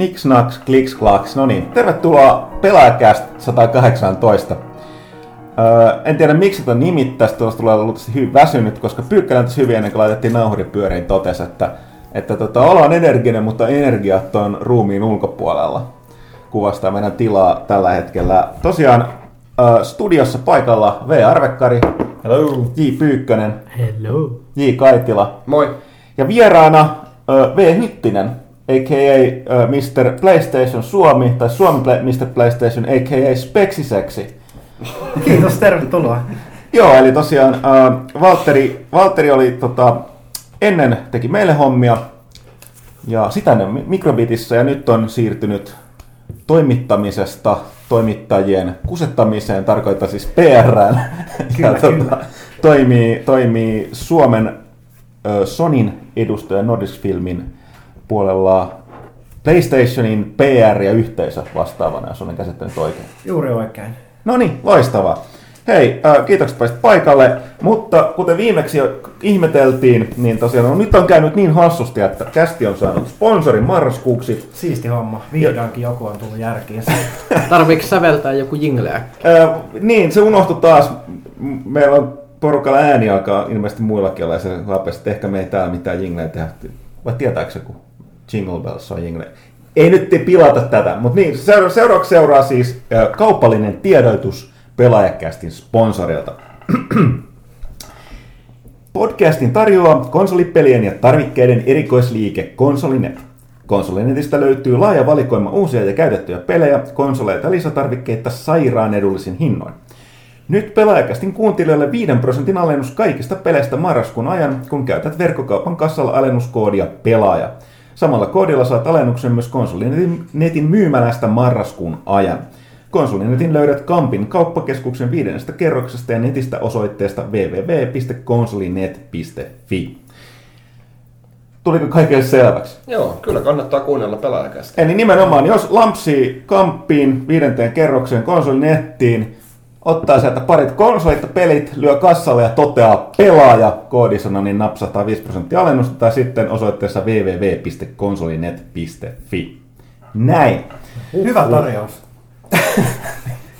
Niks naks, kliks klaks. No niin, tervetuloa Pelaajakäst 118. Öö, en tiedä miksi tätä nimittäisi, tuosta tulee luultavasti hyvin väsynyt, koska Pyykkälän tässä hyvin ennen kuin laitettiin nauhuri pyöriin totesi, että, että tota, olo on energinen, mutta energiat on ruumiin ulkopuolella. Kuvastaa meidän tilaa tällä hetkellä. Tosiaan öö, studiossa paikalla V. Arvekkari, Hello. J. Pyykkönen, Hello. J. Kaitila Moi. ja vieraana ö, V. Hyttinen, a.k.a. Mr. PlayStation Suomi, tai Suomi Play, Mr. PlayStation, a.k.a. Speksiseksi. Kiitos, tervetuloa. Joo, eli tosiaan äh, Valtteri, Valtteri oli tota, ennen teki meille hommia, ja sitä ne Mikrobitissä, ja nyt on siirtynyt toimittamisesta toimittajien kusettamiseen, tarkoittaa siis. Kyllä, ja, tota, kyllä. toimii, toimii Suomen ö, Sonin edustaja Nordisk Filmin puolella PlayStationin PR ja yhteisö vastaavana, jos olen käsittänyt oikein. Juuri oikein. No niin, loistavaa. Hei, äh, kiitokset pääsit paikalle, mutta kuten viimeksi jo ihmeteltiin, niin tosiaan no, nyt on käynyt niin hassusti, että kästi on saanut sponsorin marraskuuksi. Siisti homma. Vihdoinkin joku on tullut järkiin. Tarviiko säveltää joku jingleä? Äh, niin, se unohtui taas. Meillä on porukalla ääni alkaa ilmeisesti muillakin olla, ja se lapesi, että ehkä me ei täällä mitään jingleä tehdä. Vai tietääkö se, kun Jingle Bells on jingle? Ei nyt te pilata tätä, mutta niin, seura- seuraavaksi seuraa siis kaupallinen tiedotus pelaajakästin sponsorilta. Podcastin tarjoaa konsolipelien ja tarvikkeiden erikoisliike Konsolinet. Konsolinetistä löytyy laaja valikoima uusia ja käytettyjä pelejä, konsoleita ja lisätarvikkeita sairaan edullisin hinnoin. Nyt pelaajakästin kuuntelijoille 5 prosentin alennus kaikista peleistä marraskuun ajan, kun käytät verkkokaupan kassalla alennuskoodia pelaaja. Samalla koodilla saat alennuksen myös konsolinetin netin myymälästä marraskuun ajan. Konsolinetin löydät Kampin kauppakeskuksen viidennestä kerroksesta ja netistä osoitteesta www.konsolinet.fi. Tuliko kaikille selväksi? Joo, kyllä kannattaa kuunnella pelaajakästä. Eli nimenomaan, jos lampsii kamppiin viidenteen kerrokseen konsolinettiin, ottaa sieltä parit konsolit ja pelit, lyö kassalle ja toteaa pelaaja koodisana, niin napsahtaa 5 prosenttia alennusta tai sitten osoitteessa www.konsolinet.fi. Näin. Hyvä tarjous.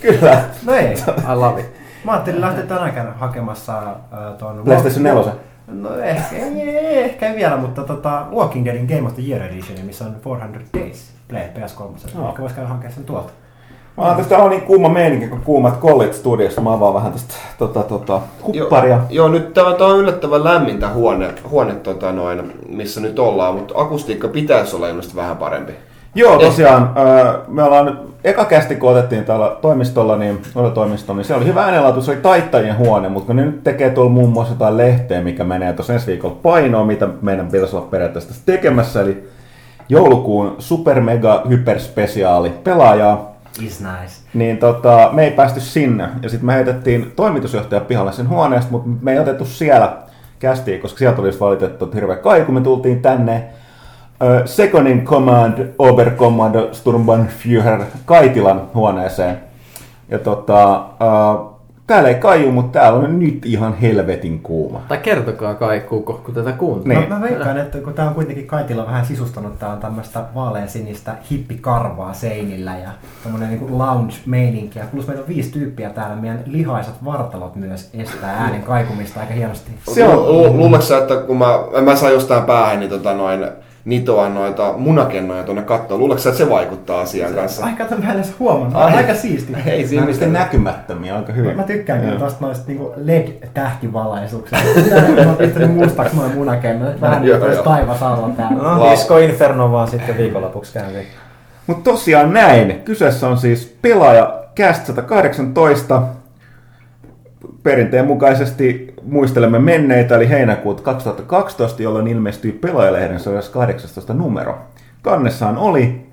Kyllä. No ei. I love it. Mä ajattelin lähteä tänään hakemassa äh, ton... PlayStation 4. No ehkä, ei, ehkä ei vielä, mutta tota, Walking Deadin Game of the Year Edition, missä on 400 Days Play PS3. Joo. Ehkä vois käydä hakemaan sen tuolta. Mä oon tästä on niin kuuma meininki, kun kuumat kollit studiossa. Mä avaan vähän tästä tota, tota, hupparia. Joo, joo, nyt tämä on yllättävän lämmintä huone, huone tota noin, missä nyt ollaan, mutta akustiikka pitäisi olla ilmeisesti vähän parempi. Joo, tosiaan. öö, Me ollaan eka kästi kun otettiin täällä toimistolla, niin, toimistolla, niin se oli hyvä äänenlaatu, se oli taittajien huone, mutta kun ne nyt tekee tuolla muun muassa jotain lehteä, mikä menee tuossa ensi viikolla painoon, mitä meidän pitäisi olla periaatteessa tekemässä, eli joulukuun super mega hyperspesiaali pelaajaa, Is nice. niin tota, me ei päästy sinne. Ja sitten me heitettiin toimitusjohtaja pihalle sen huoneesta, mutta me ei otettu siellä kästiin, koska sieltä olisi valitettu hirveä kaiku. Me tultiin tänne uh, Second in Command Oberkommando Sturmbannführer Kaitilan huoneeseen. Ja tota, täällä ei kaiju, mutta täällä on nyt ihan helvetin kuuma. Tai kertokaa kaikkuuko, kun tätä kuuntelee. Niin. No, mä veikkaan, että kun tää on kuitenkin Kaitila vähän sisustanut, tää on tämmöistä vaaleansinistä hippikarvaa seinillä ja tämmönen niinku lounge-meininki. Ja plus meillä on viisi tyyppiä täällä, meidän lihaisat vartalot myös estää äänen kaikumista aika hienosti. Se on- Lu- lu- Luuletko sä, että kun mä, mä sain jostain päähän niin tota noin, nitoa noita munakennoja tuonne kattoon, luuletko että se vaikuttaa asian kanssa? Ai kato, mä en edes huomannut. Ai. Aika siisti. Ei siinä mitään. näkymättömiä aika hyvin. Mä tykkään kyllä tosta noista niinku LED-tähtivalaisuuksista. Tää mä oon pistänyt mustaksi noin munakennot. Vähän niin kuin taivas alla täällä. No, Wow. Disco Inferno vaan sitten viikonlopuksi käyntiin. Mutta tosiaan näin. Kyseessä on siis pelaaja Cast 118. Perinteen mukaisesti muistelemme menneitä, eli heinäkuuta 2012, jolloin ilmestyi pelaajalehden 118 numero. Kannessaan oli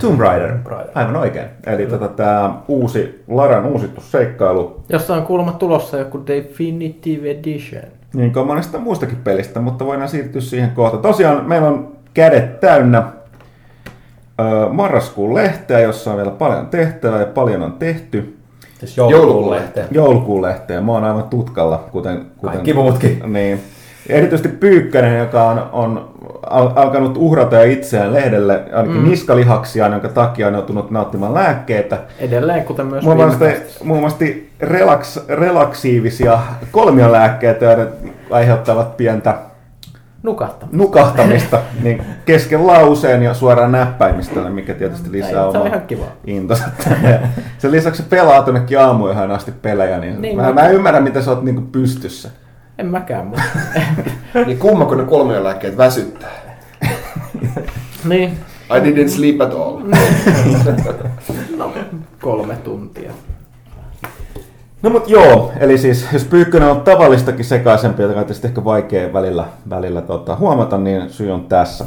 Tomb Raider. Tomb Raider. Aivan oikein. Eli tota, tämä uusi, Laran uusittu seikkailu, Jossa on kuulemma tulossa joku Definitive Edition. niin kuin monesta muustakin pelistä, mutta voidaan siirtyä siihen kohta. Tosiaan meillä on kädet täynnä marraskuun lehteä, jossa on vielä paljon tehtävää ja paljon on tehty. Siis Joulukuun joulukuun lehteen. Joulukuun lehteä. Mä oon aivan tutkalla, kuten... kuten Kaikki muutkin. Niin. Erityisesti Pyykkönen, joka on, on al- alkanut uhrata jo itseään lehdelle, ainakin mm. niskalihaksia, jonka takia on joutunut nauttimaan lääkkeitä. Edelleen, kuten myös Muun muassa, muun muassa relaks, relaksiivisia kolmiolääkkeitä, jotka aiheuttavat pientä Nukahta. nukahtamista niin kesken lauseen ja suoraan näppäimistölle, mikä tietysti lisää omaa ihan kiva. intosa. Sen lisäksi se pelaa tonnekin aamuyöhön asti pelejä, niin, Niin, mä, mä- en ymmärrä, miten sä oot niinku pystyssä. En mäkään, mutta... Niin kumma, kun ne kolmien lääkkeet väsyttää. niin, I didn't sleep at all. no, kolme tuntia. No mut joo, eli siis jos Pyykkönen on tavallistakin sekaisempi, joka on tietysti ehkä vaikea välillä, välillä tota, huomata, niin syy on tässä.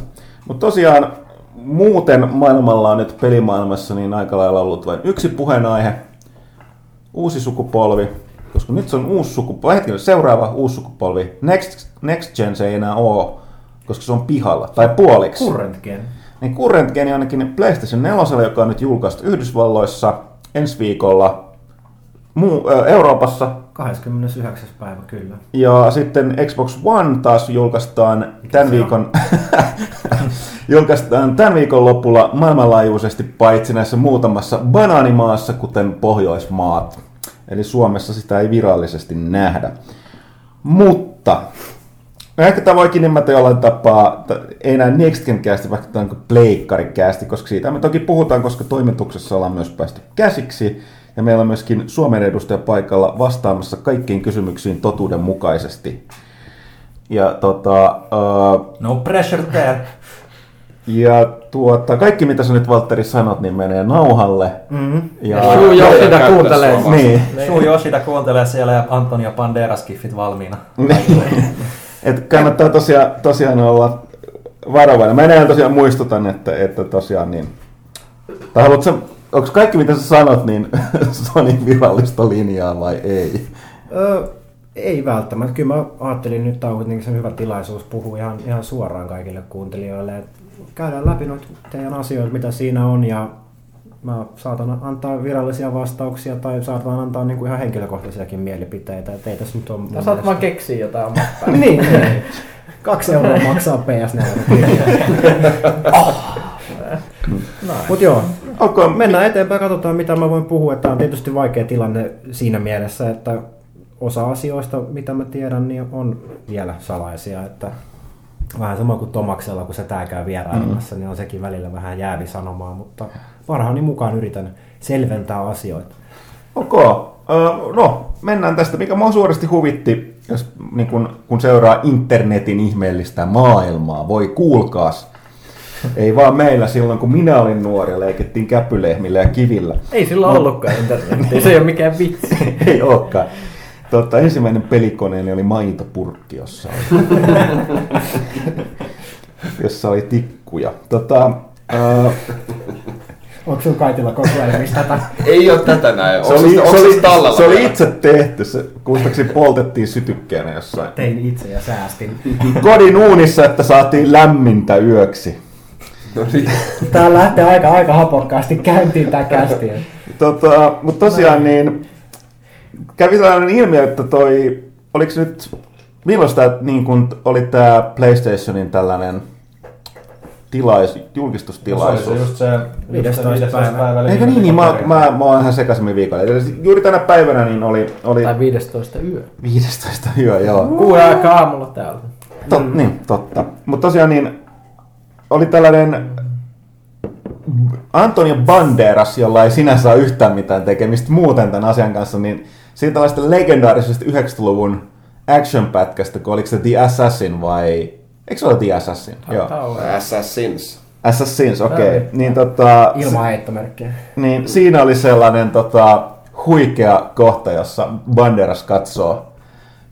Mutta tosiaan muuten maailmalla on nyt pelimaailmassa niin aika lailla ollut vain yksi puheenaihe, uusi sukupolvi, koska nyt se on uusi sukupolvi, hetkinen, seuraava uusi sukupolvi, Next, Next Gen se ei enää ole, koska se on pihalla, tai puoliksi. Current gen. Niin Current Gen ainakin PlayStation 4, joka on nyt julkaistu Yhdysvalloissa ensi viikolla muu, Euroopassa. 29. päivä kyllä. Ja sitten Xbox One taas julkaistaan tämän se on? viikon, julkaistaan tämän viikon lopulla maailmanlaajuisesti paitsi näissä muutamassa banaanimaassa, kuten Pohjoismaat. Eli Suomessa sitä ei virallisesti nähdä. Mutta No ehkä tämä voikin nimetä jollain tapaa, ei enää Next Gen Cast, vaikka tämä on pleikkarikästi, koska siitä me toki puhutaan, koska toimituksessa ollaan myös päästy käsiksi. Ja meillä on myöskin Suomen edustaja paikalla vastaamassa kaikkiin kysymyksiin totuuden mukaisesti. Ja tota, uh, No pressure there. ja tuota, kaikki mitä sä nyt Valtteri sanot, niin menee nauhalle. Mm-hmm. Ja, Suu jo sitä kuuntelee. suomalaista. niin, Suu Yoshida kuuntelee siellä ja Antonia Banderas-kiffit valmiina. Et kannattaa tosiaan, tosiaan olla varovainen. Mä enää tosiaan muistutan, että, että tosiaan niin... Tai haluatko onko kaikki mitä sä sanot, niin Sonin virallista linjaa vai ei? Öö, ei välttämättä. Kyllä mä ajattelin nyt tämä on kuitenkin se hyvä tilaisuus puhua ihan, ihan suoraan kaikille kuuntelijoille. Et käydään läpi noita teidän asioita, mitä siinä on ja mä saatan antaa virallisia vastauksia tai saatan antaa niinku ihan henkilökohtaisiakin mielipiteitä. Et ei tässä nyt ole Ja saat vaan keksiä jotain niin, niin. Kaksi euroa maksaa PS4. Mutta joo, Okay, mennään eteenpäin katsotaan mitä mä voin puhua. Tämä on tietysti vaikea tilanne siinä mielessä, että osa asioista, mitä mä tiedän, niin on vielä salaisia. Että vähän sama kuin Tomaksella, kun se tää käy vierailemassa, niin on sekin välillä vähän jäävi sanomaan, mutta parhaani mukaan yritän selventää asioita. Ok. Ö, no, mennään tästä, mikä mua suuresti huvitti, jos, niin kun, kun seuraa internetin ihmeellistä maailmaa. Voi kuulkaas. Ei vaan meillä silloin, kun minä olin nuori ja leikittiin käpylehmillä ja kivillä. Ei sillä ollutkaan internetiä, se ei ole mikään vitsi. Ei olekaan. Totta, ensimmäinen pelikoneeni oli maitopurkki, jossa oli, jossa oli tikkuja. Tota, ää, Onko sun Kaitilla kokeilmista tätä? Ei ole tätä näin. se, oli, se, se, oli, se tallella se oli itse tehty. Se, muistaakseni poltettiin sytykkeenä jossain Tein itse ja säästin. kodin uunissa, että saatiin lämmintä yöksi. No niin. Tää lähtee aika, aika hapokkaasti käyntiin tää kästi. Tota, mutta tosiaan niin kävi sellainen ilmiö, että toi, oliko se nyt, milloin tämä niin kun oli tämä PlayStationin tällainen tilais, Se oli julkistustilaisuus? se just se 15 päivä. päivä. Eikö niin, niin mä, mä, mä oon ihan sekaisemmin viikolla. Eli juuri tänä päivänä niin oli, oli Tai 15 yö. 15 yö, joo. Kuuden aikaa aamulla täällä. Tot, niin, totta. Mutta tosiaan niin oli tällainen Antonio Banderas, jolla ei sinänsä ole yhtään mitään tekemistä muuten tämän asian kanssa, niin siitä tällaista legendaarisesta 90-luvun action-pätkästä, kun oliko se The Assassin vai... Eikö se ole The Assassin? Joo. Taitaa olla. Assassins. Assassins, okei. Okay. Joo. Niin, tota, Ilman heittomerkkejä. niin siinä oli sellainen tota, huikea kohta, jossa Banderas katsoo,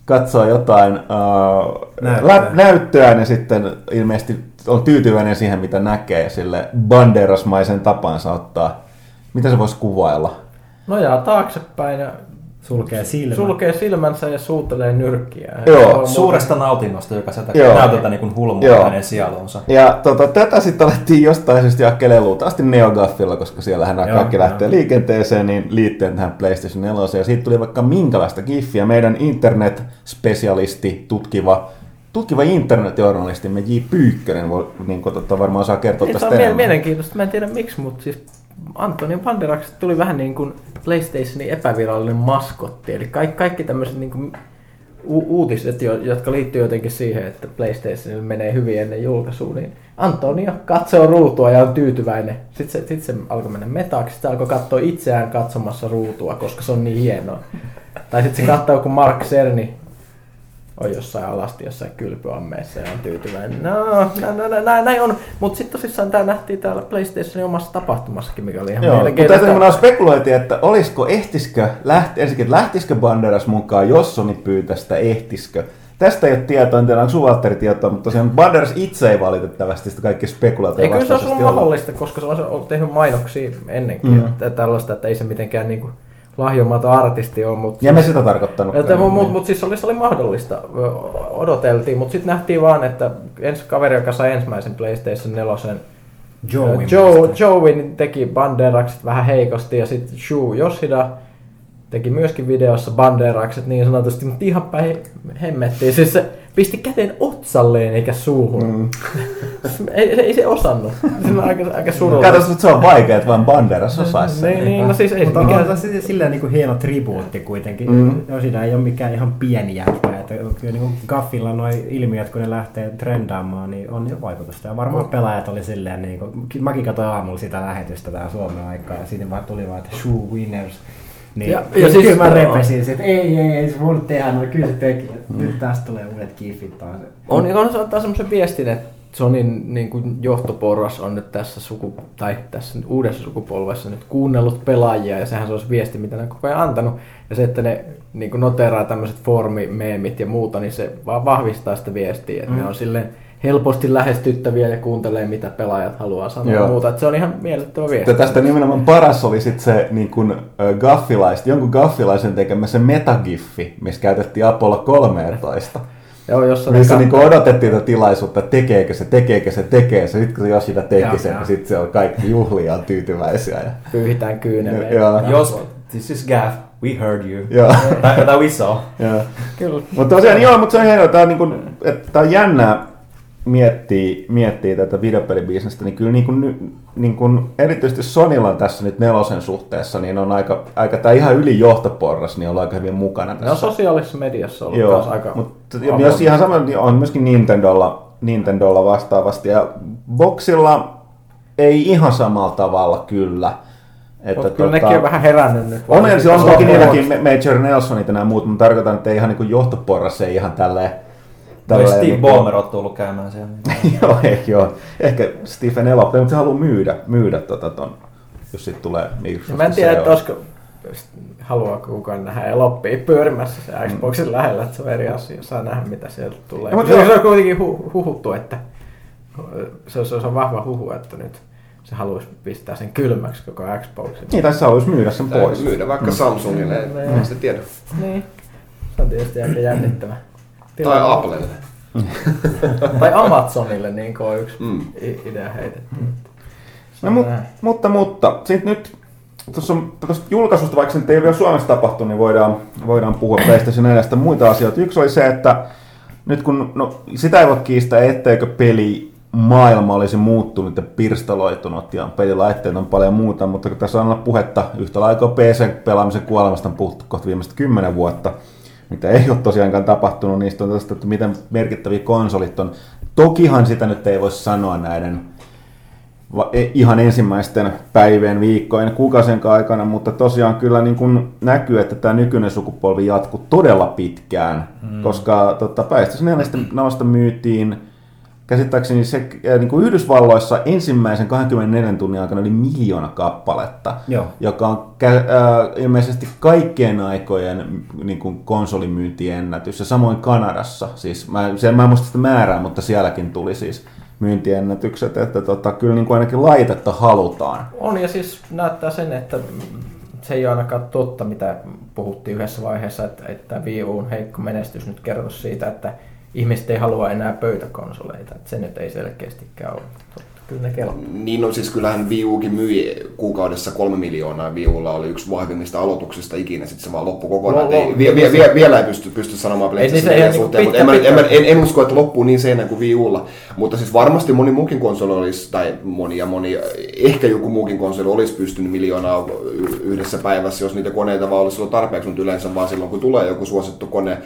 katsoo jotain uh, Näyttöä. lä- näyttöä ja sitten ilmeisesti on tyytyväinen siihen, mitä näkee sille Banderasmaisen tapansa ottaa. Mitä se voisi kuvailla? Nojaa taaksepäin ja Sulkee silmät. sulkee silmänsä ja suutelee nyrkkiä. Joo, On Suuresta nautinnosta, joka sieltä Joo. näytöltä niin Joo. hänen sielunsa. Ja tota, tätä sitten alettiin jostain syystä jakelee luultavasti NeoGaffilla, koska siellähän nämä Joo, kaikki joo. lähtee liikenteeseen, niin liittyen tähän PlayStation 4. Ja siitä tuli vaikka minkälaista giffiä. Meidän internet-spesialisti, tutkiva tutkiva internetjournalistimme J. Pyykkönen voi, niin kuin, totta, varmaan saa kertoa Niin, se tästä enemmän. mielenkiintoista. Mä en tiedä miksi, mutta siis Antonio Banderas tuli vähän niin kuin PlayStationin epävirallinen maskotti. Eli kaikki, kaikki tämmöiset niin kuin u- uutiset, jo- jotka liittyy jotenkin siihen, että PlayStationille menee hyvin ennen julkaisua, niin Antonio katsoo ruutua ja on tyytyväinen. Sitten se, sit se alkoi mennä metaksi, sitten alkoi katsoa itseään katsomassa ruutua, koska se on niin hienoa. Tai sitten se katsoo, kun Mark Cerny on jossain alasti jossain kylpyammeessa ja on tyytyväinen. No, nä, nä, nä, nä, näin on. Mutta sitten tosissaan tämä nähtiin täällä PlayStationin omassa tapahtumassakin, mikä oli ihan Joo, mutta mielenkiintoista. tätä spekuloitiin, että olisiko, ehtiskö, lähti, ensinnäkin, että lähtisikö Banderas mukaan, jos Sony pyytää sitä, ehtiskö. Tästä ei ole tietoa, en tiedä onko Valtteri tietoa, mutta tosiaan Banderas itse ei valitettavasti sitä kaikki spekulaatio Ei kyllä se ollut mahdollista, koska se on tehnyt mainoksia ennenkin. Mm. Mm. Että tällaista, että ei se mitenkään niinku lahjomaton artisti ole. Mutta Ja me sitä tarkoittanut. Mutta mut, mut, mut siis oli, se oli mahdollista, odoteltiin, mutta sitten nähtiin vaan, että ensi kaveri, joka sai ensimmäisen PlayStation 4, Joey. Joe. Joey niin teki Banderakset vähän heikosti ja sitten Shu Yoshida teki myöskin videossa Banderakset niin sanotusti, mutta ihan päin hemmettiin. Siis se pisti käteen otsalleen eikä suuhun. Mm. ei, ei, se osannut. Se on aika, aika surullista. Katsotaan, että se on vaikea, että vain Banderas osaisi sen. Niin, niin, no siis ei se Mutta mikään... on se silleen niin kuin hieno tribuutti kuitenkin. Mm. Mm. Yoshida ei ole mikään ihan pieni jätkä. Että kyllä niin kuin Gaffilla noi ilmiöt, kun ne lähtee trendaamaan, niin on jo vaikutusta. Ja varmaan pelaajat oli silleen, niin kuin, mäkin katsoin aamulla sitä lähetystä tää Suomen aikaa, ja siinä vaan tuli vaan, että shoe winners. Niin, Ja- ja, ja siis- siis, kyllä mä repesin että ei, ei, ei se voinut tehdä, no kyllä se teki. Nyt tästä tulee uudet kiffit taas. On, ja on se ottaa semmoisen viestin, että Sonin niin kuin johtoporras on nyt tässä, suku, tai tässä uudessa sukupolvessa nyt kuunnellut pelaajia, ja sehän se olisi viesti, mitä ne on koko ajan antanut. Ja se, että ne niin kuin noteraa tämmöiset formimeemit ja muuta, niin se vaan vahvistaa sitä viestiä, että mm. ne on silleen helposti lähestyttäviä ja kuuntelee, mitä pelaajat haluaa sanoa Joo. ja muuta. Että se on ihan miellyttävä viesti. Ja tästä nimenomaan paras oli sitten se niin kuin, äh, gaffilaist, jonkun gaffilaisen tekemä se metagiffi, missä käytettiin Apollo 13. Joo, jossa Missä ne niinku odotettiin tätä tilaisuutta, että tekeekö se, tekeekö se, tekee se. Sitten kun se Yoshida teki Joo, sen, niin sitten se on kaikki juhlia on tyytyväisiä. Ja, pyyhitään kyyneleitä. Joo. Jos, this is gaff, we heard you. joo, Tai, tai we saw. joo. Kyllä. Mutta tosiaan joo, mutta se on hienoa, tää on, niinku, että tää on jännää miettiä, miettiä tätä videopelibisnestä, niin kyllä niinku, ny- niinku, erityisesti Sonilla on tässä nyt nelosen suhteessa, niin on aika, aika tää ihan yli johtoporras, niin on aika hyvin mukana tässä. Ne on sosiaalisessa mediassa ollut Joo, taas aika mutta myös ihan sama niin on myöskin Nintendolla, Nintendolla vastaavasti. Ja Boxilla ei ihan samalla tavalla kyllä. Että Mutta kyllä nekin on vähän herännyt nyt. on, on tuossa toki niilläkin Major Nelsonit ja nämä muut, mutta tarkoitan, että ei ihan niin johtoporras ei ihan tälleen... Tälleen Steve niinku- Ballmer on tullut käymään siellä. joo, ei, joo. Ehkä Stephen Elop, mutta se haluaa myydä, myydä tota ton, jos sitten tulee Microsoft. Mä en tiedä, että olisiko, haluaako kukaan nähdä eloppia pyörimässä se Xboxin lähellä, että se on eri asia, saa nähdä mitä sieltä tulee. Ja, Ja, mutta se, se on kuitenkin hu, huhuttu, että se on, se on vahva huhu, että nyt se haluaisi pistää sen kylmäksi koko Xboxin. Niin, tässä haluaisi myydä sen Tai pois. myydä vaikka Samsungille, ei, Mm. ei sitä tiedä. Niin, se on tietysti aika Tai. Applelle. tai Amazonille niin kuin on yksi Mm. idea heitetty. Se No, mut, näin. mutta, mutta, sitten nyt tuossa on tuosta julkaisusta, vaikka se ei vielä Suomessa tapahtu, niin voidaan, voidaan puhua PlayStation 4 muita asioita. Yksi oli se, että nyt kun, no sitä ei voi kiistää, etteikö peli maailma olisi muuttunut ja pirstaloitunut ja pelilaitteet on paljon muuta, mutta kun tässä on ollut puhetta yhtä lailla PC-pelaamisen kuolemasta on puhuttu kohta viimeistä kymmenen vuotta, mitä ei ole tosiaankaan tapahtunut, niistä on tästä, että miten merkittäviä konsolit on. Tokihan sitä nyt ei voi sanoa näiden e- ihan ensimmäisten päivien, viikkojen, kuukausien aikana, mutta tosiaan kyllä niin kuin näkyy, että tämä nykyinen sukupolvi jatkuu todella pitkään, mm. koska tota, PlayStation 4 myytiin käsittääkseni se niin kuin Yhdysvalloissa ensimmäisen 24 tunnin aikana oli miljoona kappaletta, Joo. joka on kä- äh, ilmeisesti kaikkien aikojen niin kuin konsolimyyntiennätys, ja samoin Kanadassa. Siis mä, siellä, mä en muista sitä määrää, mutta sielläkin tuli siis myyntiennätykset, että tota, kyllä niin kuin ainakin laitetta halutaan. On ja siis näyttää sen, että se ei ole ainakaan totta, mitä puhuttiin yhdessä vaiheessa, että, että Wii U:n heikko menestys nyt kertoo siitä, että ihmiset ei halua enää pöytäkonsoleita. Että se nyt ei selkeästikään ole totta. Kyllä ne kelpaa. Niin no siis kyllähän Wii Ukin myi kuukaudessa kolme miljoonaa. Wii Ulla oli yksi vahvimmista aloituksista ikinä, sitten se vaan loppui kokonaan. No, ei, vie, vie, vie, vielä ei pysty, pysty sanomaan Ei niissä PlayStation 4 ihan niinku suhteen, mutta en, en, en, en, usko, että loppuu niin seinään kuin Wii Ulla. Mutta siis varmasti moni muukin konsoli olisi, tai moni ja moni, ehkä joku muukin konsoli olisi pystynyt miljoonaa yhdessä päivässä, jos niitä koneita vaan olisi ollut tarpeeksi, mutta yleensä vaan silloin, kun tulee joku suosittu kone äh,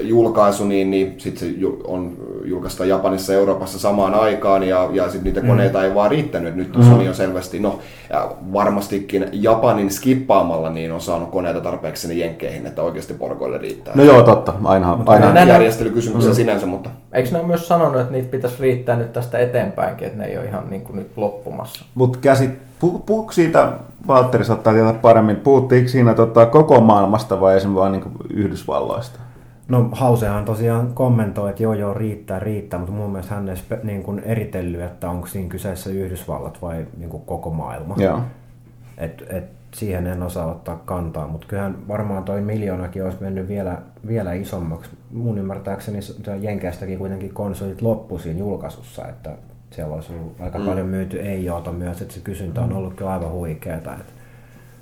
julkaisu, niin, niin sitten se on julkaista Japanissa ja Euroopassa samaan aikaan, ja, ja sitten niitä koneita ei vaan riittänyt. Nyt mm. Sony on selvästi, no ja varmastikin Japanin skippaamalla niin on saanut koneita tarpeeksi sinne jenkkeihin, että oikeasti porkoille riittää. No joo, totta. Aina, aina. näin- järjestelykysymys mm. sinänsä, mutta Eikö ne ole myös sanonut, että niitä pitäisi riittää nyt tästä eteenpäinkin, että ne ei ole ihan niin kuin nyt loppumassa? Mutta käsit, pu, puhuuko siitä, Valtteri saattaa tietää paremmin, puhuttiinko siinä tota, koko maailmasta vai esimerkiksi vain niin Yhdysvalloista? No Hausehan tosiaan kommentoi, että joo joo riittää, riittää, mutta mun mielestä hän ei niin kuin eritellyt, että onko siinä kyseessä Yhdysvallat vai niin kuin koko maailma. Joo. Et, et siihen en osaa ottaa kantaa, mutta kyllähän varmaan toi miljoonakin olisi mennyt vielä, vielä isommaksi. Mun ymmärtääkseni se- se Jenkeistäkin kuitenkin konsolit loppu siinä julkaisussa, että siellä olisi ollut aika mm. paljon myyty ei joota myös, että se kysyntä on ollut kyllä aivan huikeeta. Että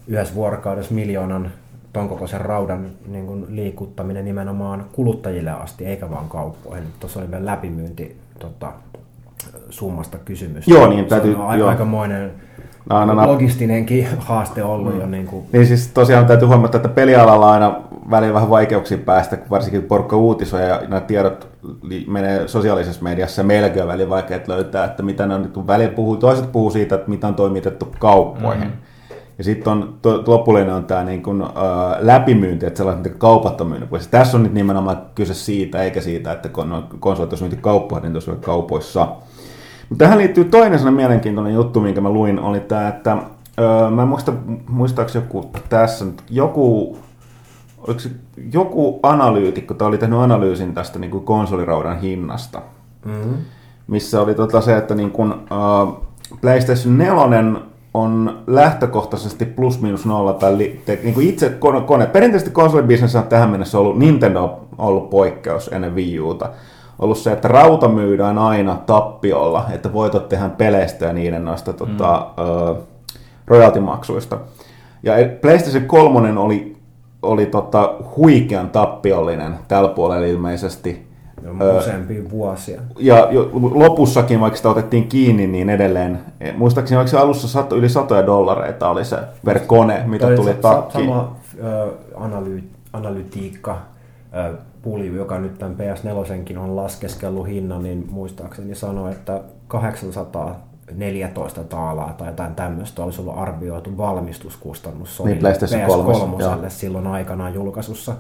yhdessä vuorokaudessa miljoonan ton kokoisen raudan niin kuin liikuttaminen nimenomaan kuluttajille asti, eikä vaan kauppoihin. Tuossa oli vielä läpimyynti tota, summasta kysymys. Joo, niin, se täytyy- on a- joo. aikamoinen No, no, no. logistinenkin haaste ollut jo. Niin kuin, Niin siis tosiaan täytyy huomata, että pelialalla on aina välillä vähän vaikeuksia päästä, kun varsinkin porukka uutisoi ja nämä tiedot menee sosiaalisessa mediassa on välillä vaikea löytää, että mitä ne on nyt, kun välillä puhuu, toiset puhuu siitä, että mitä on toimitettu kauppoihin. Mm. Ja sitten on, to, on tämä niin kuin, äh, läpimyynti, että sellaiset, mitä kaupat on myynyt. pois. Tässä on nyt nimenomaan kyse siitä, eikä siitä, että kun on konsolit olisi myyty kauppoihin, niin tosiaan kaupoissa. Mutta tähän liittyy toinen sellainen mielenkiintoinen juttu, minkä mä luin, oli tämä, että öö, mä en muista, muistaakseni joku tässä, nyt, joku, oliko se joku analyytikko, tai oli tehnyt analyysin tästä niin kuin konsoliraudan hinnasta, mm-hmm. missä oli tota se, että niin kuin, öö, PlayStation 4 on lähtökohtaisesti plus minus nolla tai li, te, niin kuin itse kone, kone. Perinteisesti konsolibisnes on tähän mennessä ollut, Nintendo on ollut poikkeus ennen Wii Uta. Ollut se, että rauta myydään aina tappiolla, että voitot tehdään peleistä ja niiden noista tota, ö, royaltimaksuista. Ja PlayStation 3 oli, oli tota, huikean tappiollinen tällä puolella ilmeisesti. Useampia vuosia. Ja jo, lopussakin, vaikka sitä otettiin kiinni, niin edelleen, eh, muistaakseni oliko se alussa sato, yli satoja dollareita oli se per kone, mitä Toi tuli takkiin. Sama ö, analy- analytiikka ö, pulju, joka nyt tämän PS4 on laskeskellut hinnan, niin muistaakseni sanoi, että 814 taalaa tai jotain tämmöistä olisi ollut arvioitu valmistuskustannus Sonylle Niin, PlayStation PS3 joo. silloin aikanaan julkaisussa.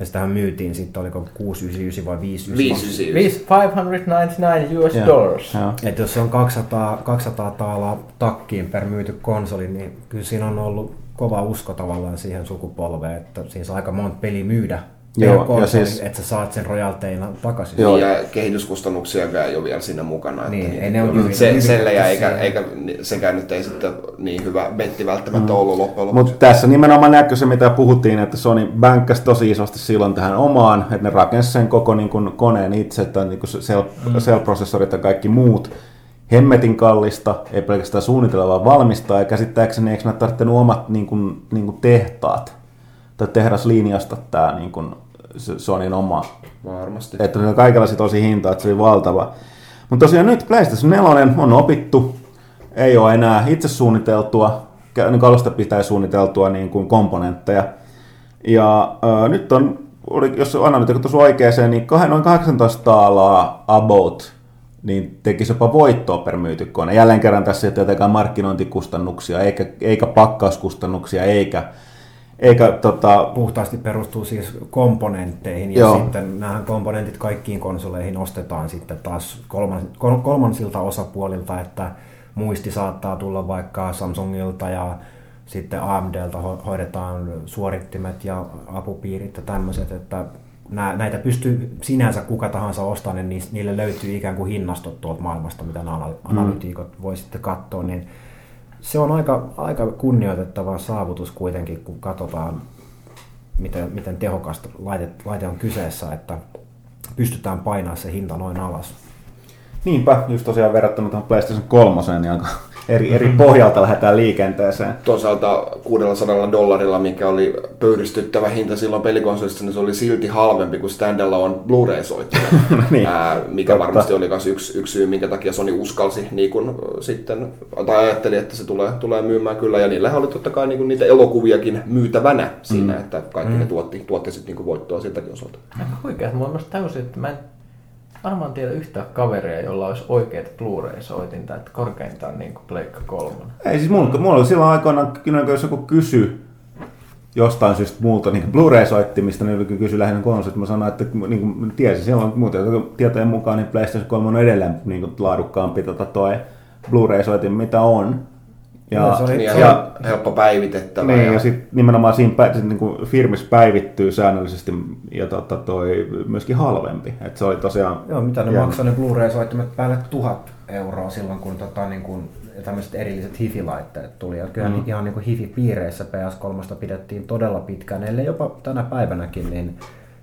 Ja sitähän myytiin sitten, oliko 699 vai 599. 599. Viisi 599 US dollars. joo. Et jos se on 200, 200 taalaa takkiin per myyty konsoli, niin kyllä siinä on ollut kova usko tavallaan siihen sukupolveen, että siinä saa aika monta peliä myydä Joo, ja konsoli, siis- että sä saat sen rojalteina takaisin. Joo. Niin, ja kehityskustannuksia ei ole vielä siinä mukana. Niin, että ei ne ole jyvitetty se, sellejä, eikä, eikä, sekään nyt ei sitten niin hyvä betti välttämättä ollut loppujen lopuksi. Mutta tässä nimenomaan näkyy se, mitä puhuttiin, että Sony bänkkäsi tosi isosti silloin tähän omaan, että ne rakensi sen koko niin kuin, koneen itse, että niin kuin cell, Mm. cell-prosessorit ja kaikki muut. Hemmetin kallista, ei pelkästään suunnitella, vaan valmistaa, ja käsittääkseni eikö ne tarvittanut omat niin kuin, niin kuin tehtaat, tai tehdaslinjasta tämä niin kuin, se Sonyn oma Varmasti. että ne kaikilla sit tosi hinta, että se oli valtava. Mutta tosiaan nyt PlayStation 4 on opittu, ei ole enää itse suunniteltua, niin alusta pitää suunniteltua niin kuin komponentteja. Ja äh, nyt on, oli, jos analyytikko tuossa oikeeseen, niin kah- noin 18 taalaa about niin tekisi jopa voittoa per myyty kone. Jälleen kerran tässä ei ole tietenkään markkinointikustannuksia, eikä, eikä pakkauskustannuksia, eikä, eikä tota, Puhtaasti perustuu siis komponentteihin ja Joo. sitten nämä komponentit kaikkiin konsoleihin ostetaan sitten taas kolman, kol- kolmansilta osapuolilta, että muisti saattaa tulla vaikka Samsungilta ja sitten AMDlta ho- hoidetaan suorittimet ja apupiirit ja tämmöiset, että näitä pystyy sinänsä kuka tahansa ostamaan, niin niille löytyy ikään kuin hinnastot tuolta maailmasta, mitä nämä anal- analytiikot voi sitten katsoa, niin se on aika, aika kunnioitettava saavutus kuitenkin, kun katsotaan, miten, miten tehokasta laite, laite on kyseessä, että pystytään painamaan se hinta noin alas. Niinpä, just tosiaan verrattuna tuohon PlayStation 3, niin aika eri, eri pohjalta lähdetään liikenteeseen. Toisaalta 600 dollarilla, mikä oli pöyristyttävä hinta silloin pelikonsolissa, niin se oli silti halvempi kuin standalone Blu-ray-soittimet. Niin. Ää, mikä Totta. varmasti oli myös yksi, yksi syy, minkä takia Sony uskalsi niin kun, sitten, tai ajatteli, että se tulee, tulee myymään kyllä. Ja niillä oli totta kai niin kun, niitä elokuviakin myytävänä siinä, että kaikki ne tuotti, tuotti sitten niin voittoa siltäkin osalta. Aika huikea. Mä myös täysin, että mä en varmaan tiedä yhtään kaveria, jolla olisi oikeat Blu-ray-soitinta, että korkeintaan niin kuin Pleikka 3. Ei siis mulla, mulla oli silloin aikoinaan, kyllä jos joku kysy jostain syystä muulta niin Blu-ray-soittimista, niin kysyi lähinnä konsolit. Mä sanoin, että niin kuin tiesin silloin muuten tietojen mukaan, niin PlayStation 3 on edelleen niin kuin laadukkaampi tota toi Blu-ray-soitin, mitä on. Ja, Joo, se oli- Niin, ja, ja, helppo päivitettävä. niin, ja, ja sitten nimenomaan siinä pä, sit, niin kuin firmissä päivittyy säännöllisesti ja tota, toi myöskin halvempi. Et se oli tosiaan... Joo, mitä ne maksaa ne Blu-ray-soittimet päälle tuhat euroa silloin, kun tota, niin kun, tämmöiset erilliset hifi-laitteet tuli. Ja kyllä mm. ihan niin kuin hifi-piireissä PS3 pidettiin todella pitkään, ellei jopa tänä päivänäkin, niin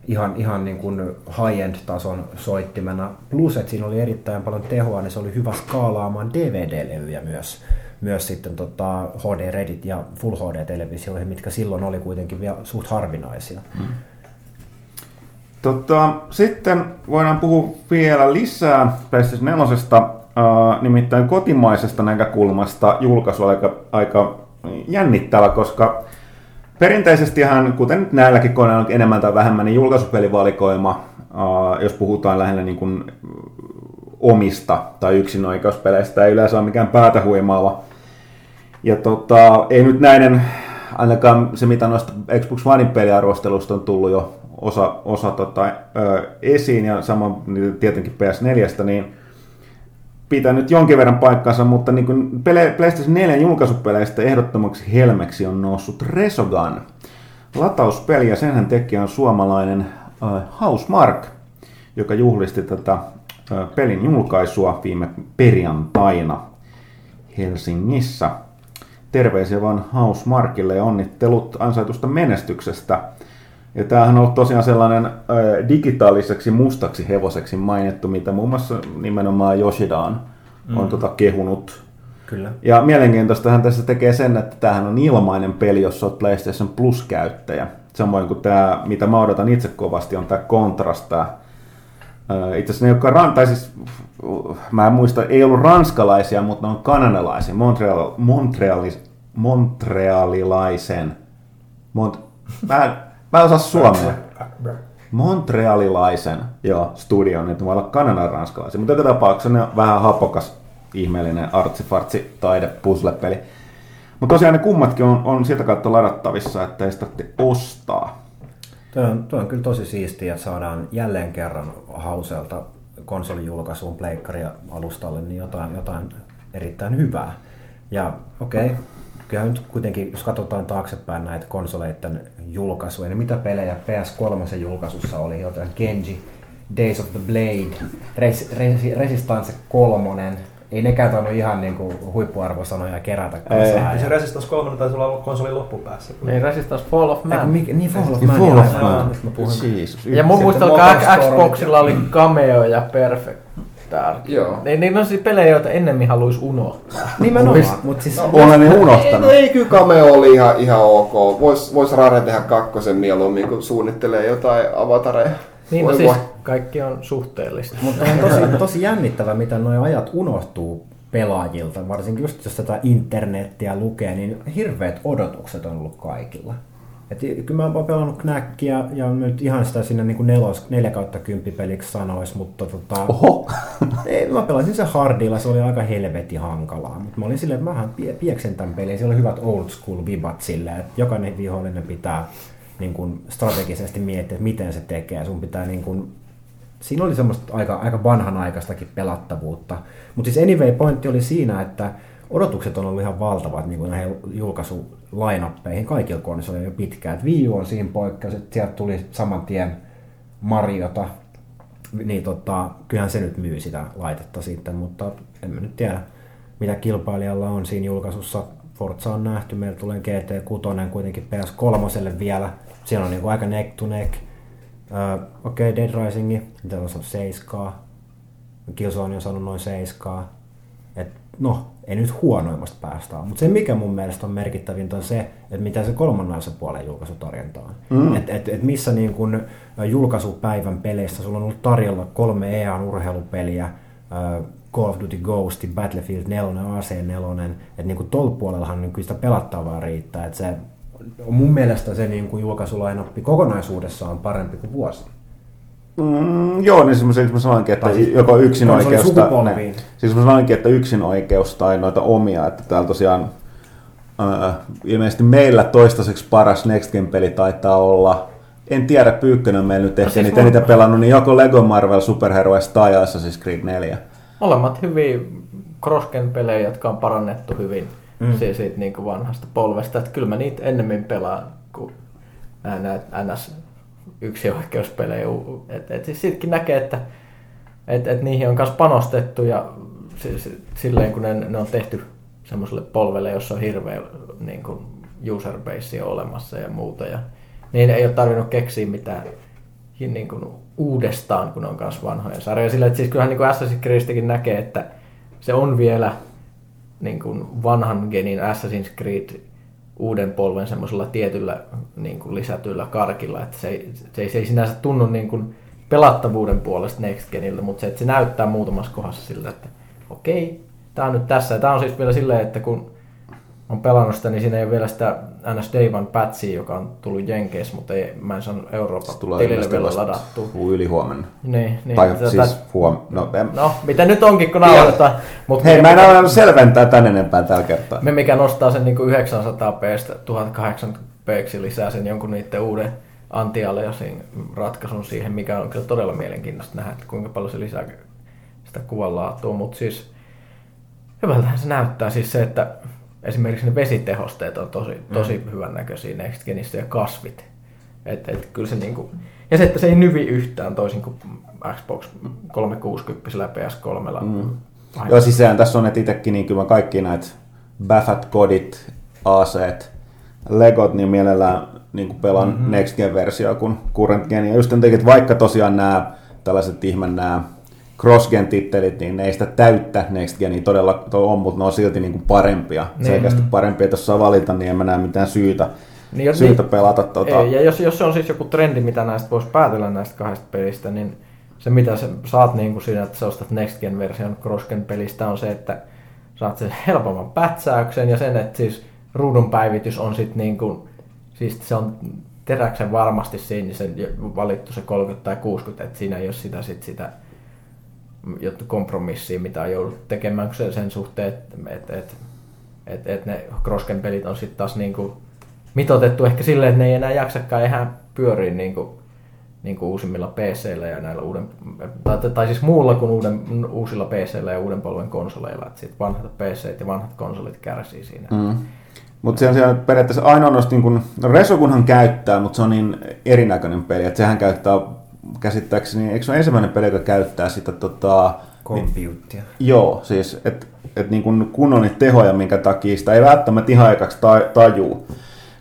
ihan, ihan niin kuin high-end-tason soittimena. Plus, että siinä oli erittäin paljon tehoa, niin se oli hyvä skaalaamaan DVD-levyjä myös myös sitten tota HD Reddit ja Full HD-televisioihin, mitkä silloin oli kuitenkin vielä suht harvinaisia. Mm. Tota, sitten voidaan puhua vielä lisää PlayStation 4, äh, nimittäin kotimaisesta näkökulmasta julkaisu aika, aika jännittävä, koska perinteisestihän, kuten nyt näilläkin koneilla on enemmän tai vähemmän, niin julkaisupelivalikoima, äh, jos puhutaan lähinnä niin kuin omista tai yksinoikeuspeleistä, ei yleensä ole mikään päätä huimaava. Ja tota, ei nyt näiden, ainakaan se mitä noista Xbox Onein peliarvostelusta on tullut jo osa, osa tota, ö, esiin ja sama tietenkin PS4, niin pitää nyt jonkin verran paikkansa, mutta niin kuin pele, PlayStation 4 julkaisupeleistä ehdottomaksi helmeksi on noussut Resogun. Latauspeli ja senhän tekijä on suomalainen äh, Housemark, joka juhlisti tätä pelin julkaisua viime perjantaina Helsingissä. Terveisiä vaan Housemarkille ja onnittelut ansaitusta menestyksestä. Ja tämähän on ollut tosiaan sellainen äh, digitaaliseksi mustaksi hevoseksi mainittu, mitä muun muassa nimenomaan Yoshidaan on tota kehunut. Kyllä. Ja mielenkiintoistahan tässä tekee sen, että tämähän on ilmainen peli, jos olet PlayStation Plus-käyttäjä. Samoin kuin tämä, mitä mä odotan itse kovasti, on tämä Contrast, tämä itse asiassa ne, jotka ran, tai siis, uh, mä en muista, ei ollut ranskalaisia, mutta ne on kanadalaisia, Montreal, Montrealis, Montrealilaisen, Mont, mä, en, mä en osaa suomea. Montrealilaisen, joo, studion, että voi olla Kanadan ranskalaisia, mutta joka tapauksessa ne on vähän hapokas, ihmeellinen artsifartsi taide puzzle-peli. Mutta tosiaan ne kummatkin on, on sieltä kautta ladattavissa, että ei sitä ostaa. Tuo on, tuo on kyllä tosi siistiä, että saadaan jälleen kerran Hauselta konsolijulkaisuun pleikkaria alustalle niin jotain, jotain erittäin hyvää. Ja okei, okay, kyllä nyt kuitenkin, jos katsotaan taaksepäin näitä konsoleiden julkaisuja, niin mitä pelejä PS3 julkaisussa oli, jotain Genji, Days of the Blade, Res, Res, Resistance 3, ei nekään tainnut ihan niin kuin huippuarvosanoja kerätä Ei. Ja se Resistance 3 taisi olla konsolin loppupäässä. Niin Resistance Fall of Eiku, Man. mikä, niin Fall of Niin Man. Fall of Man. puhun. Jeesus. Ja mun muistelkaa, Xboxilla oli Cameo ja Perfect Dark. Joo. Niin, niin on siis pelejä, joita ennemmin haluaisi unohtaa. Nimenomaan, mutta siis Olen ne Ei, unohtanut. no ei kyllä Cameo oli ihan, ihan ok. Vois, vois Rare tehdä kakkosen mieluummin, kun suunnittelee jotain avatareja. Niin, no siis kaikki on suhteellista. Mutta on tosi, tosi jännittävä, miten nuo ajat unohtuu pelaajilta, varsinkin just jos tätä internettiä lukee, niin hirveät odotukset on ollut kaikilla. Et kyllä mä oon pelannut Knackia ja nyt ihan sitä sinne niin kuin nelos, 4 kautta 10 peliksi sanois, mutta tota, Oho. ei, mä pelasin se hardilla, se oli aika helvetin hankalaa, mutta mä olin silleen, että mähän pie- pieksen tämän pelin, siellä oli hyvät old school vibat silleen, että jokainen vihollinen pitää niin kuin strategisesti miettiä, että miten se tekee, sun pitää niin kuin siinä oli semmoista aika, aika vanhanaikaistakin pelattavuutta. Mutta siis anyway, pointti oli siinä, että odotukset on ollut ihan valtavat niin kuin näihin julkaisulainappeihin kaikilla konsoleilla jo pitkään. Et Wii U on siinä poikkeus, että sieltä tuli saman tien Mariota, niin tota, kyllähän se nyt myy sitä laitetta sitten, mutta en mä nyt tiedä, mitä kilpailijalla on siinä julkaisussa. Forza on nähty, meillä tulee GT6 kuitenkin PS3 vielä, siellä on niinku aika neck to neck. Uh, Okei, okay, Dead Rising, mitä on 7 Killzone on saanut noin seiskaa. Et, no, ei nyt huonoimmasta päästä ole. Mutta se, mikä mun mielestä on merkittävintä, on se, että mitä se kolmannen puolen julkaisutarjonta on. Mm. Et, et, et missä niin kun julkaisupäivän peleissä sulla on ollut tarjolla kolme EAN urheilupeliä, äh, Call of Duty Ghost, Battlefield 4, AC4, että niin kuin tuolla puolellahan niin sitä pelattavaa riittää, että se mun mielestä se niin kuin julkaisulainappi kokonaisuudessaan on parempi kuin vuosi. Mm, joo, niin siis mä sanoinkin, että siis, joko yksin oikeus, tai, siis mä sanoinkin, että yksin oikeus tai noita omia, että täällä tosiaan äh, ilmeisesti meillä toistaiseksi paras Next Gen-peli taitaa olla en tiedä, Pyykkönen on meillä nyt ehkä no, siis niitä, niitä pelannut, niin joko Lego Marvel Super Heroes tai Assassin's Creed 4. Molemmat hyviä crossgen pelejä, jotka on parannettu hyvin mm. siitä, siitä niin kuin vanhasta polvesta. Että kyllä mä niitä ennemmin pelaan kuin näitä NS yksioikeuspelejä. Et, et siis siitäkin näkee, että et, et niihin on myös panostettu ja silleen kun ne, ne on tehty semmoiselle polvelle, jossa on hirveä niin kuin user base olemassa ja muuta. Ja, niin ei ole tarvinnut keksiä mitään niin kuin uudestaan, kun on myös vanhoja sarjoja. Sillä, että siis kyllähän niin Assassin's Creedistäkin näkee, että se on vielä niin kuin vanhan genin Assassin's Creed uuden polven semmoisella tietyllä niin kuin lisätyllä karkilla, että se ei, se se ei sinänsä tunnu niin kuin pelattavuuden puolesta Next Geniltä, mutta se, että se näyttää muutamassa kohdassa siltä, että okei, tämä on nyt tässä. Ja tämä on siis vielä silleen, että kun on pelannut sitä, niin siinä ei ole vielä sitä NS Day One patchia, joka on tullut Jenkeissä, mutta ei, mä en saanut Euroopan tilille vielä ladattua. Yli huomenna. Niin, niin. Tai tätä, siis huom... No, en... no, mitä nyt onkin, kun nauhoitetaan. Mut Hei, mä en ole selventää tän enempää tällä kertaa. Me mikä nostaa sen niin 900 p 1080 p lisää sen jonkun niiden uuden anti-aliasin ratkaisun siihen, mikä on kyllä todella mielenkiintoista nähdä, että kuinka paljon se lisää sitä kuvanlaatua, mutta siis hyvältähän se näyttää siis se, että esimerkiksi ne vesitehosteet on tosi, tosi mm. hyvän näköisiä Next Genissä ja kasvit. Et, et kyllä se niinku, ja se, että se ei nyvi yhtään toisin kuin Xbox 360 ja PS3. Mm. Joo, siis sehän tässä on, että itsekin niin kyllä kaikki näitä Baffat kodit, aseet, Legot, niin mielellään niin kuin pelaan mm-hmm. Next Gen-versiota kuin Current Gen. Ja just että vaikka tosiaan nämä tällaiset ihmeen nämä cross-gen tittelit, niin ne ei sitä täyttä Next Genia todella on, mutta ne on silti niin kuin parempia. Niin. Selkeästi parempia, jos saa valita, niin en mä näe mitään syytä, niin, jos, syytä niin, pelata. Tota... Ei, ja jos, jos se on siis joku trendi, mitä näistä voisi päätellä näistä kahdesta pelistä, niin se mitä sä saat niin kuin siinä, että sä ostat Next Gen-version cross-gen pelistä on se, että saat sen helpomman pätsäyksen ja sen, että siis ruudun päivitys on sitten niin kuin, siis se on teräksen varmasti siinä sen valittu se 30 tai 60, että siinä ei ole sitä, sit sitä jotta kompromissia, mitä on jouduttu tekemään sen, suhteen, että et, et, et, et ne Krosken pelit on sitten taas niinku mitotettu ehkä silleen, että ne ei enää jaksakaan ihan pyöriä niinku, niinku uusimmilla pc ja näillä uuden, tai, tai siis muulla kuin uuden, uusilla pc ja uuden polven konsoleilla, että sit vanhat pc ja vanhat konsolit kärsii siinä. Mm. Mutta se on siellä periaatteessa ainoa, niin kun, no Resogunhan käyttää, mutta se on niin erinäköinen peli, että sehän käyttää käsittääkseni, eikö se ole ensimmäinen peli, joka käyttää sitä tota... Computea. Joo, siis että et niin kun, kun on niitä tehoja, minkä takia sitä ei välttämättä ihan aikaksi tajuu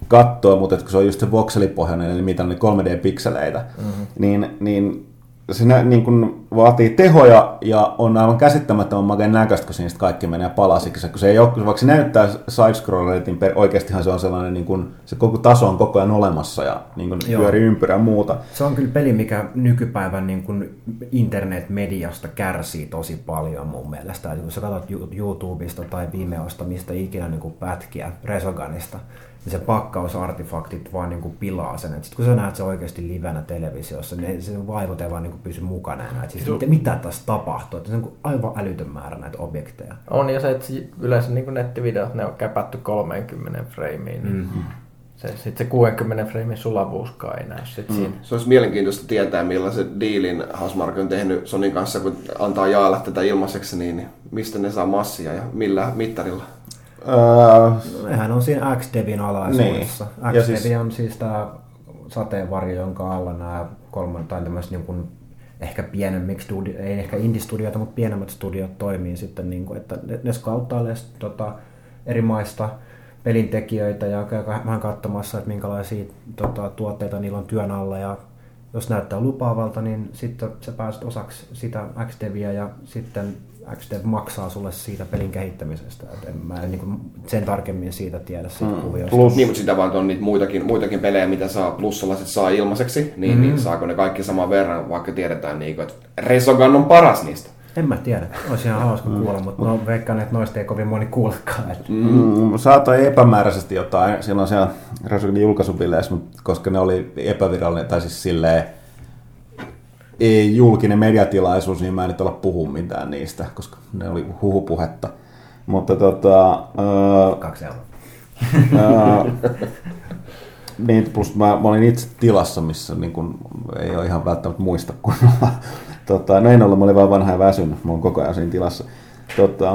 katsoa, mutta kun se on just se voxelipohjainen, eli mitä on niin 3D-pikseleitä, mm-hmm. niin, niin se niin kuin vaatii tehoja ja on aivan käsittämättömän makeen näköistä, kun siinä kaikki menee palasiksi. Kun se ei ole, vaikka se näyttää side niin oikeastihan se on sellainen, niin kuin, se koko taso on koko ajan olemassa ja niin kuin pyörii ympyrä ja muuta. Se on kyllä peli, mikä nykypäivän niin kuin internet-mediasta kärsii tosi paljon mun mielestä. Eli kun sä katsot YouTubesta tai Vimeosta, mistä ikinä niin kuin pätkiä Resoganista, niin se pakkausartifaktit vaan niin kuin pilaa sen. Sitten kun sä näet se oikeasti livenä televisiossa, niin se vaivot ei vaan niin kuin pysy mukana enää. siis mitä, mitä tässä tapahtuu? Että se on aivan älytön määrä näitä objekteja. On, ja se, että yleensä niin kuin nettivideot, ne on käpätty 30 frameen. Mm-hmm. Se, sitten se 60 framein sulavuuskaan ei näy sit mm. siinä. Se olisi mielenkiintoista tietää, millaisen diilin Hasmark on tehnyt Sonin kanssa, kun antaa jaella tätä ilmaiseksi, niin mistä ne saa massia ja millä mittarilla? Uh, Nehän on siinä X-Devin alaisuudessa. Niin. X-Devi siis... on siis tämä sateenvarjo, jonka alla nämä kolman tai tämmöiset niin kuin ehkä pienemmiksi, studio, ei ehkä indie-studioita, mutta pienemmät studiot toimii sitten, niin kuin, että ne, ne skauttailee tota, eri maista pelintekijöitä ja käy vähän katsomassa, että minkälaisia tota, tuotteita niillä on työn alla ja jos näyttää lupaavalta, niin sitten sä pääset osaksi sitä XDeviä ja sitten XDev maksaa sulle siitä pelin kehittämisestä. Et en mä en niin sen tarkemmin siitä tiedä siitä mm. kuviosta. Plus. Niin, mutta sitä vaan on niitä muitakin, muitakin pelejä, mitä saa plussalaset saa ilmaiseksi, niin, mm. niin saako ne kaikki saman verran, vaikka tiedetään, niin, että Resogun on paras niistä. En mä tiedä. Olisi ihan hauska mm. kuulla, mutta no, veikkaan, että noista ei kovin moni kuulekaan. Että... Mm, saatoi epämääräisesti jotain silloin siellä Resogunin julkaisubileissä, koska ne oli epävirallinen, tai siis silleen, ei julkinen mediatilaisuus, niin mä en nyt olla puhu mitään niistä, koska ne oli huhupuhetta. Mutta tota... Uh, Kaksi euroa. Uh, niin, plus mä, mä, olin itse tilassa, missä niin kun, ei ole ihan välttämättä muista kunnolla. tota, no en ollut, mä olin vaan vanha ja väsynyt, mä oon koko ajan siinä tilassa. Tota,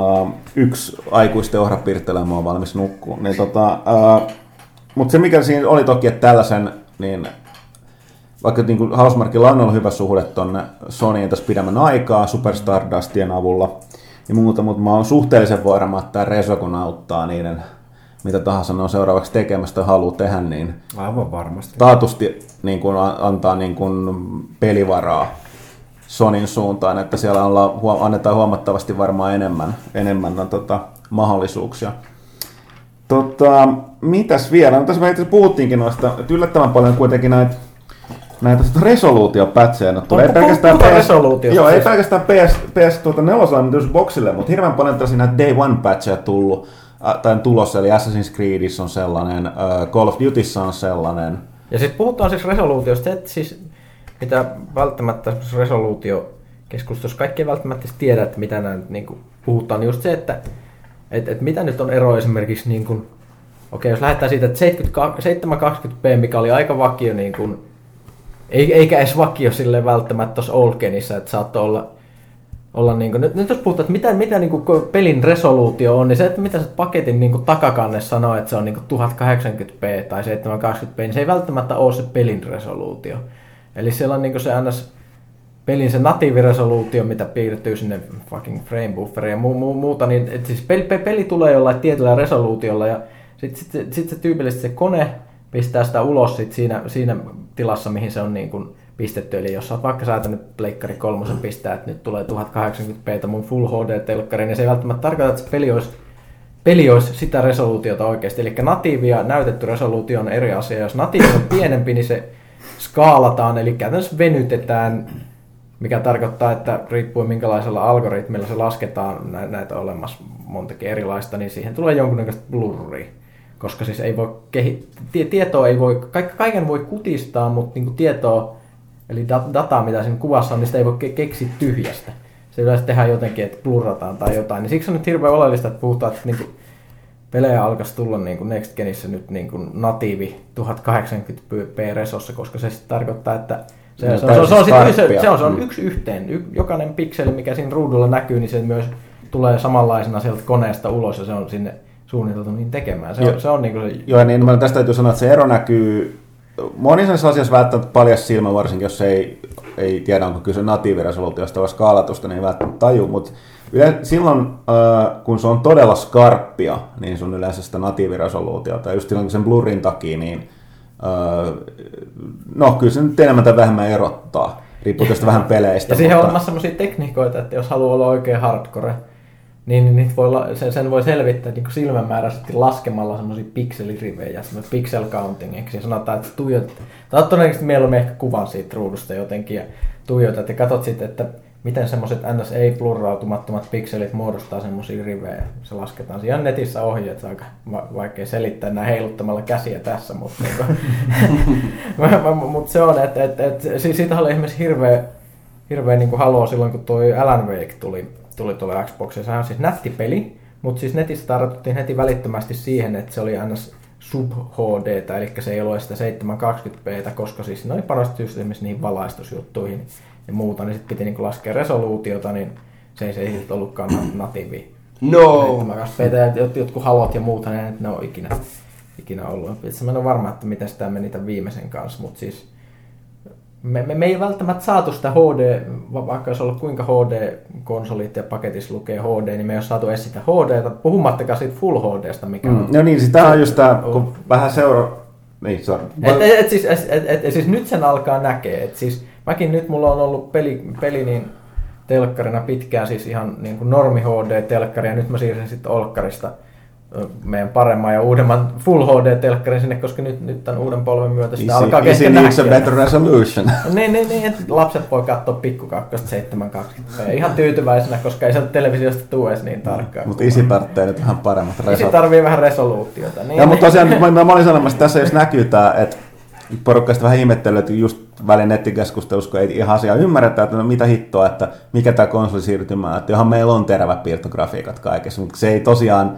yksi aikuisten ohra pirttelee, mä oon valmis nukkuun. Niin, tota, uh, mutta se mikä siinä oli toki, että tällaisen, niin vaikka niin kuin Housemarkilla on ollut hyvä suhde tuonne Sonyin tässä pidemmän aikaa Super Stardustien avulla ja muuta, mutta mä oon suhteellisen varma, että tämä Resogun auttaa niiden mitä tahansa ne on seuraavaksi tekemästä ja haluaa tehdä, niin Aivan varmasti. taatusti niin kuin antaa niin kuin pelivaraa Sonin suuntaan, että siellä olla, annetaan huomattavasti varmaan enemmän, enemmän no, tota, mahdollisuuksia. Tota, mitäs vielä? No, tässä me itse puhuttiinkin noista, että yllättävän paljon kuitenkin näitä näitä resoluutiopätsejä. No, tulee ei pelkästään PS, joo, ei pelkästään PS, PS tuota, nelosella, boxille, mutta hirveän paljon tällaisia näitä Day One patcheja tullut, äh, tai tulossa, eli Assassin's Creedissä on sellainen, äh, Call of Dutyssa on sellainen. Ja sitten puhutaan siis resoluutiosta, että siis mitä välttämättä resoluutio keskustelussa kaikki ei välttämättä tiedä, että mitä nämä niin kuin, puhutaan, niin just se, että et, et mitä nyt on ero esimerkiksi, niin kuin, okei, jos lähdetään siitä, että 720p, mikä oli aika vakio niin kuin, eikä edes vakio sille välttämättä tuossa Oldgenissa, että saattoi olla, olla niin kuin, nyt, nyt jos puhutaan, että mitä, mitä niin kuin pelin resoluutio on, niin se, että mitä se paketin niin kuin takakanne sanoo, että se on niin kuin 1080p tai 720p, niin se ei välttämättä ole se pelin resoluutio. Eli siellä on niin kuin se ns pelin se natiiviresoluutio, mitä piirtyy sinne fucking frame bufferiin ja mu- mu- muuta, niin et siis peli, peli tulee jollain tietyllä resoluutiolla ja sitten sit, sit se tyypillisesti se kone pistää sitä ulos sit siinä, siinä tilassa, mihin se on niin kuin pistetty. Eli jos olet vaikka säätänyt Pleikkari kolmosen pistää, että nyt tulee 1080p mun Full HD-telkkari, niin se ei välttämättä tarkoita, että se peli olisi, peli olisi sitä resoluutiota oikeasti. Eli natiivi ja näytetty resoluutio on eri asia. Jos natiivi on pienempi, niin se skaalataan, eli käytännössä venytetään, mikä tarkoittaa, että riippuen minkälaisella algoritmilla se lasketaan näitä olemassa montakin erilaista, niin siihen tulee jonkunnäköistä blurria koska siis ei voi kehi- tietoa ei voi, kaiken voi kutistaa, mutta niin tietoa, eli dataa, mitä siinä kuvassa on, niin sitä ei voi ke- keksiä tyhjästä. Se yleensä tehdään jotenkin, että blurrataan tai jotain. Niin siksi on nyt hirveän oleellista, että puhutaan, että niin kuin pelejä alkaisi tulla niin kuin Next Genissä nyt niin kuin natiivi 1080p resossa, koska se sitten tarkoittaa, että se, no, se, on, se, on, se, on, se, se, on, se on yksi yhteen. Y, jokainen pikseli, mikä siinä ruudulla näkyy, niin se myös tulee samanlaisena sieltä koneesta ulos ja se on sinne suunniteltu niin tekemään. Se on, se on niin kuin se... Joo, niin mä tästä täytyy sanoa, että se ero näkyy monissa asiassa välttämättä paljas silmä, varsinkin jos ei, ei tiedä, onko kyse natiiviresoluutiosta vai skaalatusta, niin ei välttämättä taju, mutta silloin, kun se on todella skarppia, niin sun yleensä sitä natiiviresoluutiota, ja just silloin, kun sen blurrin takia, niin no kyllä se nyt enemmän tai vähemmän erottaa, riippuu tästä vähän peleistä. Ja siihen mutta... on olemassa sellaisia tekniikoita, että jos haluaa olla oikein hardcore, niin, niin voi, sen, sen voi selvittää niin kuin silmämääräisesti laskemalla semmoisia pikselirivejä, semmoisia pixel counting, eikö sanotaan, että tuijot, tai todennäköisesti mieluummin ehkä kuvan siitä ruudusta jotenkin ja tuijotat ja katsot sitten, että miten semmoiset ns. ei-plurrautumattomat pikselit muodostaa semmoisia rivejä. Se lasketaan siinä netissä ohi, että aika vaikea selittää näin heiluttamalla käsiä tässä, mutta, niin mutta se on, että, että, että siitä oli esimerkiksi hirveä, hirveä niin halua silloin, kun tuo Alan Wake tuli tuli tuolle Xboxille. Sehän on siis nätti peli, mutta siis netissä tartuttiin heti välittömästi siihen, että se oli ns. sub HD, eli se ei ole sitä 720p, koska siis ne oli panostettu just esimerkiksi niihin valaistusjuttuihin ja muuta, niin sitten piti niinku laskea resoluutiota, niin se ei, se ei sitten ollutkaan natiivi. No! 720p, ja jotkut halot ja muuta, niin ne on ikinä, ikinä ollut. Itse mä en ole varma, että miten sitä meni tämän viimeisen kanssa, mutta siis me, me, me ei välttämättä saatu sitä HD, vaikka olisi ollut kuinka HD-konsolit ja paketissa lukee HD, niin me ei ole saatu edes sitä HD, puhumattakaan siitä Full HDsta, mikä mm. on... No niin, sitä on just tämä, kun vähän seura, Niin, sorry. Et, et, et, siis, et, et, et, siis nyt sen alkaa näkee. Et siis mäkin nyt mulla on ollut peli, peli niin telkkarina pitkään siis ihan niin kuin normi HD-telkkari ja nyt mä siirsin sitten Olkkarista meidän paremman ja uudemman Full HD-telkkarin sinne, koska nyt, nyt tämän uuden polven myötä sitä alkaa Easy, easy kesken needs a better resolution. Niin, niin, niin, että lapset voi katsoa pikkukakkosta 720p ihan tyytyväisenä, koska ei se televisiosta tule edes niin tarkkaan. Mutta isi tarvitsee nyt vähän paremmat Isi resot. tarvii vähän resoluutiota. Niin, Ja, mutta tosiaan mä, mä, olin sanomassa, että tässä jos näkyy tämä, että porukkaista vähän ihmettely, että just välin nettikeskustelussa, kun ei ihan asiaa ymmärretä, että no mitä hittoa, että mikä tämä konsolisiirtymä, että johon meillä on terävät piirtografiikat kaikessa, mutta se ei tosiaan,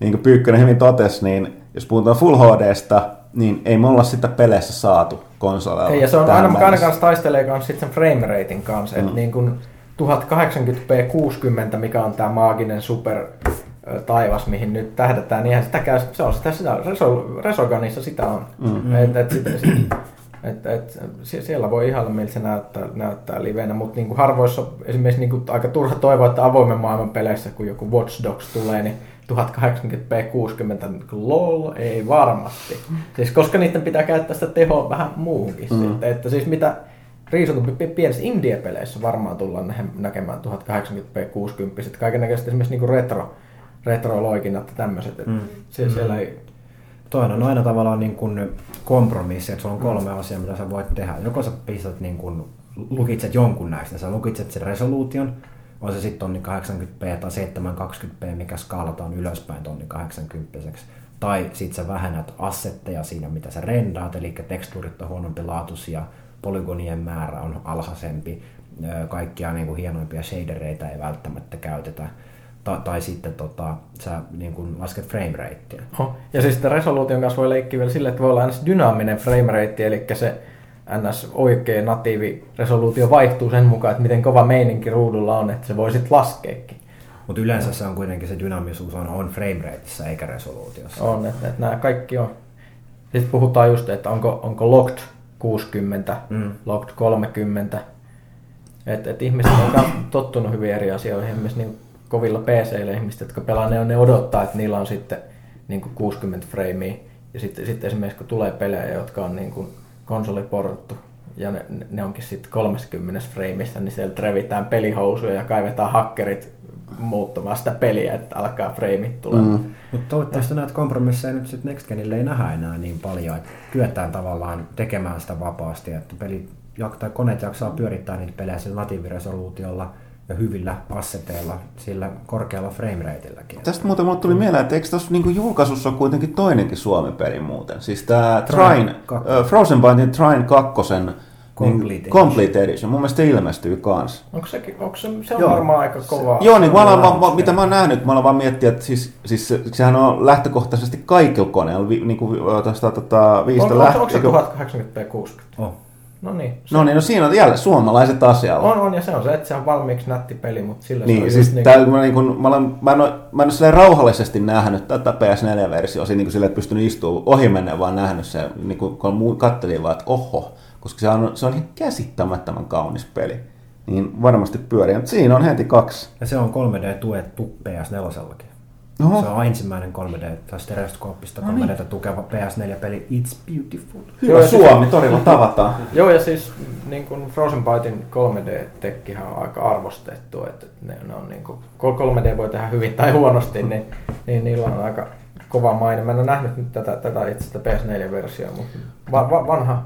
niin kuin Pyykkönen hyvin totesi, niin jos puhutaan Full HDsta, niin ei me olla sitä peleissä saatu konsoleilla. Ei, ja se on aina, aina kanssa taistelee kanssa sit sen frame ratein kanssa, mm. että niin kun 1080p 60, mikä on tämä maaginen super taivas, mihin nyt tähdätään, niin eihän sitäkään, se on sitä, sitä Reso- Resoganissa sitä on. Mm. Et, et, sit, sit, et, et, sie- siellä voi ihailla, miltä se näyttää, näyttää livenä, mutta niin harvoissa esimerkiksi niin aika turha toivoa, että avoimen maailman peleissä, kun joku Watch Dogs tulee, niin 1080p 60, niin kuin lol, ei varmasti. Siis koska niiden pitää käyttää sitä tehoa vähän muuhunkin mm. sitten. Että siis mitä riisutumpi pienissä indie-peleissä varmaan tullaan näkemään 1080p 60, sitten kaikennäköiset esimerkiksi niin retro, retro-loikinnat ja tämmöiset. Mm. Sie- siellä ei, Toinen on aina tavallaan niin kuin kompromissi, että sulla on kolme asiaa, mitä sä voit tehdä. Joko sä pistät niin kuin, lukitset jonkun näistä, sä lukitset sen resoluution, on se sitten tonni 80p tai 720p, mikä skaalataan ylöspäin tonni 80 Tai sit sä vähennät assetteja siinä, mitä sä rendaat, eli tekstuurit on huonompi laatuisia, polygonien määrä on alhaisempi, kaikkia niin kuin hienoimpia shadereita ei välttämättä käytetä. Ta- tai sitten tota, sä niin kuin lasket frame ratea. Oho. Ja siis sitten resoluution kanssa voi leikkiä vielä sille, että voi olla ns. dynaaminen frame rate, eli se ns. oikea natiivi resoluutio vaihtuu sen mukaan, että miten kova meininki ruudulla on, että se voi sitten laskeekin. Mutta yleensä se on kuitenkin se dynaamisuus on, on frame rateissa eikä resoluutiossa. On, että, että nämä kaikki on. Sitten puhutaan just, että onko, onko locked 60, mm. locked 30. Että et ihmiset on tottunut hyvin eri asioihin. Esimerkiksi niin kovilla PC-illä ihmiset, jotka pelaa, ne, on, ne odottaa, että niillä on sitten niin kuin 60 framea. Ja sitten, sitten esimerkiksi kun tulee pelejä, jotka on niin kuin konsoliporttu, ja ne, ne onkin sitten 30 frameissa, niin sieltä revitään pelihousuja ja kaivetaan hakkerit muuttamaan sitä peliä, että alkaa frameit tulemaan. Mm. Mutta toivottavasti näitä kompromisseja nyt sitten Next Genille ei nähdä enää niin paljon, että kyetään tavallaan tekemään sitä vapaasti, että peli, tai koneet jaksaa pyörittää niitä pelejä sillä natiiviresoluutiolla ja hyvillä asseteilla, sillä korkealla framerateilläkin. Tästä muuten mulle tuli mieleen, että eikö tuossa niinku julkaisussa ole kuitenkin toinenkin Suomi-peli muuten? Siis tämä Trine Trine, uh, Frozen Bindin Trine 2 Complete niin, Edition. Complete Edition. Mun mielestä se ilmestyy kans. Onko se, onko se, se on Joo. varmaan aika kova. Joo, niin mä olen, vaan- vaan- mitä mä oon nähnyt, mä olen vaan miettinyt, että siis, siis se- sehän on lähtökohtaisesti kaikilla koneilla, vi, niin kuin tuosta tota, on, viistä onko, se lähtien. 1080p 60? Oh. No niin. Se No niin, no siinä on jälleen suomalaiset asialla. on, on, ja se on se, että se on valmiiksi nätti peli, mutta sillä se Niin, on siis just niin tää, mä, niin kun, mä, olen, mä, en ole, mä en ole silleen rauhallisesti nähnyt tätä PS4-versiota, siinä niin silleen, että pystynyt istumaan ohi menneen, vaan nähnyt se, niin kun, kun muu- kattelin vaan, että oho, koska se on, se on ihan käsittämättömän kaunis peli. Niin varmasti pyörii, mutta siinä on heti kaksi. Ja se on 3D-tuettu PS4-sellakin. Oho. Se on ensimmäinen 3D, tai stereoskooppista 3D tukeva PS4-peli It's Beautiful. Hyvä Joo, ja Suomi, torilla tavataan. Joo, ja siis niin kuin Frozen Bytein 3D-tekkihän on aika arvostettu, että ne, ne on niin kuin, 3D voi tehdä hyvin tai huonosti, niin, niin niillä on aika kova maine. Mä en ole nähnyt nyt tätä, tätä itse sitä PS4-versiota, mutta va, va, vanha,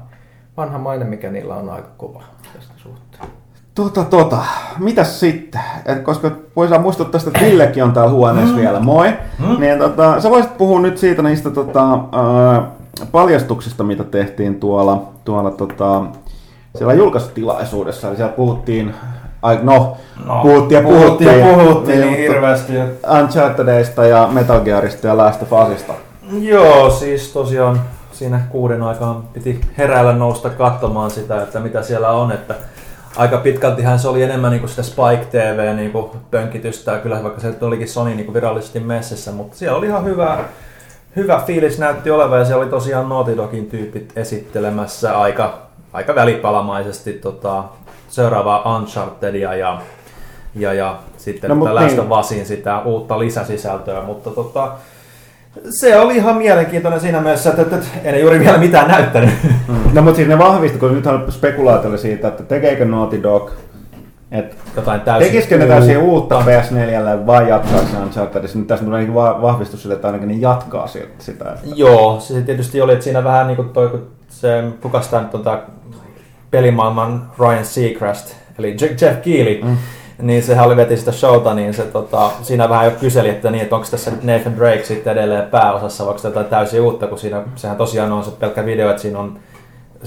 vanha maine, mikä niillä on aika kova tästä suhteen. Tota, tota, mitäs sitten? Et koska voidaan muistuttaa tästä, että Villekin on täällä huoneessa vielä, moi. Niin tota, sä voisit puhua nyt siitä niistä tota, ää, paljastuksista, mitä tehtiin tuolla, tuolla tota, siellä julkaisutilaisuudessa. Eli siellä puhuttiin, ai, no, no puhuttiin ja puhuttiin. puhuttiin ja puhuttiin niin, mutta hirveästi. Unchartedista ja Metal Gearista ja Last of Usista. Joo, siis tosiaan siinä kuuden aikaan piti heräillä nousta katsomaan sitä, että mitä siellä on. Että aika pitkältihän se oli enemmän niin kuin sitä Spike TV niin kuin pönkitystä, kyllä vaikka se olikin Sony niin kuin virallisesti messissä, mutta siellä oli ihan hyvä, hyvä fiilis näytti olevan ja siellä oli tosiaan Naughty Dogin tyypit esittelemässä aika, aika välipalamaisesti tota, seuraavaa Unchartedia ja, ja, ja sitten No, Last niin. of Usin sitä uutta lisäsisältöä, mutta tota, Se oli ihan mielenkiintoinen siinä mielessä, että, että, että en juuri vielä mitään näyttänyt. No mutta siis ne vahvisti, kun nythän spekulaatio oli siitä, että tekeekö Naughty Dog, että Jotain täysin tekisikö ne täysin uutta PS4 vai jatkaa se Unchartedissa. Nyt tässä tulee va- vahvistus sille, että ainakin ne jatkaa sitä. sitä. Joo, se tietysti oli, että siinä vähän niin kuin toi, kun se, kuka sitä nyt on tää pelimaailman Ryan Seacrest, eli Je- Jeff Keighley, mm. Niin sehän oli veti sitä showta, niin se tota, siinä vähän jo kyseli, että niin, että onko tässä Nathan Drake sitten edelleen pääosassa, vai onko jotain täysin uutta, kun siinä, sehän tosiaan on se pelkkä video, että siinä on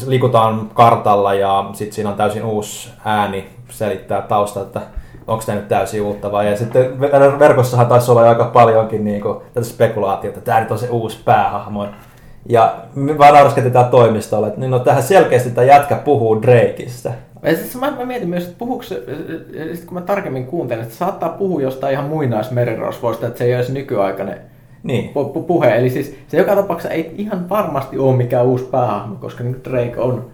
liikutaan kartalla ja sitten siinä on täysin uusi ääni selittää tausta, että onko tämä nyt täysin uutta vai ja sitten ver- verkossahan taisi olla aika paljonkin niin kuin, tätä spekulaatiota, että tämä nyt on se uusi päähahmo. Ja me vaan nauraskettiin täällä toimistolla, että niin no tähän selkeästi tämä jätkä puhuu Drakeista. Ja sit mä, mä mietin myös, että puhuuko se, sit kun mä tarkemmin kuuntelen, että se saattaa puhua jostain ihan muinaismerirosvoista, että se ei ole nykyaikainen Niin. pu- pu- puhe. Eli siis se joka tapauksessa ei ihan varmasti ole mikään uusi päähahmo, koska niin Drake on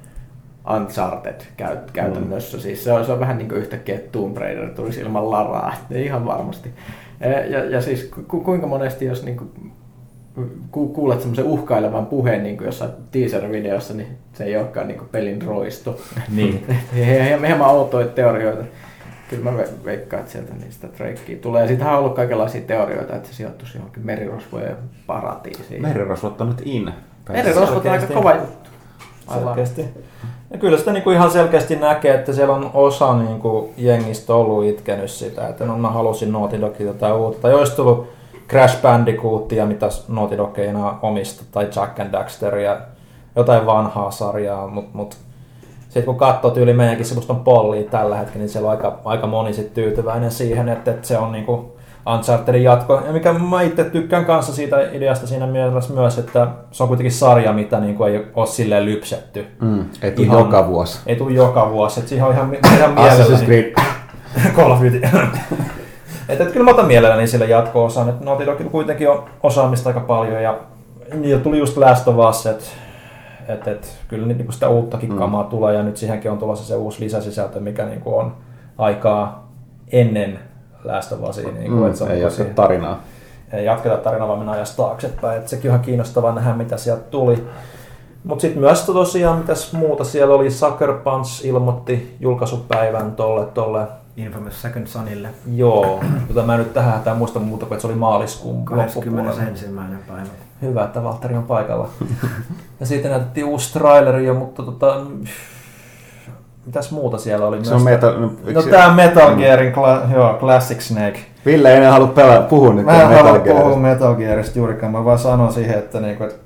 Uncharted käyt, käytännössä. Mm. Siis se on, se on vähän niin kuin yhtäkkiä että Tomb Raider tulisi ilman laraa, ihan varmasti. Ja, ja, ja siis ku, kuinka monesti, jos niin kuin, ku, kuulet semmoisen uhkailevan puheen niin kuin jossain teaser-videossa, niin se ei olekaan niin kuin pelin roisto. Niin. Hieman hieman outoja teorioita. Kyllä mä ve- veikkaan, että sieltä niistä Drakea tulee. Siitähän on ollut kaikenlaisia teorioita, että se sijoittuisi johonkin merirosvojen paratiisiin. Merirosvot on nyt in. Merirosvot on aika Selkeästi. kova juttu. Aivan. Selkeästi. Ja kyllä sitä niinku ihan selkeästi näkee, että siellä on osa niinku jengistä ollut itkenyt sitä, että no mä halusin Naughty Dogin jotain uutta. Tai olisi tullut Crash Bandicootia, mitä Naughty Dog ei enää omista, tai Jack and Daxteria, jotain vanhaa sarjaa, mutta mut, sitten kun katsoo tyyli meidänkin semmoista on pollia tällä hetkellä, niin siellä on aika, aika moni sit tyytyväinen siihen, että, että se on niinku Unchartedin jatko. Ja mikä mä itse tykkään kanssa siitä ideasta siinä mielessä myös, että se on kuitenkin sarja, mitä niinku ei ole silleen lypsetty. Mm, ei tule Ihan- joka vuosi. Ei tule joka vuosi, että siihen on ihan, ihan Assassin's mielelläni. Creed. Call of Duty. Että, että kyllä mä otan mielelläni sille jatko-osaan, että Naughty Dogilla kuitenkin on osaamista aika paljon ja, ja tuli just Last of Us, että et, et, kyllä nyt niinku sitä uuttakin Mm. kamaa tulee ja nyt siihenkin on tulossa se uusi lisäsisältö, mikä niinku on aikaa ennen Last of Usia. Niinku, Mm, että se on ei niinku siihen- tarinaa. ei jatketa tarinaa, vaan mennään ajasta taaksepäin. Et sekin on ihan kiinnostavaa nähdä, mitä sieltä tuli. Mutta sitten myös tosiaan, mitäs muuta siellä oli, Sucker Punch ilmoitti julkaisupäivän tolle, tolle Infamous Second Sonille Joo, mutta mä en nyt tähän hätään muista muuta kuin, että se oli maaliskuun loppupuolella. 21. päivä. Hyvä, että Valtteri on paikalla. ja sitten näytettiin uusi traileri jo, mutta tota, mitäs muuta siellä oli? Se on metal... No, No tää Metal Gearin kla- joo, Classic Snake. Ville ei enää halua pelaa, puhua nyt Mä en Metal halua puhua. Metal Gearista juurikaan, mä vaan sanon siihen, että niinku, et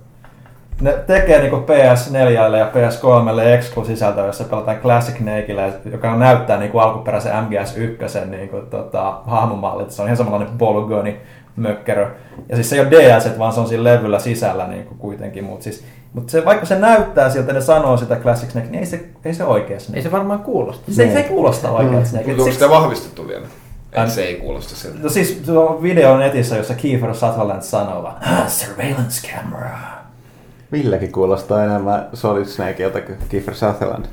ne tekee niinku PS4 ja PS3 exclu-sisältöä, jossa pelataan Classic Snakeillä, joka näyttää niinku alkuperäisen MGS1 niinku, tota, hahmomallit. Se on ihan samanlainen polygoni mökkerö. Ja siis se ei ole DLC, vaan se on siinä levyllä sisällä niinku kuitenkin. Mutta siis, mut se, vaikka se näyttää siltä, ne sanoo sitä Classic Snake, niin ei se, ei se oikea Snake. Ei se varmaan kuulosta. se, se ei kuulosta oikealta Snake. Mutta onko sitä vahvistettu vielä? Än- Et se ei kuulosta siltä. No siis se on video netissä, jossa Kiefer Sutherland sanoo vaan, ah, surveillance camera. Villekin kuulostaa enemmän Solid Snakeilta kuin Kiefer Sutherland.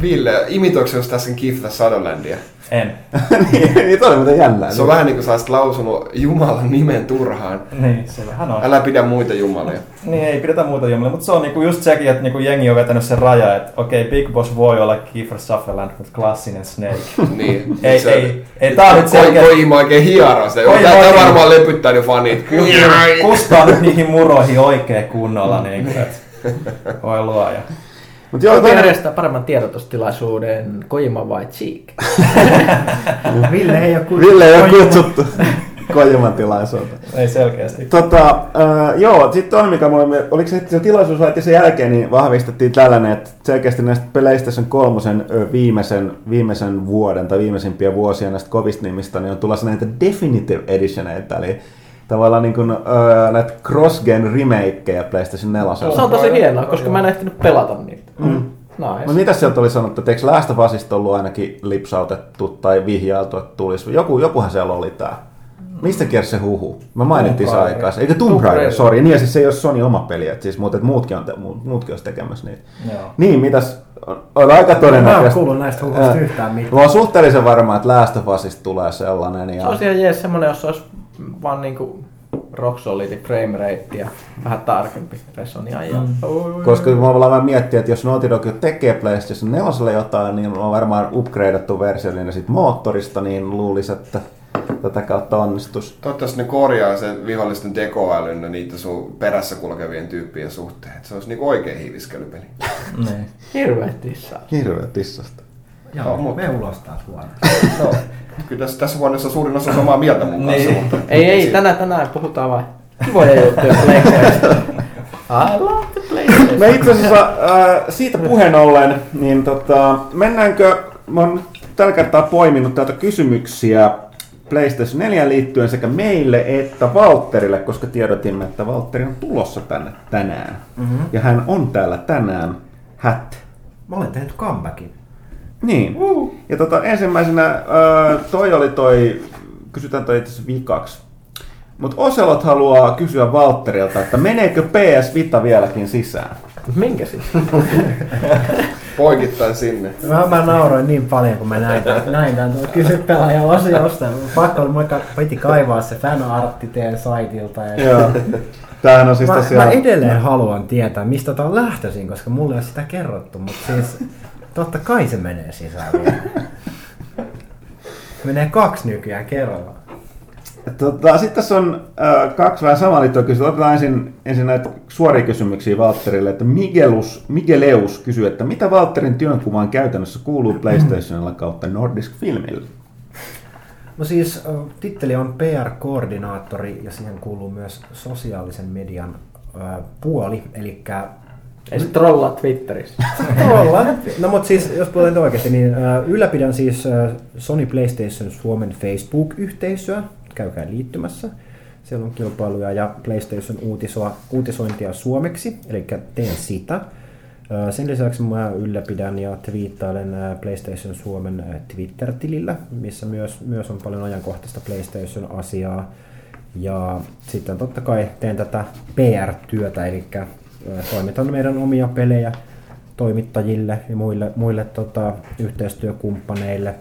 Ville, imitoiko se äsken Keith Sutherlandia? En. niin, niin toi oli muuten jännää. Se on vähän niin kuin sä olisit lausunut Jumalan nimen turhaan. Niin, se vähän on. Älä pidä muita jumalia. Niin, ei pidetä muuta jumalia, mutta se on niinku just sekin, että niinku jengi on vetänyt sen raja, että okei, Big Boss voi olla Kiefer Sutherland, mutta klassinen Snake. Niin. Ei, se, ei, ei, tää on nyt Koi, selkeä. Koima oikein sitä. Koima Tää oikein- varmaan lepyttää ne fanit. Kustaa nyt niihin muroihin oikein kunnolla, niinku, että voi luoja. Mut joo, toinen, järjestää paremman tiedotustilaisuuden Kojima vai Cheek? Ville ei ole kutsuttu. Ville ei ole kutsuttu Kojiman tilaisuuteen. Ei selkeästi. Tota, äh, joo, sitten toinen mikä mulla, oliko se, se tilaisuus laitti sen jälkeen, niin vahvistettiin tällainen, että selkeästi näistä PlayStation 3 ö, viimeisen, viimeisen vuoden tai viimeisimpiä vuosia näistä kovista nimistä, niin on tulossa näitä Definitive Editioneita, eli tavallaan niin kuin, ö, näitä cross-gen remakeja PlayStation 4. Se on tosi hienoa, koska mä en ehtinyt pelata niitä. Mm. Nice. No mitä sieltä oli sanottu, että eikö Last of Usista ollut ainakin lipsautettu tai vihjailtu, että tulisi? Joku, jokuhan siellä oli tää. Mistä kiersi se huhu? Mä mainittiin se aikaisemmin. Eikö Tomb Raider, sori. Niin ja siis se ei ole Sony oma peli, että siis, mutta että muutkin, on, te, muut, muutkin olisi tekemässä niitä. Joo. Niin, mitäs? On, on aika Mä en todennäköistä. kuullut näistä huhuista Ää, yhtään mitään. Mä oon suhteellisen varma, että Last of Usista tulee sellainen. Ja... Se olisi ihan jees semmonen, jos olisi vaan niinku rock solid frame rate ja vähän tarkempi resonia. Ja... Mm. Koska mä vaan miettiä, että jos Naughty Dog tekee PlayStation 4 jotain, niin on varmaan upgradeattu versio niin sit moottorista, niin luulisi, että tätä kautta onnistus. Toivottavasti ne korjaa sen vihollisten tekoälyn ja niitä sun perässä kulkevien tyyppien suhteen. Että se olisi niinku oikein hiiviskelypeli. Niin. Hirveä tissaa. Hirveä tissasta. Joo, No, mutta- me ulos taas huono. no, kyllä tässä, tässä huoneessa suurin osa on samaa mieltä mun kanssa. Niin. Mutta, Ei, ei, tänään, tänään puhutaan vain kivoja juttuja Playstationista. I love the PlayStation. Me itse asiassa äh, siitä puheen ollen, niin tota, mennäänkö, mä oon tällä kertaa poiminut täältä kysymyksiä PlayStation 4 liittyen sekä meille että Valtterille, koska tiedotimme, että Valtteri on tulossa tänne tänään. Mm-hmm. Ja hän on täällä tänään. Hat. Mä olen tehnyt comebackin. Niin. Ja tota, ensimmäisenä äh, toi oli toi, kysytään toi itse vikaksi. Mutta Oselot haluaa kysyä Valtterilta, että meneekö PS Vita vieläkin sisään? Minkä siis? Poikittain sinne. Mä, mä nauroin niin paljon, kun mä näin, tämän- näin tämän kysy pelaajan osiosta. Pakko oli moikka, piti kaivaa se fanartti teidän saitilta. Ja... Joo. Tämähän on siis Mä, tosiaan... mä edelleen haluan tietää, mistä tää on lähtöisin, koska mulle ei ole sitä kerrottu, mutta siis totta kai se menee sisään vielä. Menee kaksi nykyään kerralla. Tota, Sitten tässä on äh, kaksi vähän samaa liittoa kysyä. Otetaan ensin, ensin näitä suoria kysymyksiä Valtterille. Että Migelus, Migeleus kysyy, että mitä Valtterin työnkuvaan käytännössä kuuluu PlayStationilla kautta Nordisk Filmille? No siis titteli on PR-koordinaattori ja siihen kuuluu myös sosiaalisen median puoli, eli Ei se trollaa Twitterissä. Olla. No mutta siis, jos puhutaan oikeasti, niin ö, ylläpidän siis ö, Sony PlayStation Suomen Facebook-yhteisöä, käykää liittymässä. Siellä on kilpailuja ja PlayStation uutisua, uutisointia suomeksi, eli teen sitä. Ö, Sen lisäksi mä ylläpidän ja twiittailen PlayStation Suomen Twitter-tilillä, missä myös, myös on paljon ajankohtaista PlayStation-asiaa. Ja sitten totta kai teen tätä PR-työtä, eli toimitan meidän omia pelejä toimittajille ja muille, muille tota, yhteistyökumppaneille,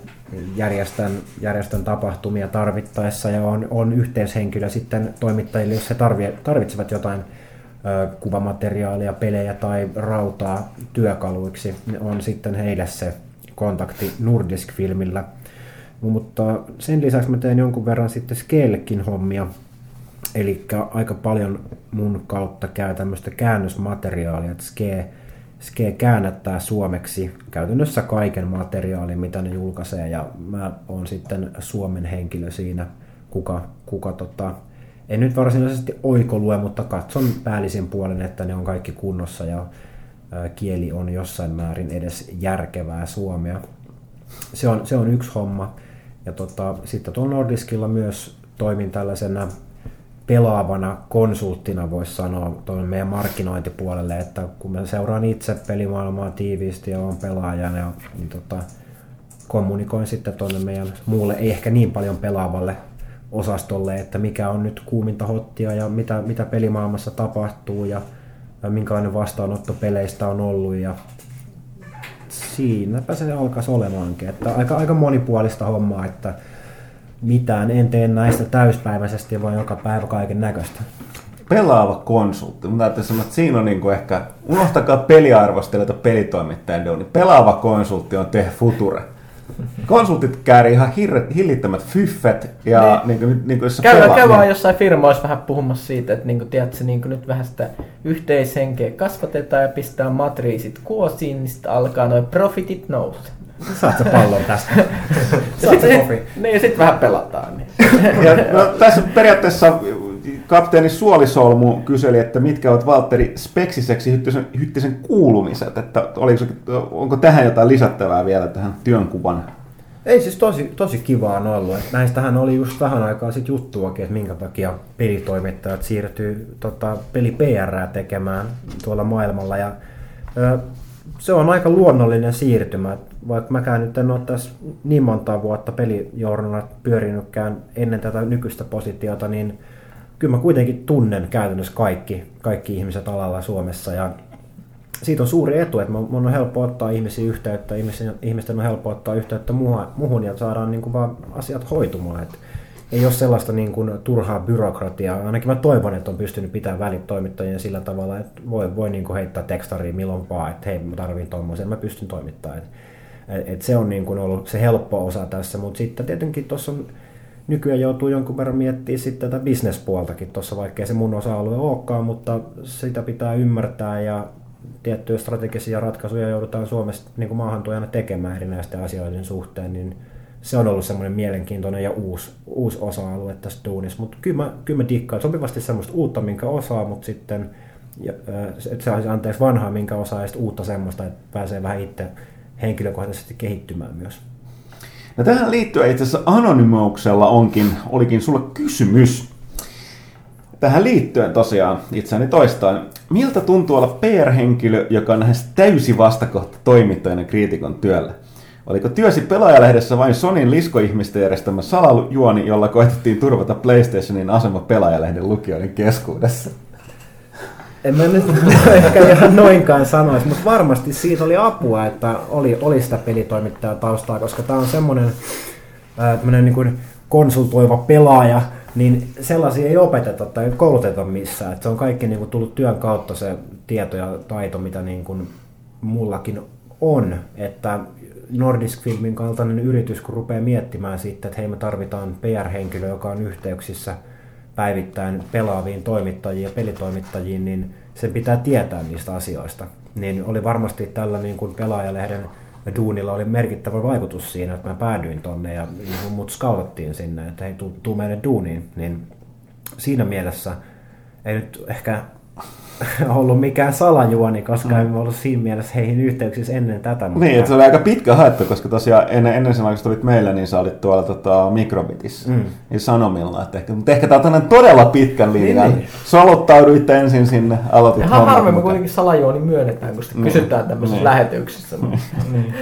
järjestän, järjestän tapahtumia tarvittaessa ja on, on yhteishenkilö sitten toimittajille, jos he tarvi, tarvitsevat jotain ö, kuvamateriaalia, pelejä tai rautaa työkaluiksi, niin on sitten heille se kontakti Nordisk-filmillä. Mutta sen lisäksi mä teen jonkun verran sitten Scalekin hommia, Eli aika paljon mun kautta käy tämmöistä käännösmateriaalia, että Ske, Ske käännättää suomeksi käytännössä kaiken materiaalin, mitä ne julkaisee, ja mä oon sitten Suomen henkilö siinä, kuka, kuka tota, en nyt varsinaisesti oikolue, mutta katson päällisin puolen, että ne on kaikki kunnossa ja kieli on jossain määrin edes järkevää suomea. Se on, se on yksi homma. Ja tota, sitten tuolla Nordiskilla myös toimin tällaisena pelaavana konsulttina voisi sanoa tuonne meidän markkinointipuolelle, että kun mä seuraan itse pelimaailmaa tiiviisti ja on pelaajana, ja, niin tota, kommunikoin sitten tuonne meidän muulle, ei ehkä niin paljon pelaavalle osastolle, että mikä on nyt kuuminta hottia ja mitä, mitä pelimaailmassa tapahtuu ja, ja minkälainen vastaanotto peleistä on ollut ja siinäpä se alkaisi olemaankin. Että aika, aika monipuolista hommaa, että mitään en tee näistä täyspäiväisesti, vaan joka päivä kaiken näköistä. Pelaava konsultti. Mun täytyy sanoa, että siinä on niinku ehkä, unohtakaa peliarvostelijat ja pelitoimittajan duuni. Pelaava konsultti on te future. Konsultit käärii ihan hirret, hillittömät fyffet ja niin. Niin, niin, jos sä Käy, pelaat, käy vaan niin- jossain firmoissa vähän puhumassa siitä, että niinku, tiedätkö, niinku, nyt vähän sitä yhteishenkeä kasvatetaan ja pistää matriisit kuosiin, niin sitten alkaa noin profitit nousta. Saat sä pallon tästä. Saat sä sit, kofi. niin, sit vähän pelataan. Niin. Ja, no, tässä periaatteessa kapteeni Suolisolmu kyseli, että mitkä ovat Valtteri Speksiseksi hyttisen, hyttisen kuulumiset, että oliko, onko tähän jotain lisättävää vielä tähän työnkuvan? Ei siis tosi, tosi kivaa on ollut. Et näistähän oli just vähän aikaa sitten juttuakin, että minkä takia pelitoimittajat siirtyy tota, peli PR tekemään tuolla maailmalla. Ja, ö, se on aika luonnollinen siirtymä. Vaikka mäkään nyt en ole tässä niin monta vuotta pelijournalla pyörinytkään ennen tätä nykyistä positiota, niin kyllä mä kuitenkin tunnen käytännössä kaikki, kaikki ihmiset alalla Suomessa. Ja siitä on suuri etu, että mun on helppo ottaa ihmisiä yhteyttä, ihmisten, on helppo ottaa yhteyttä muhun ja saadaan niin kuin vaan asiat hoitumaan. Et ei ole sellaista niin kuin turhaa byrokratiaa. Ainakin mä toivon, että on pystynyt pitämään välit toimittajien sillä tavalla, että voi, voi niin kuin heittää tekstariin milloin vaan, että hei, mä tarvin tuommoisen, mä pystyn toimittamaan. Et, se on niin kuin ollut se helppo osa tässä, mutta sitten tietenkin tuossa on nykyään joutuu jonkun verran miettimään sitten tätä bisnespuoltakin tuossa, vaikkei se mun osa-alue olekaan, mutta sitä pitää ymmärtää ja tiettyjä strategisia ratkaisuja joudutaan Suomessa niin maahantuojana tekemään erinäisten asioiden suhteen, niin se on ollut semmoinen mielenkiintoinen ja uusi, uusi osa-alue tässä duunissa. Mutta kyllä mä, kyllä mä dikkaan sopivasti semmoista uutta, minkä osaa, mutta sitten että se olisi anteeksi vanhaa, minkä osaa, ja uutta semmoista, että pääsee vähän itse henkilökohtaisesti kehittymään myös. No tähän liittyen itse asiassa anonymouksella onkin, olikin sulle kysymys. Tähän liittyen tosiaan itseäni toistaan. Miltä tuntuu olla PR-henkilö, joka on lähes täysi vastakohta toimittajana kriitikon työlle? Oliko työsi pelaajalehdessä vain Sonin liskoihmisten järjestämä salajuoni, jolla koetettiin turvata PlayStationin asema pelaajalehden lukijoiden keskuudessa? En mä nyt ehkä ihan noinkaan sanoisi, mutta varmasti siitä oli apua, että oli, oli sitä pelitoimittajaa taustaa, koska tämä on semmoinen äh, niin kuin konsultoiva pelaaja, niin sellaisia ei opeteta tai kouluteta missään. Että se on kaikki niin kuin tullut työn kautta se tieto ja taito, mitä niin kuin mullakin on. Että Nordisk Filmin kaltainen yritys, kun rupeaa miettimään sitten, että hei me tarvitaan PR-henkilö, joka on yhteyksissä päivittäin pelaaviin toimittajiin ja pelitoimittajiin, niin sen pitää tietää niistä asioista. Niin oli varmasti tällä niin kuin pelaajalehden duunilla oli merkittävä vaikutus siinä, että mä päädyin tonne ja mut scoutattiin sinne, että hei, tuu, tuu meille duuniin. Niin siinä mielessä ei nyt ehkä ollut mikään salajuoni, koska mm. emme ollut siinä mielessä heihin yhteyksissä ennen tätä. Mutta... Niin, että se oli aika pitkä haettu, koska tosiaan ennen, ennen sen kun tulit meille, niin sä olit tuolla tota, Mikrobitissä, mm. niin Sanomilla. Että ehkä, mutta ehkä tämä on todella pitkän linjan. Niin, niin. Soluttauduitte ensin sinne, aloitit Ihan harvemmin kuitenkin salajuoni myönnetään, kun sitä niin. kysytään tämmöisissä niin. lähetyksissä. niin.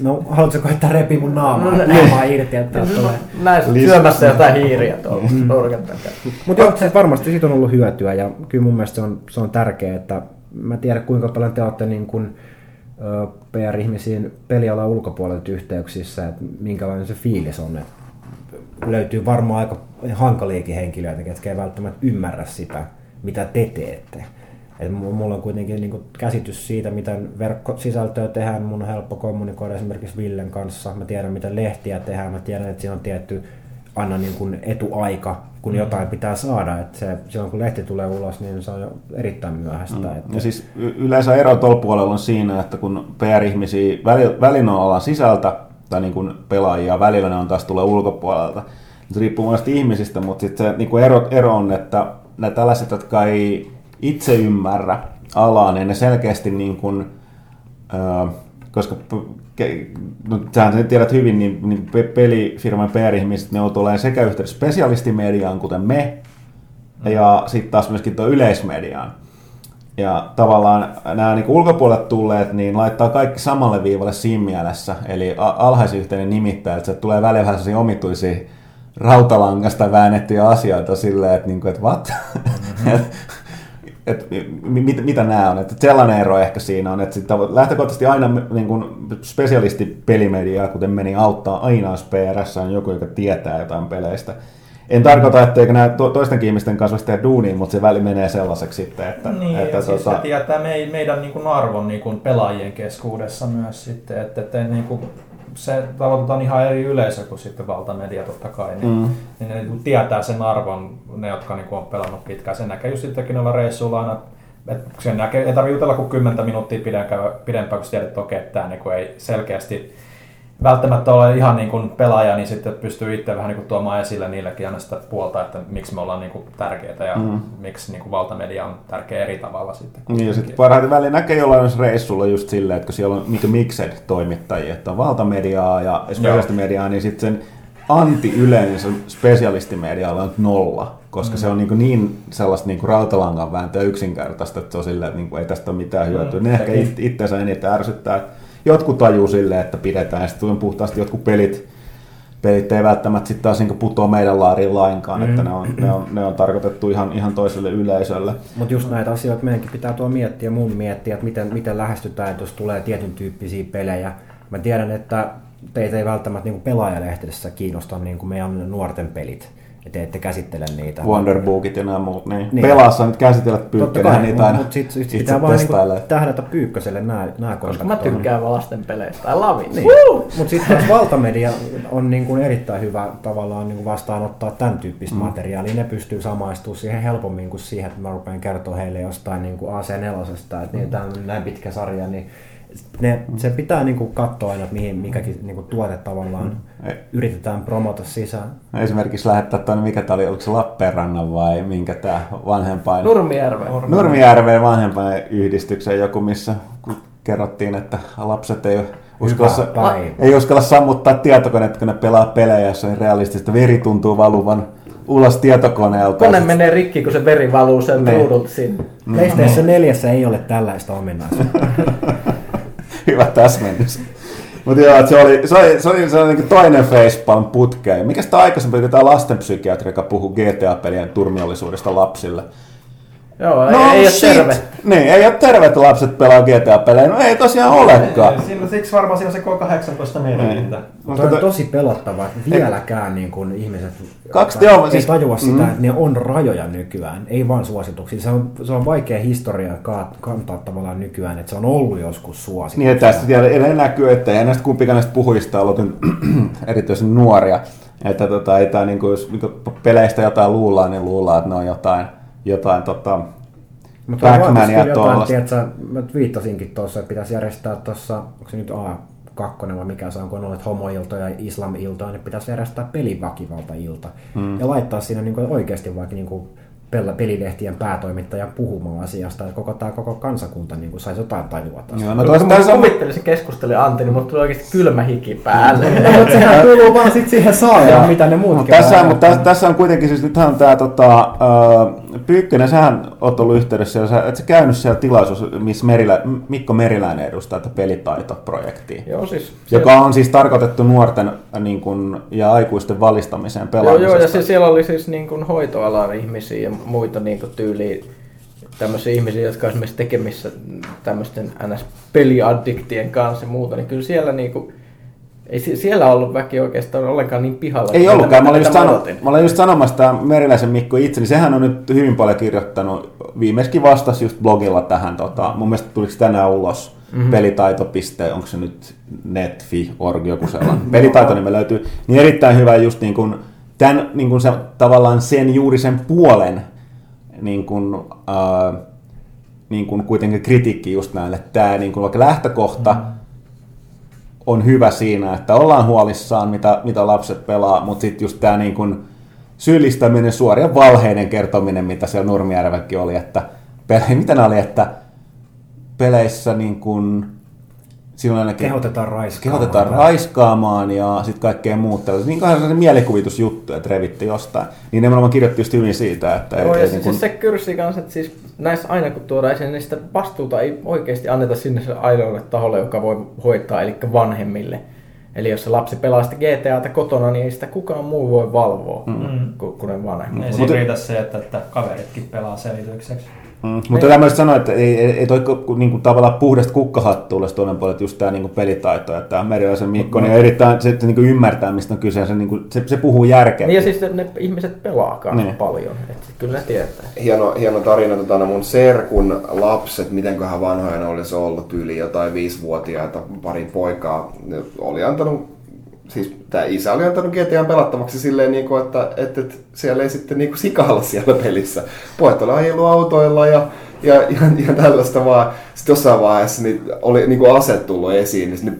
No, haluatko koittaa repi mun naamaa, no, naamaa irti, että tulee. Näin syömässä jotain hiiriä tuolla mm. nurkan Mutta joo, siis varmasti siitä on ollut hyötyä ja kyllä mun mielestä se on, se on tärkeää, että mä tiedän kuinka paljon te olette niin kuin, PR-ihmisiin pelialan ulkopuolelta yhteyksissä, että minkälainen se fiilis on. Että löytyy varmaan aika hankaliakin henkilöitä, jotka ei välttämättä ymmärrä sitä, mitä te teette. Et mulla on kuitenkin niin käsitys siitä, miten verkkosisältöä tehdään. Mun on helppo kommunikoida esimerkiksi Villen kanssa. Mä tiedän, miten lehtiä tehdään. Mä tiedän, että siinä on tietty aina niin kuin etuaika, kun mm. jotain pitää saada. Et se, silloin kun lehti tulee ulos, niin se on jo erittäin myöhäistä. Mm. Että... Ja siis yleensä ero tuolla puolella on siinä, että kun PR-ihmisiä välillä on sisältä, tai niin kuin pelaajia, välillä ne on taas tulee ulkopuolelta. Se riippuu monesti ihmisistä, mutta sitten se niin kuin ero, ero on, että ne tällaiset, jotka ei itse ymmärrä alaa, niin ne selkeästi niin kuin, äh, koska no, sähän tiedät hyvin, niin, niin pelifirman PR-ihmiset, ne tulee sekä yhteydessä spesialistimediaan, kuten me, mm. ja sitten taas myöskin tuo yleismediaan. Ja tavallaan nämä niin ulkopuolet tulleet, niin laittaa kaikki samalle viivalle siinä mielessä, eli alhaisyhteinen nimittäjä, että se tulee välillä vähän omituisia rautalangasta väännettyjä asioita silleen, että, niin kuin, että what? Mm-hmm. että mit, mitä nämä on. Että sellainen ero ehkä siinä on, että sit lähtökohtaisesti aina niin kuin spesialisti pelimediaa, kuten meni auttaa aina, jos PRS on joku, joka tietää jotain peleistä. En tarkoita, etteikö nämä to, toisten ihmisten kanssa tehdä duunia, mutta se väli menee sellaiseksi sitten, että... Niin, että, siis tota... se tietää meidän niin kuin arvon niin kuin pelaajien keskuudessa myös sitten, että, että niin kuin se tavoitetaan ihan eri yleisö kuin sitten valtamedia totta kai, niin, mm. niin ne niin tietää sen arvon, ne jotka niin on pelannut pitkään. Sen näkee just sittenkin noilla reissuilla aina, että sen näkee, ei tarvitse jutella kuin 10 minuuttia pidempään, kun tiedät, että okei, että tämä niin ei selkeästi välttämättä ole ihan niin kuin pelaaja, niin sitten pystyy itse vähän niin kuin tuomaan esille niillekin aina sitä puolta, että miksi me ollaan niin kuin tärkeitä ja mm. miksi niin kuin valtamedia on tärkeä eri tavalla sitten. Niin ja sitten parhaiten väliin näkee jollain reissulla just silleen, että kun siellä on niin mixed toimittajia, että on valtamediaa ja spesialistimediaa, niin sitten sen anti-yleinen spesialistimedialla on nolla, koska mm. se on niin, niin sellaista niin kuin rautalangan vääntöä yksinkertaista, että se on silleen, että niin kuin ei tästä ole mitään hyötyä. Mm. Ne ehkä itseänsä eniten ärsyttää, jotkut tajuu silleen, että pidetään, ja sitten puhtaasti jotkut pelit, pelit ei välttämättä sitten taas niin putoa meidän laariin lainkaan, mm. että ne on, ne, on, ne on tarkoitettu ihan, ihan toiselle yleisölle. Mutta just näitä asioita meidänkin pitää tuo miettiä, mun miettiä, että miten, miten lähestytään, että jos tulee tietyn tyyppisiä pelejä. Mä tiedän, että teitä ei välttämättä niin pelaajalehdessä kiinnosta niin meidän nuorten pelit. Ja te ette käsittele niitä. Wonderbookit ja nämä muut. Niin. Niin. Pelaassa nyt käsitellä kai, niitä mutta aina mut sit, sit itse pitää vaan niinku tähdätä Pyykköselle nämä, nämä Koska mä tykkään vaan lasten peleistä. I love it. Niin. Mutta sitten taas valtamedia on niin kuin erittäin hyvä tavallaan niin kuin vastaanottaa tämän tyyppistä mm. materiaalia. Ne pystyy samaistumaan siihen helpommin kuin siihen, että mä rupean kertoa heille jostain niin kuin AC4, että niin, tämä on näin pitkä sarja, niin ne, se pitää niin kuin katsoa aina, että mihin mikäkin niin kuin tuote tavallaan Ei. yritetään promota sisään. Esimerkiksi lähettää tuonne, mikä tämä oli, oliko se Lappeenrannan vai minkä tämä vanhempain? Nurmijärve. Nurmijärveen vanhempain yhdistykseen joku, missä kerrottiin, että lapset ei uskalla, Hyvä päivä. ei uskalla sammuttaa tietokoneet, kun ne pelaa pelejä, jossa on realistista. Veri tuntuu valuvan ulos tietokoneelta. Kone menee rikki, kun se veri valuu sen Niin. ruudulta sinne. PlayStation 4 ei ole tällaista ominaisuutta. Hyvä täsmennys. Mutta joo, se oli, se oli, se oli, se oli niin toinen facepalm putkeen. Mikä sitä aikaisemmin oli tämä lastenpsykiatri, joka puhui GTA-pelien turmiollisuudesta lapsille? Joo, ei, ei ole terve. Niin, ei ole terve, että lapset pelaa GTA-pelejä. No ei tosiaan olekaan. Siinä, siksi varmaan siinä on se K18 merkintä. Mutta on tosi pelottavaa, että vieläkään niin kuin ihmiset Kaksi- ei joo, siis- tajua sitä, mm. että ne on rajoja nykyään, ei vaan suosituksia. Se on, se on vaikea historiaa ka- kantaa tavallaan nykyään, että se on ollut joskus suositus. Niin, että tästä tiedä, edelleen näkyy, että ei näistä kumpikaan näistä puhujista ollut erityisen nuoria. Että tota, ei tää, niinku, jos niinku peleistä jotain luullaan, niin luullaan, että ne on jotain, jotain tota, Mutta Pac-Mania tuollaista. tiedätkö, mä viittasinkin tuossa, että pitäisi järjestää tuossa, onko se nyt A2 vai mikä se on, kun on noita homoiltoja ja islamiltoja, niin pitäisi järjestää peliväkivaltailta. Hmm. Ja laittaa siinä niin oikeasti vaikka niin kuin pel- pelilehtien päätoimittajan puhumaan asiasta, että koko tämä koko kansakunta niin kuin saisi jotain tajua tästä. Joo, no Kun toista mä kuvittelisin keskustelemaan Antti, niin mulla tuli oikeasti kylmä hiki päälle. No, mutta sehän kuuluu vaan sit siihen saaraan, mitä ne muut mutta tässä, on, mutta tässä, tässä, on kuitenkin, siis nythän tämä tota, äh, Pyykkönen, sähän oot ollut yhteydessä, ja sä, et sä käynyt siellä tilaisuus, missä Merilä, Mikko Meriläinen edustaa tätä pelitaitoprojektia. joo, siis... Joka on siis tarkoitettu nuorten niin kuin, ja aikuisten valistamiseen Joo, pelaamisesta. joo, ja se, siellä oli siis niin kuin hoitoalan ihmisiä ja muita niin kuin tyyliin tämmöisiä ihmisiä, jotka on esimerkiksi tekemissä tämmöisten NS-peliaddiktien kanssa ja muuta, niin kyllä siellä niin kuin, ei sie- siellä ollut väki oikeastaan ollenkaan niin pihalla. Ei ollutkaan, mä mitä- olin, just sano, mä olin just sanomassa tämä Meriläisen Mikko itse, niin sehän on nyt hyvin paljon kirjoittanut, viimeiskin vastasi just blogilla tähän, tota, mun mielestä tuliko tänään ulos, mm-hmm. pelitaito. onko se nyt netfi.org joku sellainen, pelitaito nime löytyy, niin erittäin hyvä just niin kuin, tämän, niin kuin se, tavallaan sen juuri sen puolen niin kuin, äh, niin kuin kuitenkin kritiikki just että tämä niin kuin vaikka lähtökohta mm on hyvä siinä, että ollaan huolissaan, mitä, mitä lapset pelaa, mutta sitten just tämä niin kuin syyllistäminen, suorien valheiden kertominen, mitä siellä Nurmijärvelläkin oli, että pele, mitä ne oli, että peleissä niin kuin, silloin ainakin Kehotetaan raiskaamaan. kehotetaan raiskaamaan ja sitten kaikkea muuta. tällaista. Niin kuin se mielikuvitusjuttu, että revitti jostain. Niin nimenomaan kirjoitti just hyvin siitä, että Joo, ei, ja ei, niin siis se kyrsii kanssa, että siis näissä aina kun tuodaan esiin, niin sitä vastuuta ei oikeasti anneta sinne se ainoalle taholle, joka voi hoitaa, eli vanhemmille. Eli jos se lapsi pelaa sitä GTAta kotona, niin ei sitä kukaan muu voi valvoa mm. kuin, ne vanhemmat. Ei Mutta- siinä riitä se, että, että kaveritkin pelaa selitykseksi. Mm, mutta tämä myös sanoa, että ei, ei, ei toi ku- niin kuin tavallaan puhdasta kukkahattuulle toinen puoli, että just tämä niin kuin pelitaito, että tämä Meriläisen Mikko niin erittäin, se, niin kuin ymmärtää, mistä on kyse, se, niin kuin, se, se puhuu järkeä. Niin ja siis ne ihmiset pelaa kanssa Niin. paljon, että kyllä ne tietää. hieno, hieno tarina tota, no mun serkun lapset, mitenköhän vanhoja ne olisi ollut, yli jotain viisivuotiaita, pari poikaa, ne oli antanut, siis tämä isä oli antanut GTA pelattavaksi silleen, niin kuin, että, että, että siellä ei sitten niin kuin sikailla siellä pelissä. Pojat oli ajellut autoilla ja, ja, ja, ja tällaista vaan. Sitten jossain vaiheessa niin oli niin kuin aset tullut esiin, niin sitten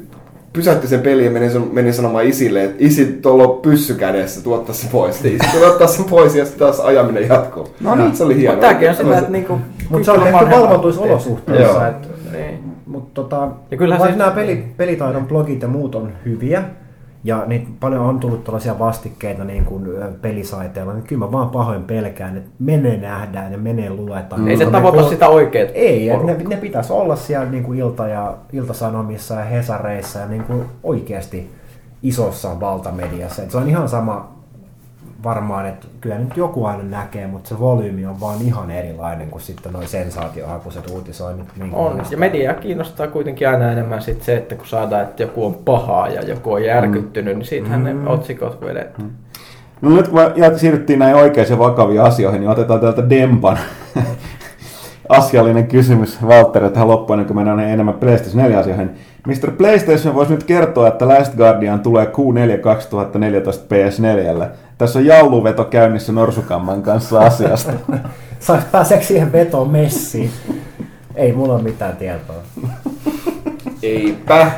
pysäytti sen pelin ja meni, meni sanomaan isille, että isi, tuolla on pyssy kädessä, tuottaa se pois. Ja isi tuli ottaa sen pois ja sitten taas ajaminen jatkuu. No niin. Se oli hienoa. Mutta tämäkin on sitä, että niinku... Mutta se on tehty vanhemmat- valvotuissa olosuhteissa. Että- Niin. Mutta tota, Ja kyllähän vaikka se- nämä peli, pelitaidon blogit ja muut on hyviä, ja niitä paljon on tullut tällaisia vastikkeita niin kuin pelisaiteilla, niin kyllä mä vaan pahoin pelkään, että menee nähdään ja menee luetaan. Ei se tavoita kol- sitä oikeet Ei, ne, ne pitäisi olla siellä niin kuin ilta- ja iltasanomissa ja hesareissa ja niin kuin oikeasti isossa valtamediassa. Et se on ihan sama, varmaan, että kyllä nyt joku aina näkee, mutta se volyymi on vaan ihan erilainen kuin sitten noin sensaatiohakuiset uutisoinnit. Niin On, ja mediaa kiinnostaa kuitenkin aina enemmän sit se, että kun saadaan, että joku on pahaa ja joku on järkyttynyt, niin siitähän ne otsikot vedetään. No nyt kun siirryttiin näin oikeisiin vakaviin asioihin, niin otetaan täältä Dempan asiallinen kysymys Valtteri tähän loppuun, ennen kuin mennään enemmän PlayStation 4 asioihin. Mr. PlayStation voisi nyt kertoa, että Last Guardian tulee Q4 2014 PS4. Tässä on jauluveto käynnissä Norsukamman kanssa asiasta. Saisi pääseekö siihen vetoon messiin? Ei mulla ole mitään tietoa. Eipä.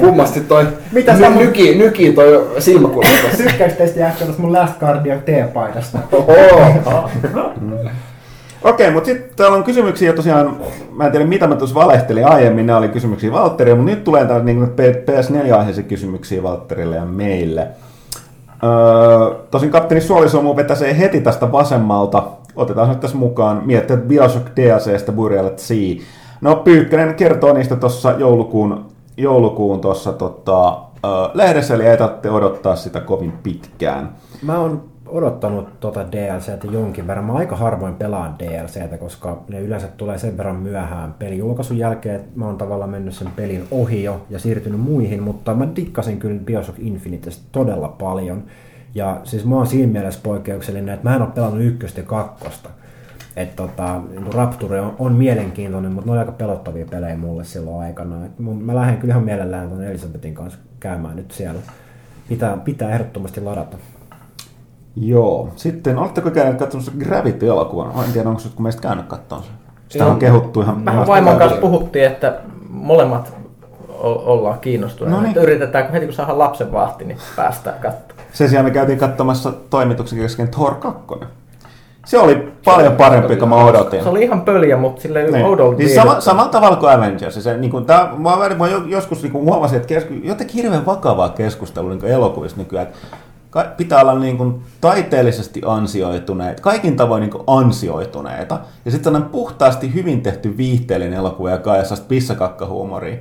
Kummasti toi Mitä ny, sä mun- nyki, nyki toi silmäkulma tossa. Tykkääks teistä jääkö mun Last Guardian T-paidasta? Oho. Okei, mutta sitten täällä on kysymyksiä tosiaan, mä en tiedä mitä mä tuossa valehtelin aiemmin, ne oli kysymyksiä Valtterille, mutta nyt tulee täällä niin PS4-aiheisia kysymyksiä Valtterille ja meille. Öö, tosin kapteeni Suolisomu vetäsee heti tästä vasemmalta, otetaan nyt tässä mukaan, miettii, että Bioshock DLCstä Burial at Sea. No Pyykkönen kertoo niistä tuossa joulukuun, joulukuun tuossa tota, öö, lehdessä, eli ei odottaa sitä kovin pitkään. Mä oon odottanut tota DLCtä jonkin verran. Mä aika harvoin pelaan DLCtä, koska ne yleensä tulee sen verran myöhään pelin julkaisun jälkeen, että mä oon tavallaan mennyt sen pelin ohi jo ja siirtynyt muihin, mutta mä dikkasin kyllä Bioshock Infinitestä todella paljon. Ja siis mä oon siinä mielessä poikkeuksellinen, että mä en ole pelannut ykköstä ja kakkosta. Että tota, niin Rapture on, on, mielenkiintoinen, mutta ne on aika pelottavia pelejä mulle silloin aikana. Et mun, mä lähden kyllä ihan mielellään tuon Elisabetin kanssa käymään nyt siellä. Pitää, pitää ehdottomasti ladata. Joo. Sitten, oletteko käyneet katsomassa Gravity-elokuvan? En tiedä, onko kun meistä käynyt katsomaan se. Sitä on kehuttu ihan... Vähän vaimon kanssa puhuttiin, että molemmat o- ollaan kiinnostuneita. No niin. Yritetään, heti kun saadaan lapsen vahti, niin päästään katsomaan. Sen sijaan me käytiin katsomassa toimituksen kesken Thor 2. Se oli paljon parempi kuin mä odotin. Se oli ihan pöliä, mutta silleen Niin. oudolta Siis sama, samalla tavalla kuin Avengers. Se, niin kuin, tää, mä, mä jo- joskus niin kuin huomasin, että kesku, jotenkin hirveän vakavaa keskustelua niin kuin elokuvista nykyään. Että pitää olla niin kuin, taiteellisesti ansioituneita, kaikin tavoin niin kuin, ansioituneita. Ja sitten sellainen puhtaasti hyvin tehty viihteellinen elokuva, joka on sellaista pissakakkahuumoria.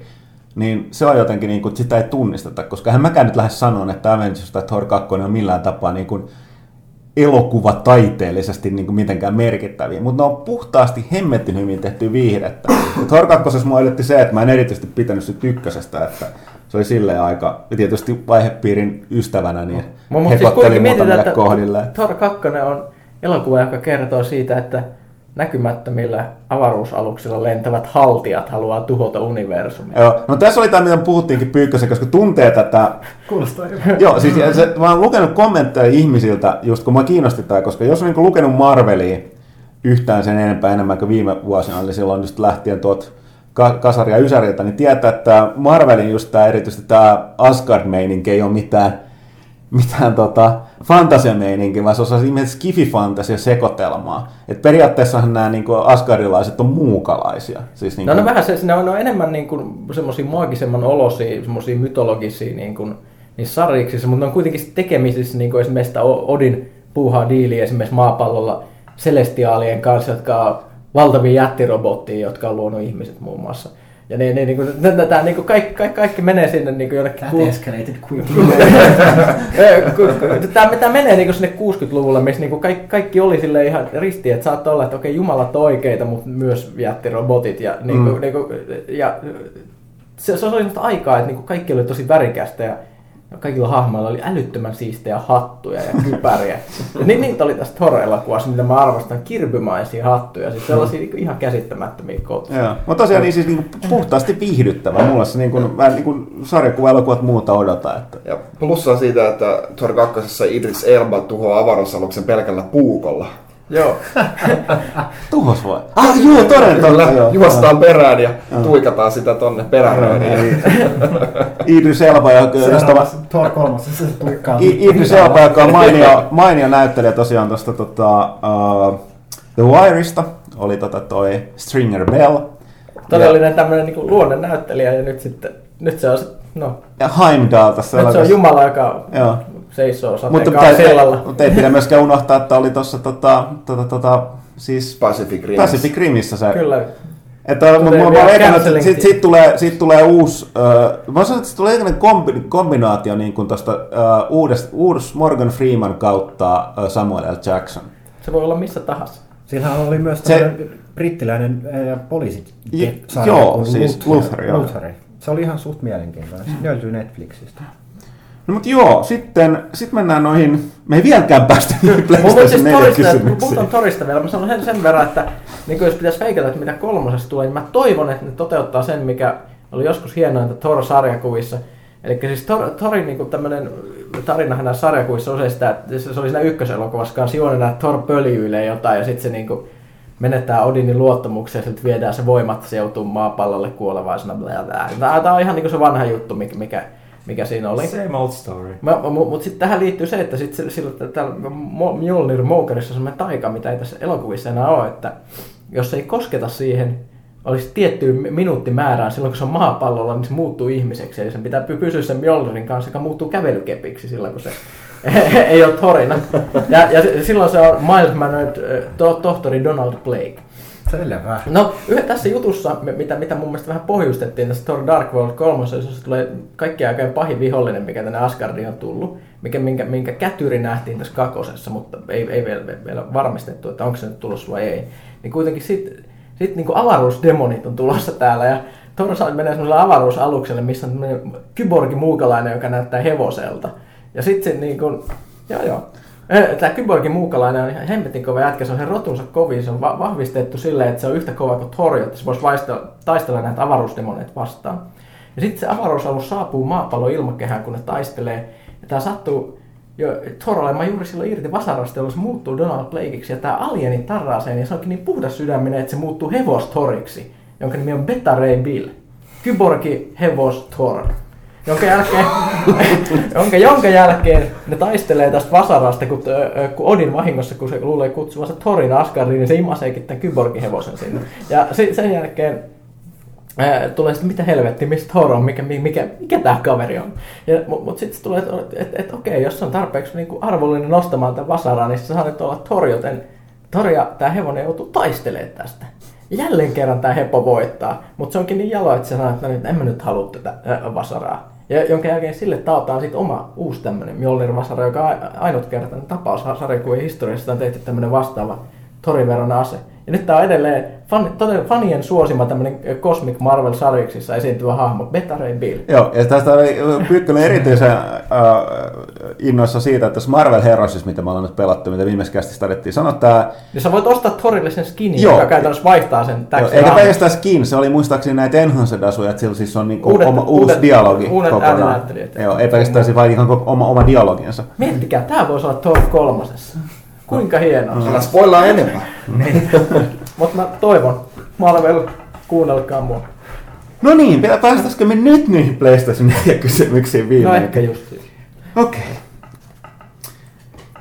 Niin se on jotenkin, niin kuin, sitä ei tunnisteta, koska en mäkään nyt lähde sanoa, että Avengers tai Thor 2 on millään tapaa niin kuin, elokuva taiteellisesti niin kuin mitenkään merkittäviä, mutta ne on puhtaasti hemmetin hyvin tehty viihdettä. Thor 2. mua se, että mä en erityisesti pitänyt siitä ykkösestä, että se oli silleen aika, ja tietysti vaihepiirin ystävänä, niin Mutta siis hekotteli kuitenkin muutamille kohdille. Thor 2 on elokuva, joka kertoo siitä, että näkymättömillä avaruusaluksilla lentävät haltijat haluaa tuhota universumia. Joo, no tässä oli tämä, mitä puhuttiinkin Pyykkösen, koska tuntee tätä Kuulostaa hyvä. Joo, siis se, mä oon lukenut kommentteja ihmisiltä, just kun mä kiinnosti tää, koska jos on niin lukenut Marvelia yhtään sen enempää enemmän kuin viime vuosina, eli silloin just lähtien tuot ka- kasari ja ysäriltä, niin tietää, että Marvelin just tää erityisesti tämä Asgard-meininki ei ole mitään, mitään tota, fantasiameininki, vaan se on ihmeellistä skifi-fantasia sekoitelmaa. Et periaatteessahan nämä niin asgardilaiset on muukalaisia. Siis niin No, no vähän se, ne on, ne on enemmän niin kuin semmoisia maagisemman olosia, semmoisia mytologisia niin kuin, niissä sarjiksissa, mutta ne on kuitenkin tekemisissä niin kuin esimerkiksi Odin puuhaa diiliä esimerkiksi maapallolla Celestiaalien kanssa, jotka on valtavia jättirobotteja, jotka on luonut ihmiset muun muassa. Ja ne, ne, niin kuin, tämä, niin kuin kaikki, kaikki, kaikki, menee sinne niin kuin jonnekin... That escalated quickly. Tämä, tämä menee niin sinne 60-luvulle, missä niin kaikki, kaikki oli sille ihan risti, että saattoi olla, että okei, jumalat on oikeita, mutta myös jättirobotit. Ja, niin kuin, Mm. niin kuin, ja se, se oli sellaista aikaa, että niin kuin kaikki oli tosi värikästä ja kaikilla hahmoilla oli älyttömän siistejä hattuja ja kypäriä. ja niin, niitä oli tästä horror-elokuvassa, mitä mä arvostan, kirbymaisia hattuja, siis sellaisia niin kuin ihan käsittämättömiä kotia. Joo. Mutta tosiaan niin siis niin puhtaasti viihdyttävä. Mulla se niin kuin, mä niin kuin sarjakuva-elokuvat muuta odota. Että... Ja plussaa siitä, että Thor 2. Idris Elba tuhoaa avaruusaluksen pelkällä puukolla. Joo. Tuhos vai? Ah joo, toden totta. Joo. juostaan perään ja tuikataan sitä tonne peräröihin. Idris Elba, joka, josta, Thor kolmosessa se tuikkaa. Idris Elba, joka on mainio, mainio näyttelijä tosiaan tuosta tota, uh, The Wireista, oli tota toi Stringer Bell. Todellinen tämmöinen niin luonnennäyttelijä ja nyt sitten, nyt se on se, no, Ja Heimdall tässä nyt se on. Jumala, joka Joo. seisoo Mutta sateenkaan ei, sillalla. mutta ei pidä myöskään unohtaa, että oli tuossa tota, tota, tota, siis Pacific Rims. Pacific Rimissä se Kyllä. Että mä, mä, mä että siitä sit tulee, siitä tulee uusi, äh, mä sanon, että siitä tulee kombi, kombinaatio niin kuin tosta äh, uudesta, uudes Morgan Freeman kautta äh, Samuel L. Jackson. Se voi olla missä tahansa. Sillähän oli myös Se- se... brittiläinen äh, poliisi sarja joo, siis Luther, joo. Luther. Se oli ihan suht mielenkiintoinen. Se löytyy Netflixistä. No mutta joo, sitten sit mennään noihin, me ei vieläkään päästä Mutta PlayStation siis 4 torista, kun kysymyksiin. puhutaan torista vielä, mä sanon sen, sen verran, että niin jos pitäisi veikata, että mitä kolmosesta tulee, niin mä toivon, että ne toteuttaa sen, mikä oli joskus hienointa Thor-sarjakuvissa. Eli siis Thor, Thorin niin tämmöinen tarinahan näissä sarjakuvissa on se, sitä, että se oli siinä ykköselokuvassa kanssa juonena, että Thor pöljyilee jotain ja sitten se niin kuin menettää Odinin luottamuksen ja sitten viedään se voimat, se joutuu maapallolle kuolevaisena. Tämä on ihan niin kuin se vanha juttu, mikä, mikä, mikä siinä oli. Same old story. Mutta mut sitten tähän liittyy se, että sit, sillä täällä Mjolnir Moukarissa on semmoinen taika, mitä ei tässä elokuvissa enää ole, että jos ei kosketa siihen, olisi tiettyyn mi- minuuttimäärään silloin, kun se on maapallolla, niin se muuttuu ihmiseksi. Eli sen pitää py- pysyä sen Mjolnirin kanssa, joka muuttuu kävelykepiksi silloin, kun se ei ole torina. Ja, ja silloin se on Miles Mannered, äh, to, tohtori Donald Blake. Selvä. No, yhä tässä jutussa, mitä, mitä mun mielestä vähän pohjustettiin tässä Thor Dark World 3, jossa tulee kaikki aikojen pahin vihollinen, mikä tänne Asgardiin on tullut, mikä, minkä, minkä kätyri nähtiin tässä kakosessa, mutta ei, ei vielä, vielä varmistettu, että onko se nyt tulossa vai ei. Niin kuitenkin sitten sit niin avaruusdemonit on tulossa täällä ja Thor menee semmoiselle avaruusalukselle, missä on kyborgi muukalainen, joka näyttää hevoselta. Ja sitten niin kuin, joo joo, Tämä kyborgin muukalainen on ihan hemmetin kova jätkä, se on sen rotunsa kovin, se on va- vahvistettu silleen, että se on yhtä kova kuin Thor, että se voisi vaistella, taistella näitä avaruusdemoneita vastaan. Ja sitten se avaruusalus saapuu maapallon ilmakehään, kun ne taistelee. Ja tämä sattuu jo Thor olemaan juuri silloin irti vasarasta, jolloin se muuttuu Donald Blakeiksi. Ja tämä alieni tarraa sen, ja se onkin niin puhdas sydäminen, että se muuttuu hevostoriksi, jonka nimi on Beta Ray Bill. Kyborgi hevos. Jonka jälkeen, jonka, jonka jälkeen ne taistelee tästä vasarasta, kun, kun Odin vahingossa, kun se luulee kutsuvansa Thorin Asgardiin, niin se imaseekin tämän kyborgin hevosen sinne. Ja si- sen jälkeen ää, tulee sitten, mitä helvetti, mistä Thor on, mikä, mikä, mikä, tämä kaveri on. Mutta mut sitten tulee, että et, et, okei, jos se on tarpeeksi niinku arvollinen nostamaan tämän vasaraa, niin se saa nyt olla Thor, joten Thor ja tämä hevonen joutuu taistelemaan tästä. Jälleen kerran tämä hepo voittaa, mutta se onkin niin jalo, että se sanoo, että no en mä nyt halua tätä vasaraa. Ja jonka jälkeen sille taataan sitten oma uusi tämmöinen Mjolnir-vasara, joka on ainutkertainen tapaus sarjakuvien historiassa, on tehty tämmöinen vastaava Thorin veronen ase. Ja nyt tämä on edelleen fan, todella fanien suosima tämmöinen Cosmic Marvel-sarjiksissa esiintyvä hahmo, Beta Ray Bill. Joo, ja tästä oli Pyykkönen erityisen äh, innoissa siitä, että tässä Marvel Heroesissa, mitä me ollaan nyt pelattu, mitä viimeisessä kästissä tarvittiin sanoa, tämä Niin sä voit ostaa Thorille sen skinin, Joo. joka käytännössä vaihtaa sen täksi eikä pelkästään skin, se oli muistaakseni näitä enhanced asuja, että sillä siis on niinku Uudet- oma, uusi uudet- dialogi uudet kokonaan. Joo, ei pelkästään se vaan ihan oma, oma dialoginsa. Miettikää, tää voisi olla Thor kolmosessa. Kuinka hienoa. Älä spoilaa enempää. Mutta mä toivon, Marvel, kuunnelkaa mua. No niin, päästäisikö me nyt niihin PlayStation 4 kysymyksiin No viimein? ehkä just siis. Okei.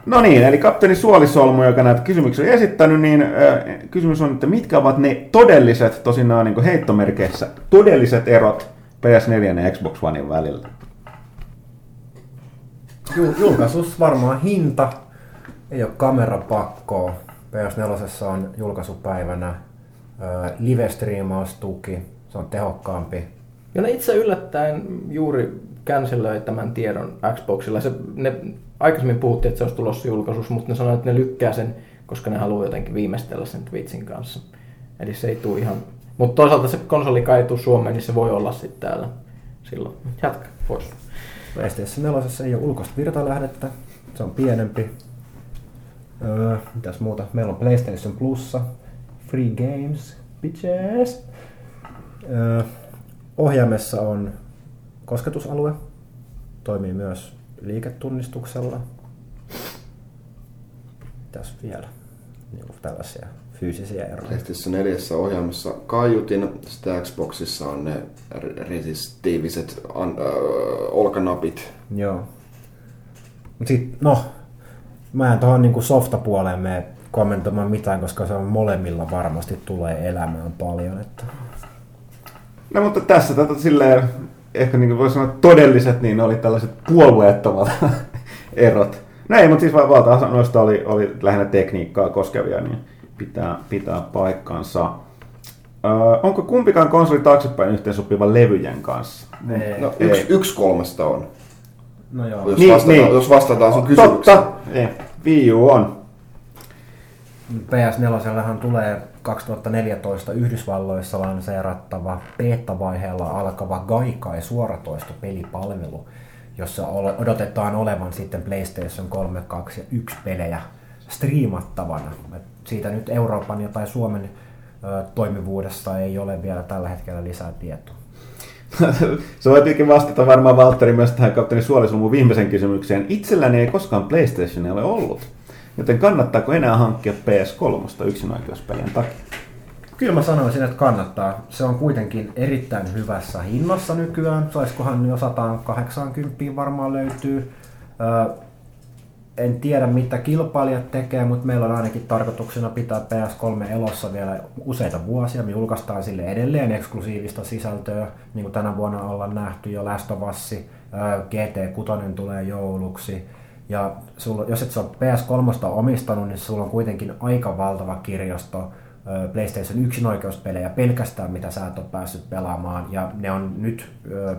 No niin, eli kapteeni Suolisolmu, joka näitä kysymyksiä on esittänyt, niin äh, kysymys on, että mitkä ovat ne todelliset, tosinaan niin heittomerkeissä, todelliset erot PS4 ja Xbox Onein välillä? Jul- julkaisus varmaan hinta, ei ole kamerapakkoa. PS4 on julkaisupäivänä ö, live-striimaustuki, se on tehokkaampi. Ja ne itse yllättäen juuri cancelöi tämän tiedon Xboxilla. Se, ne, aikaisemmin puhuttiin, että se olisi tulossa julkaisus, mutta ne sanoivat, että ne lykkää sen, koska ne haluaa jotenkin viimeistellä sen Twitchin kanssa. Eli se ei tule ihan... Mutta toisaalta se konsoli kai ei tule Suomeen, niin se voi olla sitten täällä silloin. Jatka pois. PlayStation 4 ei ole ulkoista virtalähdettä, se on pienempi. Öö, mitäs muuta? Meillä on PlayStation Plussa, Free Games, bitches. Öö, ohjaimessa on kosketusalue, toimii myös liiketunnistuksella. Mitäs vielä? Niin tällaisia fyysisiä eroja. PlayStation 4 ohjaamassa kaiutin, sitten Xboxissa on ne re- resistiiviset an, ö, olkanapit. Joo. Mut sit, no, mä en tuohon niinku softapuoleen mene kommentoimaan mitään, koska se on molemmilla varmasti tulee elämään paljon. Että... No mutta tässä tätä silleen, ehkä niin voisi sanoa todelliset, niin ne oli tällaiset puolueettomat erot. No ei, mutta siis va- valtaosa noista oli, oli lähinnä tekniikkaa koskevia, niin pitää, pitää paikkansa. Öö, onko kumpikaan konsoli taaksepäin yhteensopiva levyjen kanssa? Ei. No, yksi, yksi kolmesta on. No joo. Jos, Niin, vastataan, niin. jos vastataan sun kysymykseen. Totta. Ei. Wii U on. PS4 tulee 2014 Yhdysvalloissa lanseerattava beta-vaiheella alkava Gaikai suoratoisto pelipalvelu, jossa odotetaan olevan sitten PlayStation 3, 2 ja 1 pelejä striimattavana. Siitä nyt Euroopan ja tai Suomen ö, toimivuudesta ei ole vielä tällä hetkellä lisää tietoa. Se voitikin vastata varmaan Valtteri myös tähän kapteeni Suolisulmun viimeisen kysymykseen. Itselläni ei koskaan PlayStationia ole ollut. Joten kannattaako enää hankkia PS3 yksinoikeuspelien takia? Kyllä mä sanoisin, että kannattaa. Se on kuitenkin erittäin hyvässä hinnassa nykyään. Saisikohan jo 180 varmaan löytyy. En tiedä mitä kilpailijat tekee, mutta meillä on ainakin tarkoituksena pitää PS3 elossa vielä useita vuosia. Me julkaistaan sille edelleen eksklusiivista sisältöä, niin kuin tänä vuonna ollaan nähty jo Us, GT6 tulee jouluksi. Ja sulla, jos et sä ole PS3 omistanut, niin sulla on kuitenkin aika valtava kirjasto PlayStation 1 oikeuspelejä pelkästään, mitä sä et ole päässyt pelaamaan. Ja ne on nyt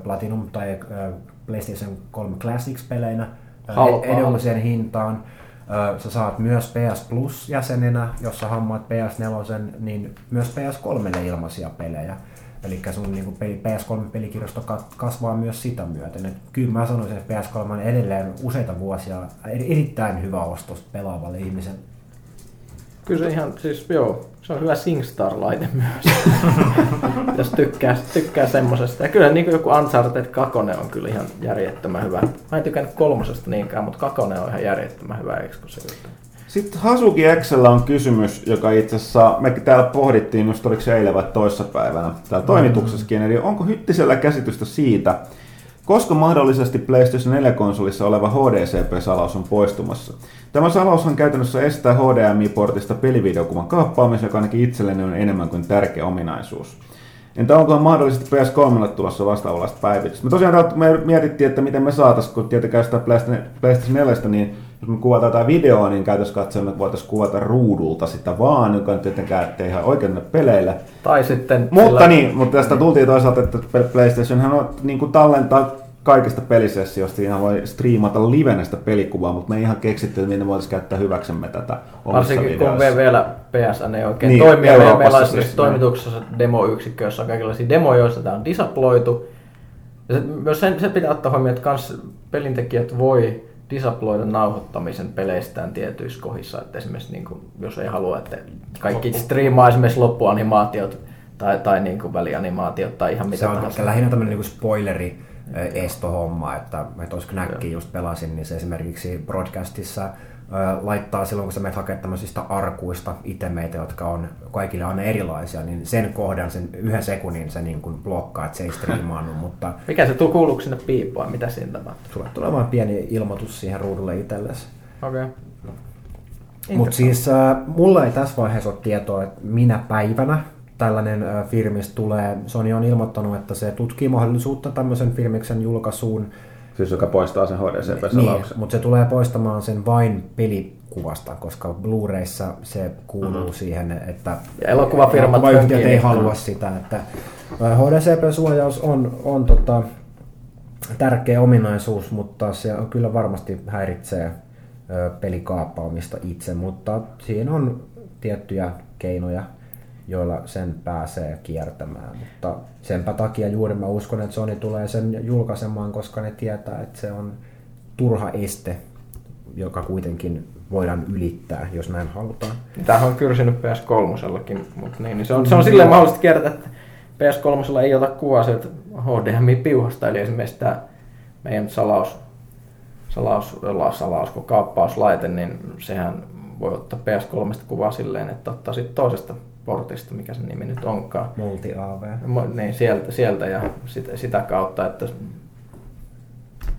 Platinum tai PlayStation 3 Classics-peleinä Halpaa. edulliseen hintaan. Sä saat myös PS Plus-jäsenenä, jos sä hammaat PS4, niin myös PS3 ilmaisia pelejä. Eli sun niin PS3-pelikirjasto ka- kasvaa myös sitä myöten. Et kyllä mä sanoisin, että PS3 on edelleen useita vuosia eri- erittäin hyvä ostos pelaavalle ihmiselle. Kyllä se ihan, siis joo, se on hyvä SingStar-laite myös. Jos tykkää, tykkää semmosesta. Ja kyllä niin kuin joku Uncharted 2 on kyllä ihan järjettömän hyvä. Mä en tykännyt kolmosesta niinkään, mutta kakonen on ihan järjettömän hyvä eksklusiivista. Sitten Hasuki Xllä on kysymys, joka itse asiassa, me täällä pohdittiin, just oliko se eilen vai toissapäivänä täällä toimituksessakin, eli onko Hyttisellä käsitystä siitä, koska mahdollisesti PlayStation 4-konsolissa oleva HDCP-salaus on poistumassa. Tämä salaushan käytännössä estää HDMI-portista pelivideokuvan kaappaamisen, joka ainakin itselleni on enemmän kuin tärkeä ominaisuus. Entä onko mahdollisesti PS3 tulossa vastaavanlaista päivitystä? Me tosiaan me mietittiin, että miten me saataisiin, kun tietenkään sitä PlayStation 4, niin jos me kuvataan jotain videoa, niin käytössä katsoen me voitaisiin kuvata ruudulta sitä vaan, joka on tietenkään ettei ihan oikein peleillä. Tai sitten... Mutta sillä- niin, mutta tästä tultiin toisaalta, että PlayStationhan on niin kuin tallentaa kaikista pelisessioista, ihan voi striimata livenä sitä pelikuvaa, mutta me ei ihan keksitty, että miten voitaisiin käyttää hyväksemme tätä omissa Varsinkin kun videoissa. me vielä PSN ei oikein Niin, niin, toimi. Meillä, meillä on siis, toimituksessa demoyksikkö, jossa on kaikenlaisia demoja, joissa tämä on disaploitu. Ja se, myös sen, se pitää ottaa huomioon, että kans pelintekijät voi disaploida nauhoittamisen peleistään tietyissä kohdissa. Että esimerkiksi niin kuin, jos ei halua, että kaikki striimaa esimerkiksi loppuanimaatiot tai, tai niin kuin välianimaatiot tai ihan mitä Se on tahansa. lähinnä tämmöinen niin spoileri estohomma, että, että jos Knäkki just pelasin, niin se esimerkiksi broadcastissa laittaa silloin, kun sä menet hakemaan tämmöisistä arkuista itemeitä, jotka on kaikille aina erilaisia, niin sen kohdan, sen yhden sekunnin se niin kuin blokkaa, että se ei striimaannut, mutta Mikä se tuu kuuluuko sinne piippaan? Mitä siinä tapahtuu? tulee tulemaan pieni ilmoitus siihen ruudulle itsellesi. Okei. Mutta siis äh, mulla ei tässä vaiheessa ole tietoa, että minä päivänä tällainen äh, firmis tulee. Sony on ilmoittanut, että se tutkii mahdollisuutta tämmöisen firmiksen julkaisuun. Siis joka poistaa sen Niin, HDCP-salauksen. mutta se tulee poistamaan sen vain pelikuvasta, koska Blu-rayssa se kuuluu mm-hmm. siihen, että elokuvafirmat pönkkii ei halua sitä, että HDCP-suojaus on, on tota, tärkeä ominaisuus, mutta se on kyllä varmasti häiritsee pelikaappaamista itse, mutta siinä on tiettyjä keinoja, joilla sen pääsee kiertämään. Mutta senpä takia juuri mä uskon, että Sony tulee sen julkaisemaan, koska ne tietää, että se on turha este, joka kuitenkin voidaan ylittää, jos näin halutaan. Tämähän on kyrsinyt PS3, mutta niin, niin se on, se on silleen mahdollista kertoa, että PS3 ei ota kuvaa sieltä HDMI-piuhasta, eli esimerkiksi tämä meidän salaus, salaus, salaus, kun kaappauslaite, niin sehän voi ottaa PS3 kuvaa silleen, että ottaa sitten toisesta portista, mikä se nimi nyt onkaan. Multi-AV. Mo- Niin, sieltä, sieltä ja sitä, sitä kautta, että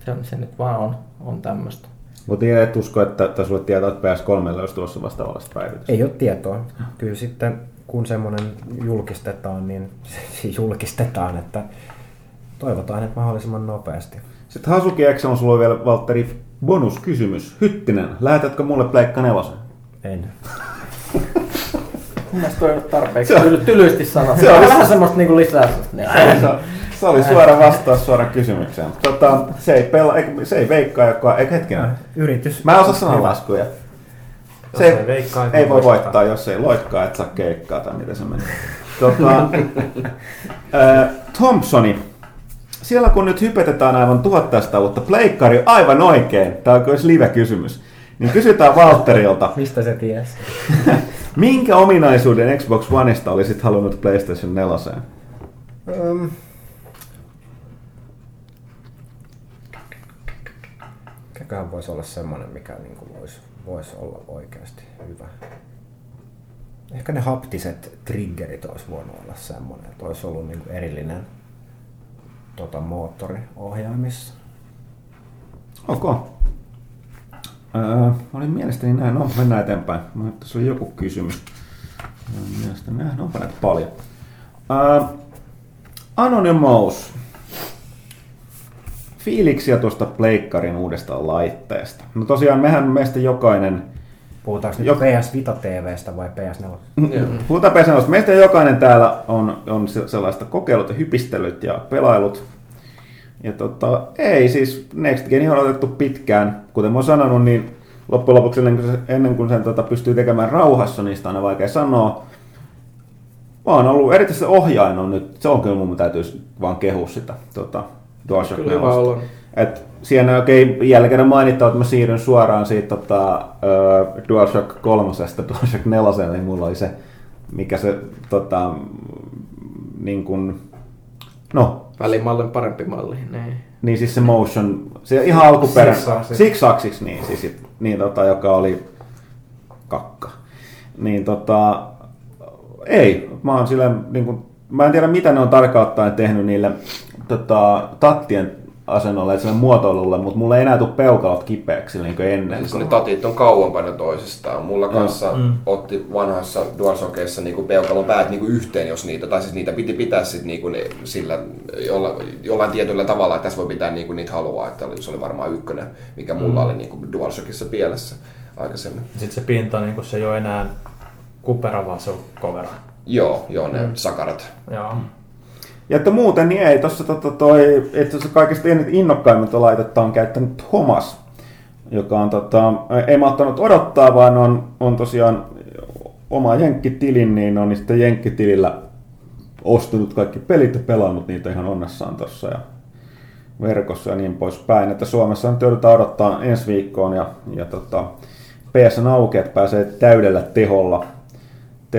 se, on- se nyt vaan on, on tämmöistä. Mutta et usko, että, että sulle tietää, että PS3 olisi tulossa vastaavallista päivitystä. Ei ole tietoa. Kyllä sitten kun semmoinen julkistetaan, niin se julkistetaan, että toivotaan, että mahdollisimman nopeasti. Sitten Hasuki X on sulla vielä, Valtteri, bonuskysymys. Hyttinen, lähetätkö mulle Pleikka nelosen? En. Mun mielestä toi on tarpeeksi Se on- tyly- tylysti sanottu. se on- vähän semmoista niinku lisää. Se, se oli suora vastaus suoraan kysymykseen. Tota, se, ei pela, ei, se ei veikkaa, joka... Ei, hetkinen. Yritys. Mä en osaa sanoa laskuja. Se ei veikkaa, ei voi voittaa. voittaa, jos ei loikkaa, et saa keikkaa tai miten se menee. Tota, Thompsoni. Siellä kun nyt hypetetään aivan tuhattaista uutta pleikkari aivan oikein, tämä on myös live-kysymys, niin kysytään Valtterilta, Mistä se ties? minkä ominaisuuden Xbox Oneista olisit halunnut PlayStation 4? Um, mikäköhän voisi olla semmoinen, mikä niinku voisi vois olla oikeasti hyvä. Ehkä ne haptiset triggerit olisi voinut olla semmoinen, että olisi ollut niinku erillinen tota, moottori ohjaimissa. Ok. Öö, olin mielestäni näin, no mennään eteenpäin. Mä, tässä oli joku kysymys. Mä olin mielestäni näin, onpa näitä paljon. Öö, Anonymous. Fiiliksiä tuosta Pleikkarin uudesta laitteesta. No tosiaan mehän meistä jokainen, Puhutaanko nyt Jok- PS Vita TVstä vai PS4? puhutaan PSN, meistä jokainen täällä on, on se- sellaista kokeilut ja hypistelyt ja pelailut. Ja tota, ei siis Next Gen on otettu pitkään. Kuten mä oon sanonut, niin loppujen lopuksi ennen kuin, se, ennen kuin sen tota, pystyy tekemään rauhassa, niin sitä on vaikea sanoa. Mä oon ollut, erityisesti se ohjain on nyt, se on kyllä mun täytyy vaan kehua sitä tota, DualShock Kyllä hyvä 4. olla. Et siinä okei, jälleen kerran mainittava, että mä siirryn suoraan siitä tota, uh, DualShock 3 DualShock 4, niin mulla oli se, mikä se tota, niin kuin, no, Välimallin parempi malli. Niin. niin siis se motion, se ihan alkuperäinen, Six-axis. six niin, siis, niin tota, joka oli kakka. Niin tota, ei, mä oon sillä, niin kuin, mä en tiedä mitä ne on tarkkaan ottaen tehnyt niille tota, tattien asennolle ja sille muotoilulle, mutta mulla ei enää tule peukalot kipeäksi niin kuin ennen. Siis ne tatit on kauempana toisistaan. Mulla kanssa Mm. otti vanhassa DualShockissa niinku peukalon päät niinku yhteen, jos niitä, tai siis niitä piti pitää sit niinku ne, sillä jolla, jollain tietyllä tavalla, että tässä voi pitää niinku niitä haluaa, että oli- se oli varmaan ykkönen, mikä mulla Mm. oli niinku DualShockissa pielessä aikaisemmin. Sitten se pinta, niin se ei ole enää kupera, vaan se on kovera. Joo, joo ne Mm. sakarat. Joo. Ja että muuten niin ei, tuossa tota, toi, itse asiassa kaikista innokkaimmat laitetta on käyttänyt Thomas, joka on tota, ei malttanut odottaa, vaan on, on tosiaan oma jenkkitilin, niin on sitten jenkkitilillä ostanut kaikki pelit ja pelannut niitä ihan onnessaan tuossa ja verkossa ja niin poispäin. Että Suomessa nyt joudutaan odottaa ensi viikkoon ja, ja tota, PSN auki, että pääsee täydellä teholla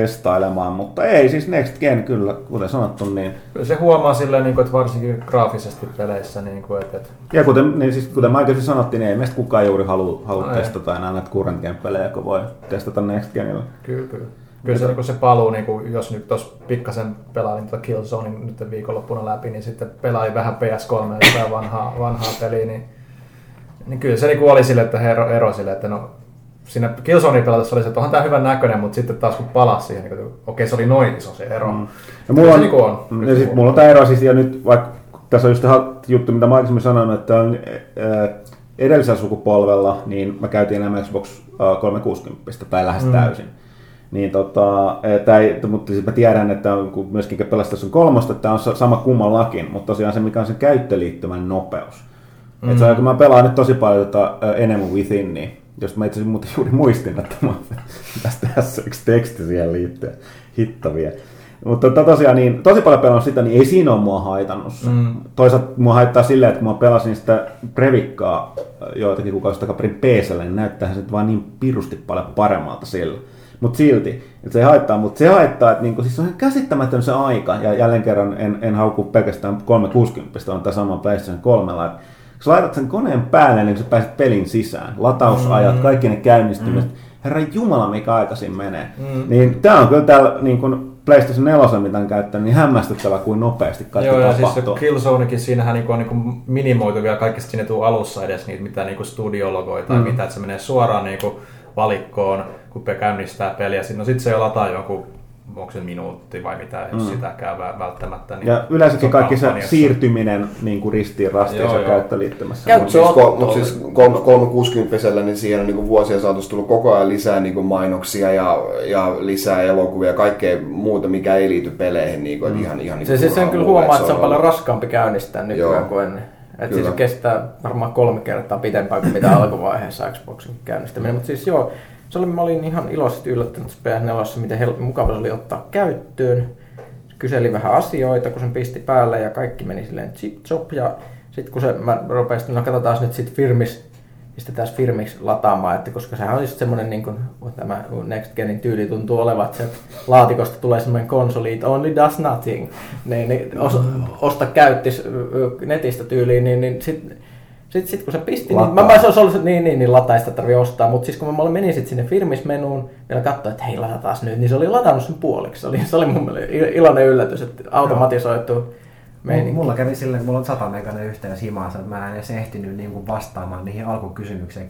testailemaan, mutta ei siis Next Gen kyllä, kuten sanottu, niin Kyllä se huomaa silleen, niin kuin, että varsinkin graafisesti peleissä, niin kuin, että, Ja kuten, niin siis, kuten mä aikaisemmin sanottiin, niin ei meistä kukaan juuri halua, halua No testata enää näitä current gen pelejä, kun voi testata Next Genillä. Kyllä, kyllä. Kyllä se, niin se paluu, niin kuin, jos nyt tuossa pikkasen pelailin tuota Killzonein nyt viikonloppuna läpi, niin sitten pelain vähän PS3 tai vanhaa, vanhaa peliä, niin, niin kyllä se niin kuin oli sille, että he ero, ero sille, että no siinä Killzone pelatessa oli se, että onhan tämä hyvän näköinen, mutta sitten taas kun palasi siihen, niin okei se oli noin iso se ero. Mm. Mm. Ja mulla se on, niinku on. Mm, ja sit mulla on tää ero siis, ja nyt vaikka tässä on just tämä juttu, mitä mä aikaisemmin sanoin, että on, äh, edellisellä sukupolvella, niin mä käytiin enemmän Xbox äh, 360 tai lähes Mm. mm. täysin. Niin tota, eh, ei, mutta siis mä tiedän, että on, kun myöskin pelastus on kolmosta, että tää on sa- sama kummallakin, mutta tosiaan se mikä on sen käyttöliittymän nopeus. Mm. Et se, on, kun mä pelaan nyt tosi paljon tota uh, Enemy Within, niin jos mä itse asiassa muuten juuri muistin, että mä tästä tässä yksi teksti siihen liittyen, hitto vielä. Mutta tota, tosiaan niin, tosi paljon pelannut sitä, niin ei siinä ole mua haitannut se. Mm. Toisaalta mua haittaa silleen, että kun mä pelasin sitä Previkkaa äh, joitakin kuukausi takaperin PClle, niin näyttää se vaan niin pirusti paljon paremmalta sillä. Mutta silti, että se ei haittaa, mutta se haittaa, että niinku, siis on ihan käsittämätön se aika, ja jälleen kerran en, en hauku pelkästään 360, on tämä sama PlayStation 3, että kun sä laitat sen koneen päälle, niin sä pääset pelin sisään, latausajat, Mm. kaikki ne käynnistymiset, herra jumala mikä aikaisin menee. Mm. Niin tää on kyllä täällä niin kun PlayStation 4, mitä on käyttänyt, niin hämmästyttävä kuin nopeasti kaikki Joo, ja siis se tapahtuu. Killzonekin, siinähän niinku on niinku minimoitu vielä kaikista sinne tuu alussa edes niitä mitä niinku studiologoja tai Mm. mitä, että se menee suoraan niinku valikkoon, kun käynnistää peliä. No sit se jo lataa jonkun onko se minuutti vai mitä, jos Mm. sitäkään vä- välttämättä. Niin Ja yleensäkin kaikki se siirtyminen niin kuin ristiin rastiinsa Joo, joo. käyttöliittymässä. Käyt- Mutta siis, ko- mut siis kolme- 360 niin siihen on niin vuosien saatossa tullut koko ajan lisää niin kuin mainoksia ja, ja lisää elokuvia ja kaikkea muuta, mikä ei liity peleihin. Niin kuin, mm. ihan, ihan niin Se, se, sen kyllä huomaa, että se on paljon raskaampi käynnistää nykyään Joo. kuin ennen. Että Kyllä. siis se kestää varmaan kolme kertaa pitempään kuin mitä alkuvaiheessa Xboxin käynnistäminen. Mutta siis joo, se oli, mä olin ihan iloisesti yllättynyt PS4, miten hel- mukava se oli ottaa käyttöön. Kyseli vähän asioita, kun sen pisti päälle ja kaikki meni silleen chip chop. Ja sitten kun se, mä rupesin, no katsotaan nyt sitten firmis, pistetään firmiksi lataamaan, että koska sehän on just semmoinen niin kuin, tämä Next Genin tyyli tuntuu olevan, että se laatikosta tulee semmoinen konsoli, it only does nothing, niin, niin os, osta käyttis netistä tyyliin, niin, niin sitten sit, sit, kun se pisti, niin mä, mä se olisi ollut, niin, niin, niin lataista tarvii ostaa, mutta siis kun mä menin sitten sinne firmismenuun, vielä katsoin, että hei latataan nyt, niin se oli latannut sen puoliksi. Se oli, se oli mun mielestä il- iloinen yllätys, että automatisoitu meininki. Mulla kävi silleen, kun mulla on 100 meganen yhteys himaassa, että mä en edes ehtinyt niin kuin vastaamaan niihin alkukysymyksiin.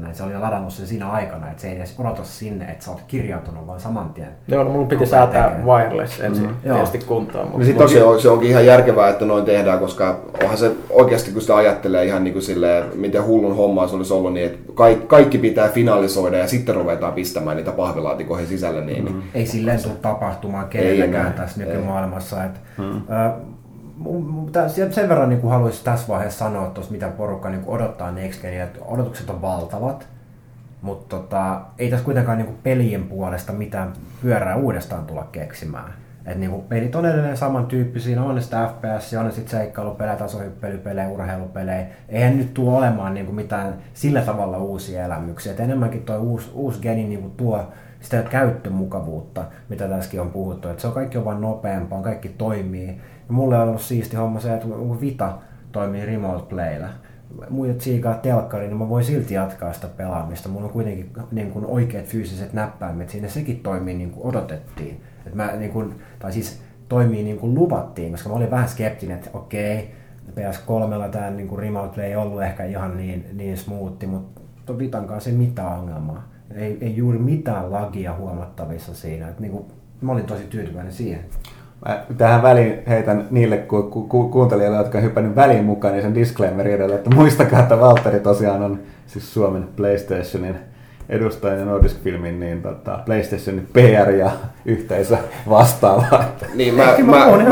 Näin. Se oli jo ladannut sen siinä aikana, että se ei edes odota sinne, että sä oot kirjautunut, vaan saman tien. Joo, no mun piti säätää tekemään. wireless ensin mm, Joo. tietysti kuntoon. Mutta No sit toki- se, on, se onkin ihan järkevää, että noin tehdään, koska onhan se oikeasti, kun sitä ajattelee ihan niin kuin silleen, miten hullun hommaa se olisi ollut, niin että kaikki, kaikki pitää finalisoida ja sitten ruvetaan pistämään niitä pahvilaatikoihin sisälle. Niin, mm. Ei silleen tule tapahtumaan kenellekään tässä nykymaailmassa. Et, ö, mu- mu- tää- sen verran niin haluaisin tässä vaiheessa sanoa, tuosta, mitä porukka niin odottaa Next Genia, että odotukset on valtavat. Mutta tota, ei tässä kuitenkaan niin pelien puolesta mitään pyörää uudestaan tulla keksimään. Et niin pelit on edelleen samantyyppisiä, on ne sitä FPS, on ne sitten seikkailupelejä, tasohyppelypelejä, urheilupelejä. Eihän nyt tule olemaan niin mitään sillä tavalla uusia elämyksiä. Et enemmänkin tuo uusi, uusi geni niin tuo sitä käyttömukavuutta, mitä tässäkin on puhuttu. Et se on kaikki on vain nopeampaa, kaikki toimii. Ja mulle on ollut siisti homma se, että kun Vita toimii remote playllä. Muijat siikaa telkkari, niin mä voin silti jatkaa sitä pelaamista. Mulla on kuitenkin niin kuin oikeat fyysiset näppäimet siinä. Sekin toimii niin kuin odotettiin. Et mä, niin kuin, tai siis toimii niin kuin luvattiin, koska mä olin vähän skeptinen, että okei, PS3 tämä niin kuin remote play ei ollut ehkä ihan niin, niin smoothi, mutta Vitan kanssa ei mitään ongelmaa. Ei, ei juuri mitään lagia huomattavissa siinä. Et niin kuin, mä olin tosi tyytyväinen siihen. Mä tähän väliin heitän niille ku, ku, ku, kuuntelijoille, jotka on hypännyt väliin mukaan, niin sen disclaimerin edellä, että muistakaa, että Valtteri tosiaan on siis Suomen PlayStationin edustajan ja Nordisk Filmin niin tota, PlayStationin PR ja yhteisö vastaava. Niin, mä, Kyllä mä mä, ihan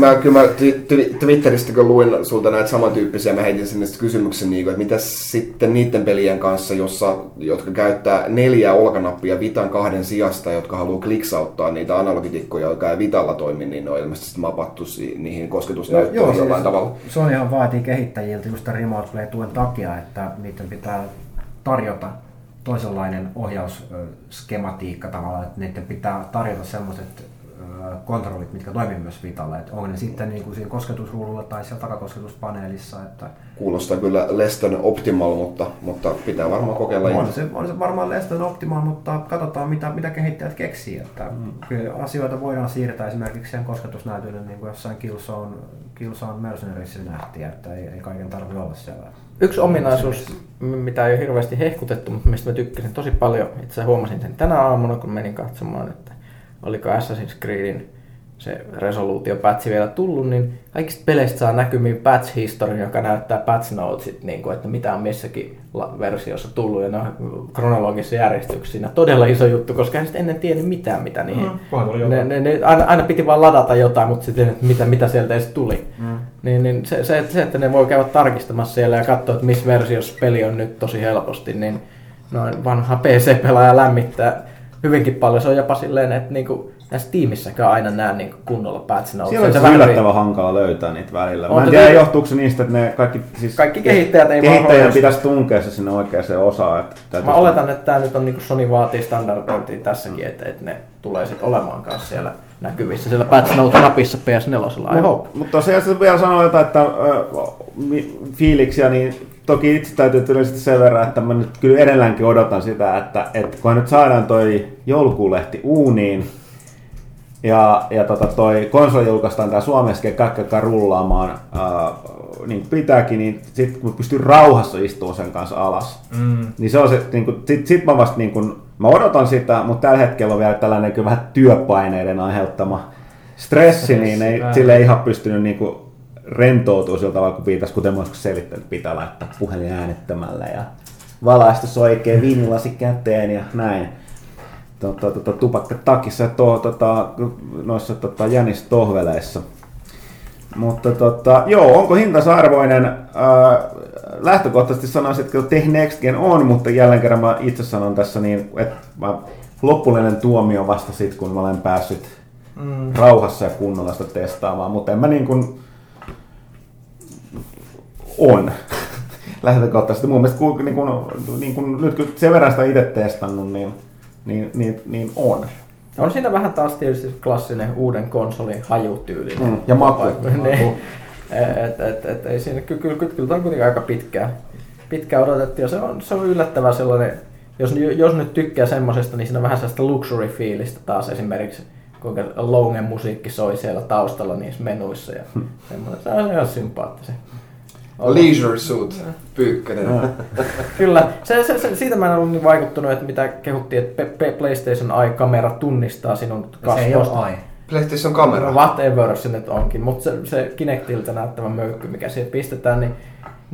mä, mä, kyllä mä twi- twi- Twitteristä kun luin sulta näitä samantyyppisiä, mä heitin sinne sitten kysymyksen, niin kuin, että mitä sitten niiden pelien kanssa, jossa, jotka käyttää neljä olkanappia Vitan kahden sijasta, jotka haluaa kliksauttaa niitä analogitikkoja, jotka ei Vitalla toimi, niin ne on ilmeisesti sitten mapattu niihin kosketusnäyttöihin jollain tavalla. Sonyhan vaatii kehittäjiltä just remote play tuen takia, että niiden pitää tarjota toisenlainen ohjausskematiikka tavallaan, että niiden pitää tarjota sellaiset kontrollit, mitkä toimii myös Vitalle. Että onko ne sitten niin kuin siinä kosketusruudulla tai siellä takakosketuspaneelissa. Että Kuulostaa kyllä Leston optimal, mutta, mutta pitää varmaan kokeilla. on, se, on se varmaan Leston optimal, mutta katsotaan mitä, mitä kehittäjät keksii. Että mm. Kyllä asioita voidaan siirtää esimerkiksi sen kosketusnäytölle, niin kuin jossain Killzone, Killzone Mercenariesissa nähtiin, että ei, ei kaiken tarvitse olla siellä. Yksi ominaisuus, mitä ei ole hirveästi hehkutettu, mutta mistä mä tykkäsin tosi paljon, itse huomasin sen tänä aamuna, kun menin katsomaan, että oliko Assassin's Creedin se resoluutiopätsi vielä tullut, niin kaikista peleistä saa näkymiin patch history, joka näyttää patch notesit, niin kuin, että mitä on missäkin versiossa tullut, ja ne on kronologisessa järjestyksessä. Siinä todella iso juttu, koska sitten ennen tiennyt mitään, mitä niihin. Mm, ne, ne, ne, aina, aina, piti vaan ladata jotain, mutta sitten että mitä, mitä sieltä edes tuli. Mm. Niin, niin se, se, se, että ne voi käydä tarkistamassa siellä ja katsoa, että missä versiossa peli on nyt tosi helposti, niin noin vanha PC-pelaaja lämmittää hyvinkin paljon. Se on jopa silleen, että niinku, näissä tiimissäkään aina näe niinku kunnolla notes. Siellä on Se yllättävän hankala löytää niitä välillä. On Mä en tiedä, johtuuko se niistä, että ne kaikki, siis Kaikki kehittäjät ei vaan kehittäjän pitäisi tunkea se sinne oikeaan osaan. Että Mä oletan, että tämä nyt on niinku Sony vaatii standardointia tässäkin, että, että ne tulee sitten olemaan kanssa siellä näkyvissä. Siellä patch note-napissa PS4. I hope. Mutta tosiaan se vielä sanoa jotain, että mi- fiiliksiä, niin toki itse täytyy yleisesti sen verran, että mä nyt kyllä edelleenkin odotan sitä, että, että kun nyt saadaan toi joulukuulehti uuniin, ja, ja tota toi konsoli julkaistaan tää Suomessakin ja kaikki alkaa rullaamaan ää, niin kuin pitääkin, niin sitten kun pystyy rauhassa istumaan sen kanssa alas, Mm. niin se on se, niin kuin, sit, sit mä vasta niin kuin, Mä odotan sitä, mutta tällä hetkellä on vielä tällainen kyllä vähän työpaineiden aiheuttama stressi, niin ei sille ihan pystynyt niinku rentoutua sillä tavalla, kun pitäisi, kuten mä olisin selittänyt, että pitää laittaa puhelin äänettömällä ja valaistus oikein, viinilasi käteen ja näin. Tota, tota, tupakka takissa ja to, tota, noissa tota, jänistohveleissa. Mutta tota, joo, onko hintasarvoinen? Ää, lähtökohtaisesti sanoisin, että Tech on, mutta jälleen kerran mä itse sanon tässä niin, että mä, loppullinen tuomio vasta sit, kun mä olen päässyt mm. rauhassa ja kunnolla sitä testaamaan, mutta en mä niin kuin on lähtökohtaisesti. Mun mielestä kun, niin kuin, niin kuin, nyt kun sen verran sitä itse testannut, niin, niin, niin, niin on. On siinä vähän taas tietysti klassinen uuden konsolin hajutyylinen. Mm, ja maku. Niin. Et, et, et, ei siinä, kyllä, kyllä, kyllä, on kuitenkin aika pitkään, pitkään odotettu ja se on, se on yllättävän sellainen, jos, jos nyt tykkää semmosesta, niin siinä on vähän sellaista luxury-fiilistä taas esimerkiksi kuinka Longen musiikki soi siellä taustalla niissä menuissa ja semmoinen, se on ihan sympaattisen. Leisure suit, pyykkönen. Kyllä, se, se, se, siitä mä en ollut niin vaikuttunut, että mitä kehuttiin, että P- P- PlayStation Eye-kamera tunnistaa sinun Se ei kasvosta. ole ai. PlayStation kamera. Whatever se nyt onkin, mutta se, se Kinectiltä näyttävä möykky, mikä siihen pistetään, niin,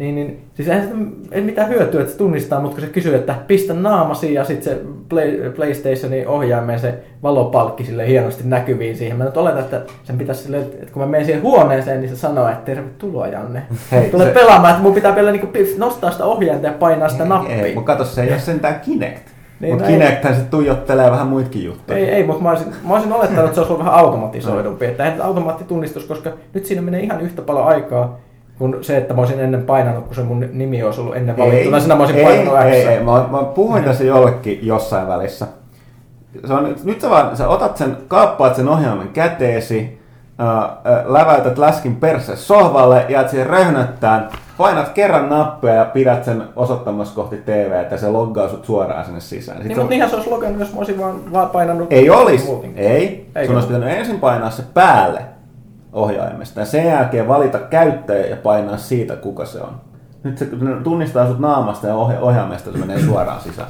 niin, niin siis eihän sitä ei mitään hyötyä, että se tunnistaa, mutta kun se kysyy, että pistä naamasi ja sitten se Play, PlayStationin ohjaimeen se valopalkki sille hienosti näkyviin siihen. Mä nyt oletan, että sen pitäisi sille, että kun mä menen siihen huoneeseen, niin se sanoo, että tervetuloa Janne. Hei, Tule se- pelaamaan, että mun pitää vielä niinku nostaa sitä ohjainta ja painaa sitä nappia. Ei, mutta kato, se ei ole sentään Kinect. Niin, mutta no ei. Kinecthän se tuijottelee vähän muitakin juttuja. Ei, ei mutta mä olisin, mä olisin olettanut, että se olisi ollut vähän automatisoidumpi. Että automaattitunnistus, koska nyt siinä menee ihan yhtä paljon aikaa kuin se, että mä olisin ennen painanut, kun se mun nimi olisi ollut ennen valittuna. Siinä mä olisin ei, painanut X. ei, ei. Mä, mä puhuin tässä jollekin jossain välissä. Se on, nyt sä vaan, sä otat sen, kaappaat sen ohjaimen käteesi, ää, ää, läväytät läskin perse sohvalle, jäät siihen röhnöttään, painat kerran nappia ja pidät sen osoittamassa kohti TV, että se loggaa sut suoraan sinne sisään. Niin, mutta niinhän se olisi logannut, jos mä olisin vaan, vaan painanut... Ei olisi. Ei. Eikö? Sun olisi pitänyt ensin painaa se päälle ohjaimesta ja sen jälkeen valita käyttäjä ja painaa siitä, kuka se on. Nyt se tunnistaa sut naamasta ja ohja- ohjaimesta se menee suoraan sisään.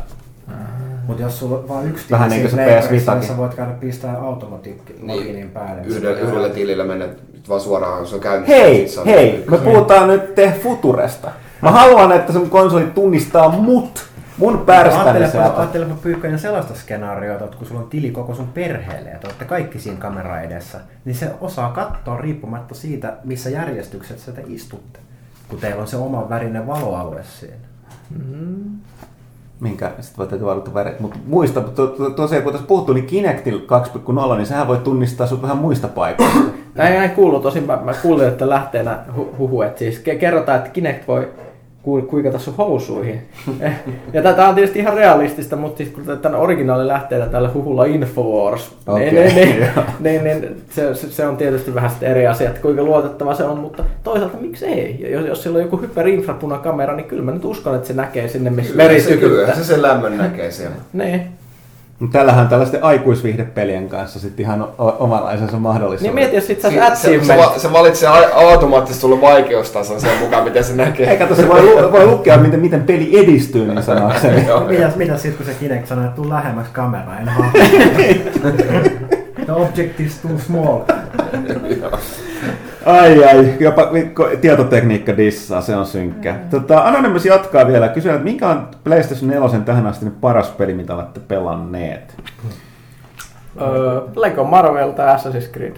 Mutta jos sulla on vain yksi Vähän tili niin kuin se PS pleikkarissä, Vitakin. niin sä voit käydä pistää automatiikki loginin päälle. Yhdellä, yhdellä tilillä menet vaan suoraan, jos on käynnissä. Hei, se on- hei, me puhutaan nyt te Futuresta. Mä haluan, että sun konsoli tunnistaa mut, mun pärstäni sieltä. ajattelepa Pyykkönen sellaista skenaarioita, että kun sulla on tili koko sun perheelle ja te olette kaikki siinä kamera edessä, niin se osaa katsoa riippumatta siitä, missä järjestyksessä te istutte. Kun teillä on se oma värinen valoalue siinä. Minkä sitten voit täytyy valita värit. Mutta muista, to, to, tosiaan kun tässä puhuttu, niin Kinectil 2.0, niin sehän voi tunnistaa sut vähän muista paikoista. Näin, näin kuuluu. Tosin mä, mä kuulin, että lähteenä hu- huhu, että siis ke- kerrotaan, että Kinect voi kuikata sun housuihin. ja tätä on tietysti ihan realistista, mutta siis kun tämän originaali lähteenä tällä huhulla Infowars, niin, niin, joo. niin, niin se, se, on tietysti vähän sitten eri asia, että kuinka luotettava se on, mutta toisaalta miksi ei? Ja Jos, jos sillä on joku hyperinfrapunakamera, niin kyllä mä nyt uskon, että se näkee sinne, missä Kyllä veri se, kyllä tykyttää. se sen lämmön näkee siellä. Niin. Tällähän on tällaisten aikuisviihdepelien kanssa sitten ihan o- omanlaisensa mahdollisuus. Niin mieti, jos sit sä Se, se, va- se valitsee a- automaattisesti sulle vaikeustason sen mukaan, miten se näkee. Ei kato, se voi, lu- voi lukea, miten, miten peli edistyy, niin sanoakseni. Joo. Mitäs, mitäs sitten, kun se Kinect sanoo, että tuu lähemmäksi kameraa, en. The object is too small. Ai ai, jopa tietotekniikka dissaa, se on synkkä. Tota, Anonymous jatkaa vielä. Kysyä, että mikä on PlayStation 4 tähän asti paras peli, mitä olette pelanneet? Öö, Lego Marvel tai Assassin's Creed.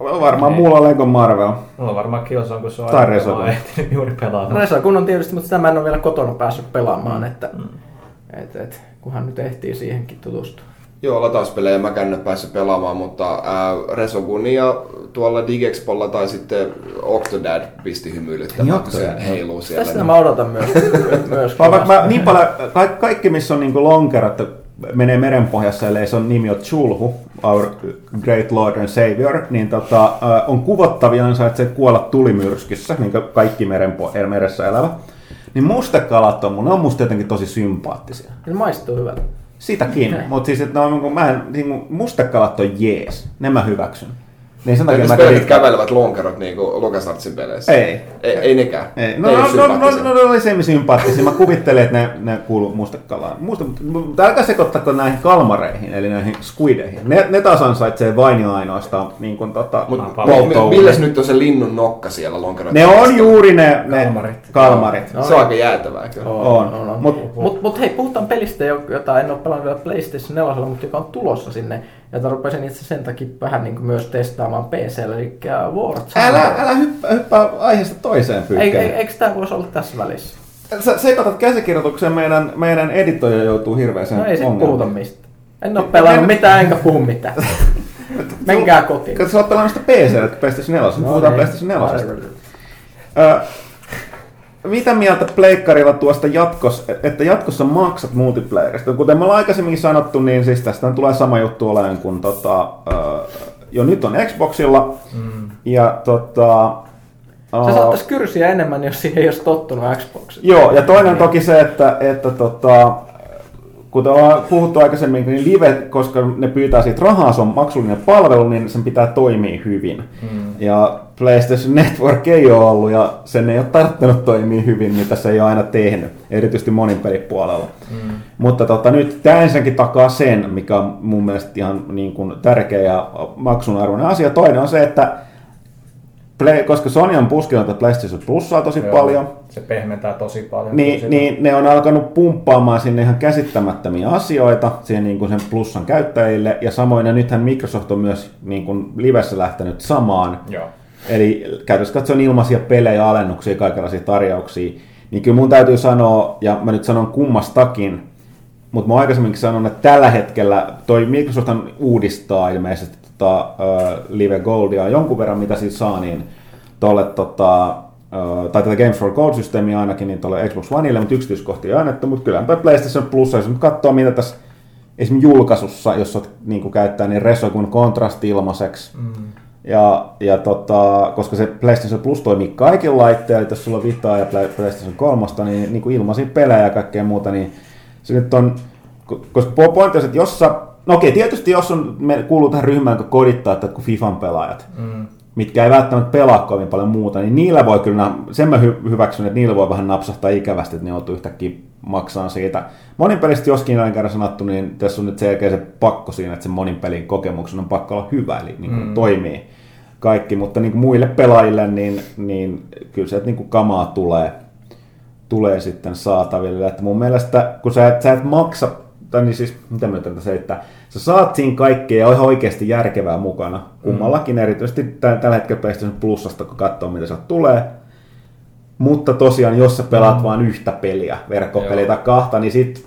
Varmaan muulla Lego Marvel. Mulla on varmaan Killzone, kun se on Tai ehtinyt juuri pelaamaan. Resa kun on tietysti, mutta sitä mä en ole vielä kotona päässyt pelaamaan, että et, et, kunhan nyt ehtii siihenkin tutustua. Joo, latauspelejä mä en ole päässyt pelaamaan, mutta ää, Resogunia tuolla Digexpolla tai sitten Octodad pisti hymyilyttämään, kun se heiluu siellä. Tästä mä odotan myös. myös Mä, mä, mä, niin paljon, ka- kaikki missä on niinku lonkerot menee merenpohjassa, ellei se on nimi on Chulhu, Our Great Lord and Savior, niin tota, on kuvottavia ansaitsee kuolla tulimyrskyssä, niin kuin kaikki merenpo- meressä elävä. Niin mustekalat on mun, ne on musta jotenkin tosi sympaattisia. Ne maistuu hyvältä. Sitäkin, mutta siis että ne on, niinku- mä en, niinku, mustekalat on jees, ne mä hyväksyn. Niin sen takia mä pelkät kävin... kävelevät lonkerot niinku LucasArtsin peleissä? Ei. Ei, ei nekään. Ei. Ne No, ei no, no, no, sympaattisia. no, ne oli semi-sympaattisia. Mä kuvittelen, että ne, ne kuuluu mustekalaan. Muista, mutta älkää sekoittako näihin kalmareihin, eli näihin squideihin. Ne, ne taas ansaitsee vain ja ainoastaan niin kuin, tota, Mut mi- milläs nyt on se linnun nokka siellä lonkeroiden Ne on juuri ne, ne Kalmarit. kalmarit. No Se on aika jäätävää kyllä. On. on. Mut- Mut, mut hei, puhutaan pelistä, jo- jota en ole pelannut vielä PlayStation 4, mutta joka on tulossa sinne. Ja rupesin itse sen takia vähän niin myös testaamaan PCllä, eli Warzone. Älä, älä hyppää, hyppää aiheesta toiseen pyykkään. ei, eikö tämä voisi olla tässä välissä? Sä sekoitat käsikirjoituksen, meidän, meidän editoija joutuu hirveäseen No ei sit puhuta mistä. En ole pelannut mitään enkä puhu mitään. Menkää kotiin. Sä oot pelannut sitä PC, että PlayStation 4. No, puhutaan. PlayStation 4. Mitä mieltä pleikkarilla tuosta jatkos, että jatkossa maksat multiplayerista? Kuten me ollaan aikaisemminkin sanottu, niin siis tästä tulee sama juttu olemaan kuin tota, jo nyt on Xboxilla. Mm. Ja tota, Se saattaisi kyrsiä enemmän, jos siihen ei olisi tottunut Xbox. Joo, ja toinen on toki se, että, että tota, kuten ollaan puhuttu aikaisemmin, niin live, koska ne pyytää siitä rahaa, se on maksullinen palvelu, niin sen pitää toimia hyvin. Mm. Ja PlayStation Network ei ole ollut, ja sen ei ole tarttunut toimia hyvin, mitä se ei ole aina tehnyt, erityisesti monin pelipuolella. Mm. Mutta tota, nyt tämä ensinnäkin takaa sen, mikä on mun mielestä ihan niin kuin tärkeä ja maksun arvoinen asia. Toinen on se, että Play, koska Sony on puskinut tätä PlayStation Plusaa tosi Joo, paljon, Se pehmentää tosi paljon. niin, sitä. niin ne on alkanut pumppaamaan sinne ihan käsittämättömiä asioita siihen niin kuin sen plussan käyttäjille. Ja samoin ja nythän Microsoft on myös niin kuin livessä lähtenyt samaan. Joo. Eli käytössä katsoen ilmaisia pelejä, alennuksia, kaikenlaisia tarjouksia. Niin kyllä mun täytyy sanoa, ja mä nyt sanon kummastakin, mutta mä aikaisemminkin sanonut, että tällä hetkellä toi Microsoft uudistaa ilmeisesti tota, Live Goldia jonkun verran, mitä siitä saa, niin tolle tota, tai tätä Games for Gold-systeemiä ainakin, niin tuolle Xbox Oneille, mutta yksityiskohtia ei annettu, mutta kyllä toi PlayStation Plus, jos nyt katsoo, mitä tässä esimerkiksi julkaisussa, jos olet niin käyttää, niin Resogun kontrasti ilmaiseksi. Mm. Ja, ja tota, koska se PlayStation Plus toimii kaikilla laitteilla, eli jos sulla on Vitaa ja Play- PlayStation 3, niin, niin kuin ilmaisin pelejä ja kaikkea muuta, niin se nyt on, ko- koska pointti on, että jos sä, no okei, tietysti jos on, me kuuluu tähän ryhmään, joka kodittaa, että kuin FIFAn pelaajat, mm. mitkä ei välttämättä pelaa kovin paljon muuta, niin niillä voi kyllä, sen mä hy- hyväksyn, että niillä voi vähän napsahtaa ikävästi, että ne joutuu yhtäkkiä maksaa siitä. Monin pelistä joskin näin kerran sanottu, niin tässä on nyt selkeä se pakko siinä, että se monin pelin kokemuksen on pakko olla hyvä, eli niin kuin mm. toimii kaikki, mutta niin kuin muille pelaajille, niin, niin kyllä se niin kuin kamaa tulee, tulee sitten saataville. Että mun mielestä, kun sä et, sä et maksa, tai niin siis, mitä mä yritän tässä että sä saat siinä kaikkea ja ihan oikeasti järkevää mukana. Kummallakin mm. erityisesti tällä, tällä hetkellä PlayStation Plusasta, kun katsoo mitä sieltä tulee. Mutta tosiaan, jos sä pelaat mm. vain yhtä peliä, verkkopeliä tai kahta, niin sit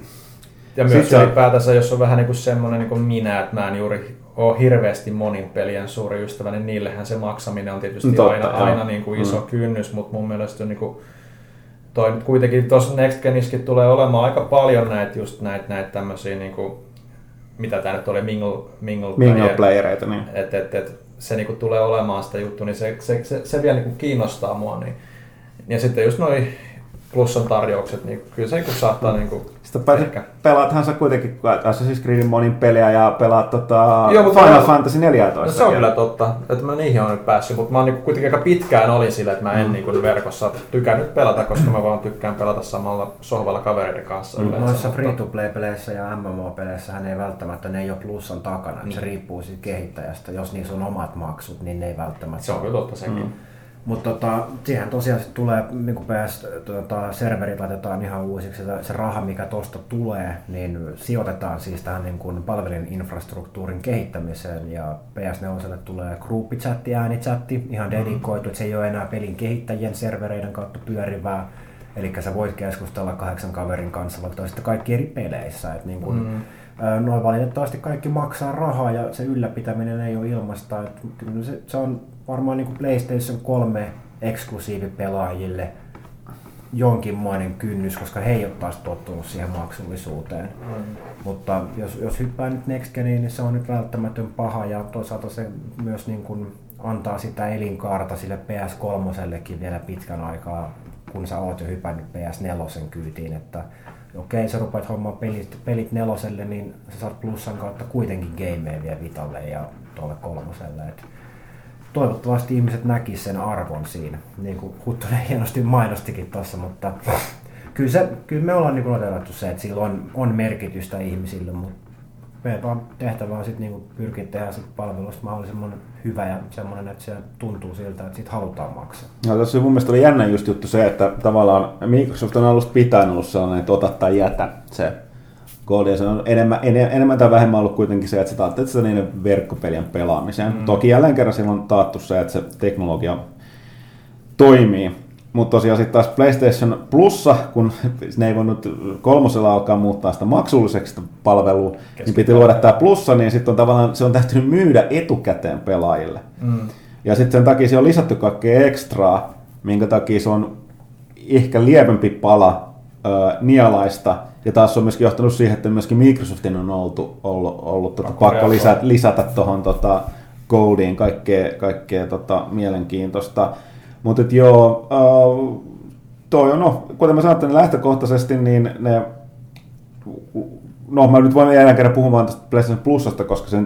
Ja Sit myös on- ylipäätänsä, jos on vähän niin kuin semmoinen niin kuin minä, että mä en juuri ole hirveästi monin pelien suuri ystävä, niin niillehän se maksaminen on tietysti Totta, aina, joo. aina niin kuin iso Mm. kynnys, mutta mun mielestä niin kuin, toi nyt kuitenkin tuossa Next Geniskin tulee olemaan aika paljon näitä just näitä, näitä tämmöisiä, niin kuin, mitä tämä nyt oli, mingle, mingle, mingle player- playereita, niin että et, et, se niinku tulee olemaan sitä juttu, niin se, se, se, se vielä niinku kiinnostaa mua. Niin. Ja sitten just noi plussan tarjoukset, niin kyllä se niinku saattaa niinku Sitten pääset, ehkä. pelaathan sä kuitenkin Assassin's Creedin monin peliä ja pelaat tota Joo, mutta Final mä- Fantasy 14. No se on kyllä totta, että mä niihin olen nyt päässyt, mutta mä oon niinku kuitenkin aika pitkään olin sillä, että mä en Mm. niinku verkossa tykännyt pelata, koska mä vaan tykkään pelata samalla sohvalla kavereiden kanssa Mm. yleensä. Noissa mutta- free-to-play-peleissä ja MMO-peleissä hän ei välttämättä, ne ei ole plussan takana. Niin. Se Niin. riippuu siitä kehittäjästä. Jos niissä on omat maksut, niin ne ei välttämättä Se on kyllä totta sekin. Mm. Mutta tota, siihen tosiaan sit tulee, niin kun PS, tota, serverit laitetaan ihan uusiksi, se, se raha mikä tuosta tulee, niin sijoitetaan siis tähän niin kun palveluninfrastruktuurin kehittämiseen ja PS4 tulee gruppichatti, äänichatti, ihan dedikoitu, että se ei ole enää pelin kehittäjien servereiden kautta pyörivää, Eli sä voit keskustella kahdeksan kaverin kanssa vaikka sitten kaikki eri peleissä. Et niin kun, Mm. Noin valitettavasti kaikki maksaa rahaa ja se ylläpitäminen ei ole ilmasta. Et kyllä se, se on varmaan niin kuin PlayStation 3 eksklusiivipelaajille jonkinmoinen kynnys, koska he ei ole taas tottunut siihen maksullisuuteen. Mm. Mutta jos, jos hyppää nyt Next Geniin, niin se on nyt välttämätön paha ja toisaalta se myös niin kuin antaa sitä elinkaarta sille PS3 vielä pitkän aikaa, kun sä oot jo hypännyt PS4 kyytiin, että okei, sä rupeat hommaan pelit, pelit neloselle, niin sä saat plussan kautta kuitenkin gameja vielä Vitalle ja tuolle kolmoselle. Et toivottavasti ihmiset näkisivät sen arvon siinä, niin kuin Huttunen hienosti mainostikin tuossa, mutta kyllä, se, kyllä me ollaan niin otettu se, että sillä on, on merkitystä ihmisille, mutta meidän vaan tehtävä on sitten niin pyrkiä tehdä palvelusta mahdollisimman hyvä ja semmoinen, että se tuntuu siltä, että siitä halutaan maksaa. No, tässä mun mielestä oli jännä just juttu se, että tavallaan Microsoft on alusta pitäen ollut sellainen, että ota tai jätä se Gold, ja se on enemmän, enemmän tai vähemmän ollut kuitenkin se, että sä taat sitä niiden verkkopelien pelaamiseen. Mm. Toki jälleen kerran siinä on taattu se, että se teknologia toimii. Mutta tosiaan sitten taas PlayStation Plussa, kun ne ei voinut kolmosella alkaa muuttaa sitä maksulliseksi palvelua, niin piti luoda tämä Plussa, niin sitten on tavallaan se on täytynyt myydä etukäteen pelaajille. Mm. Ja sitten sen takia se on lisätty kaikkea ekstraa, minkä takia se on ehkä lievempi pala ö, nialaista, ja taas on myöskin johtanut siihen, että myöskin Microsoftin on oltu, ollut, ollut tota, pakko lisätä, lisätä tuohon tota, Goldiin kaikkea, kaikkea tota, mielenkiintoista. Mutta joo, uh, toi on, no, kuten mä sanoin, niin lähtökohtaisesti niin ne no mä nyt voin jälleen kerran puhumaan tästä PlayStation Plusasta, koska se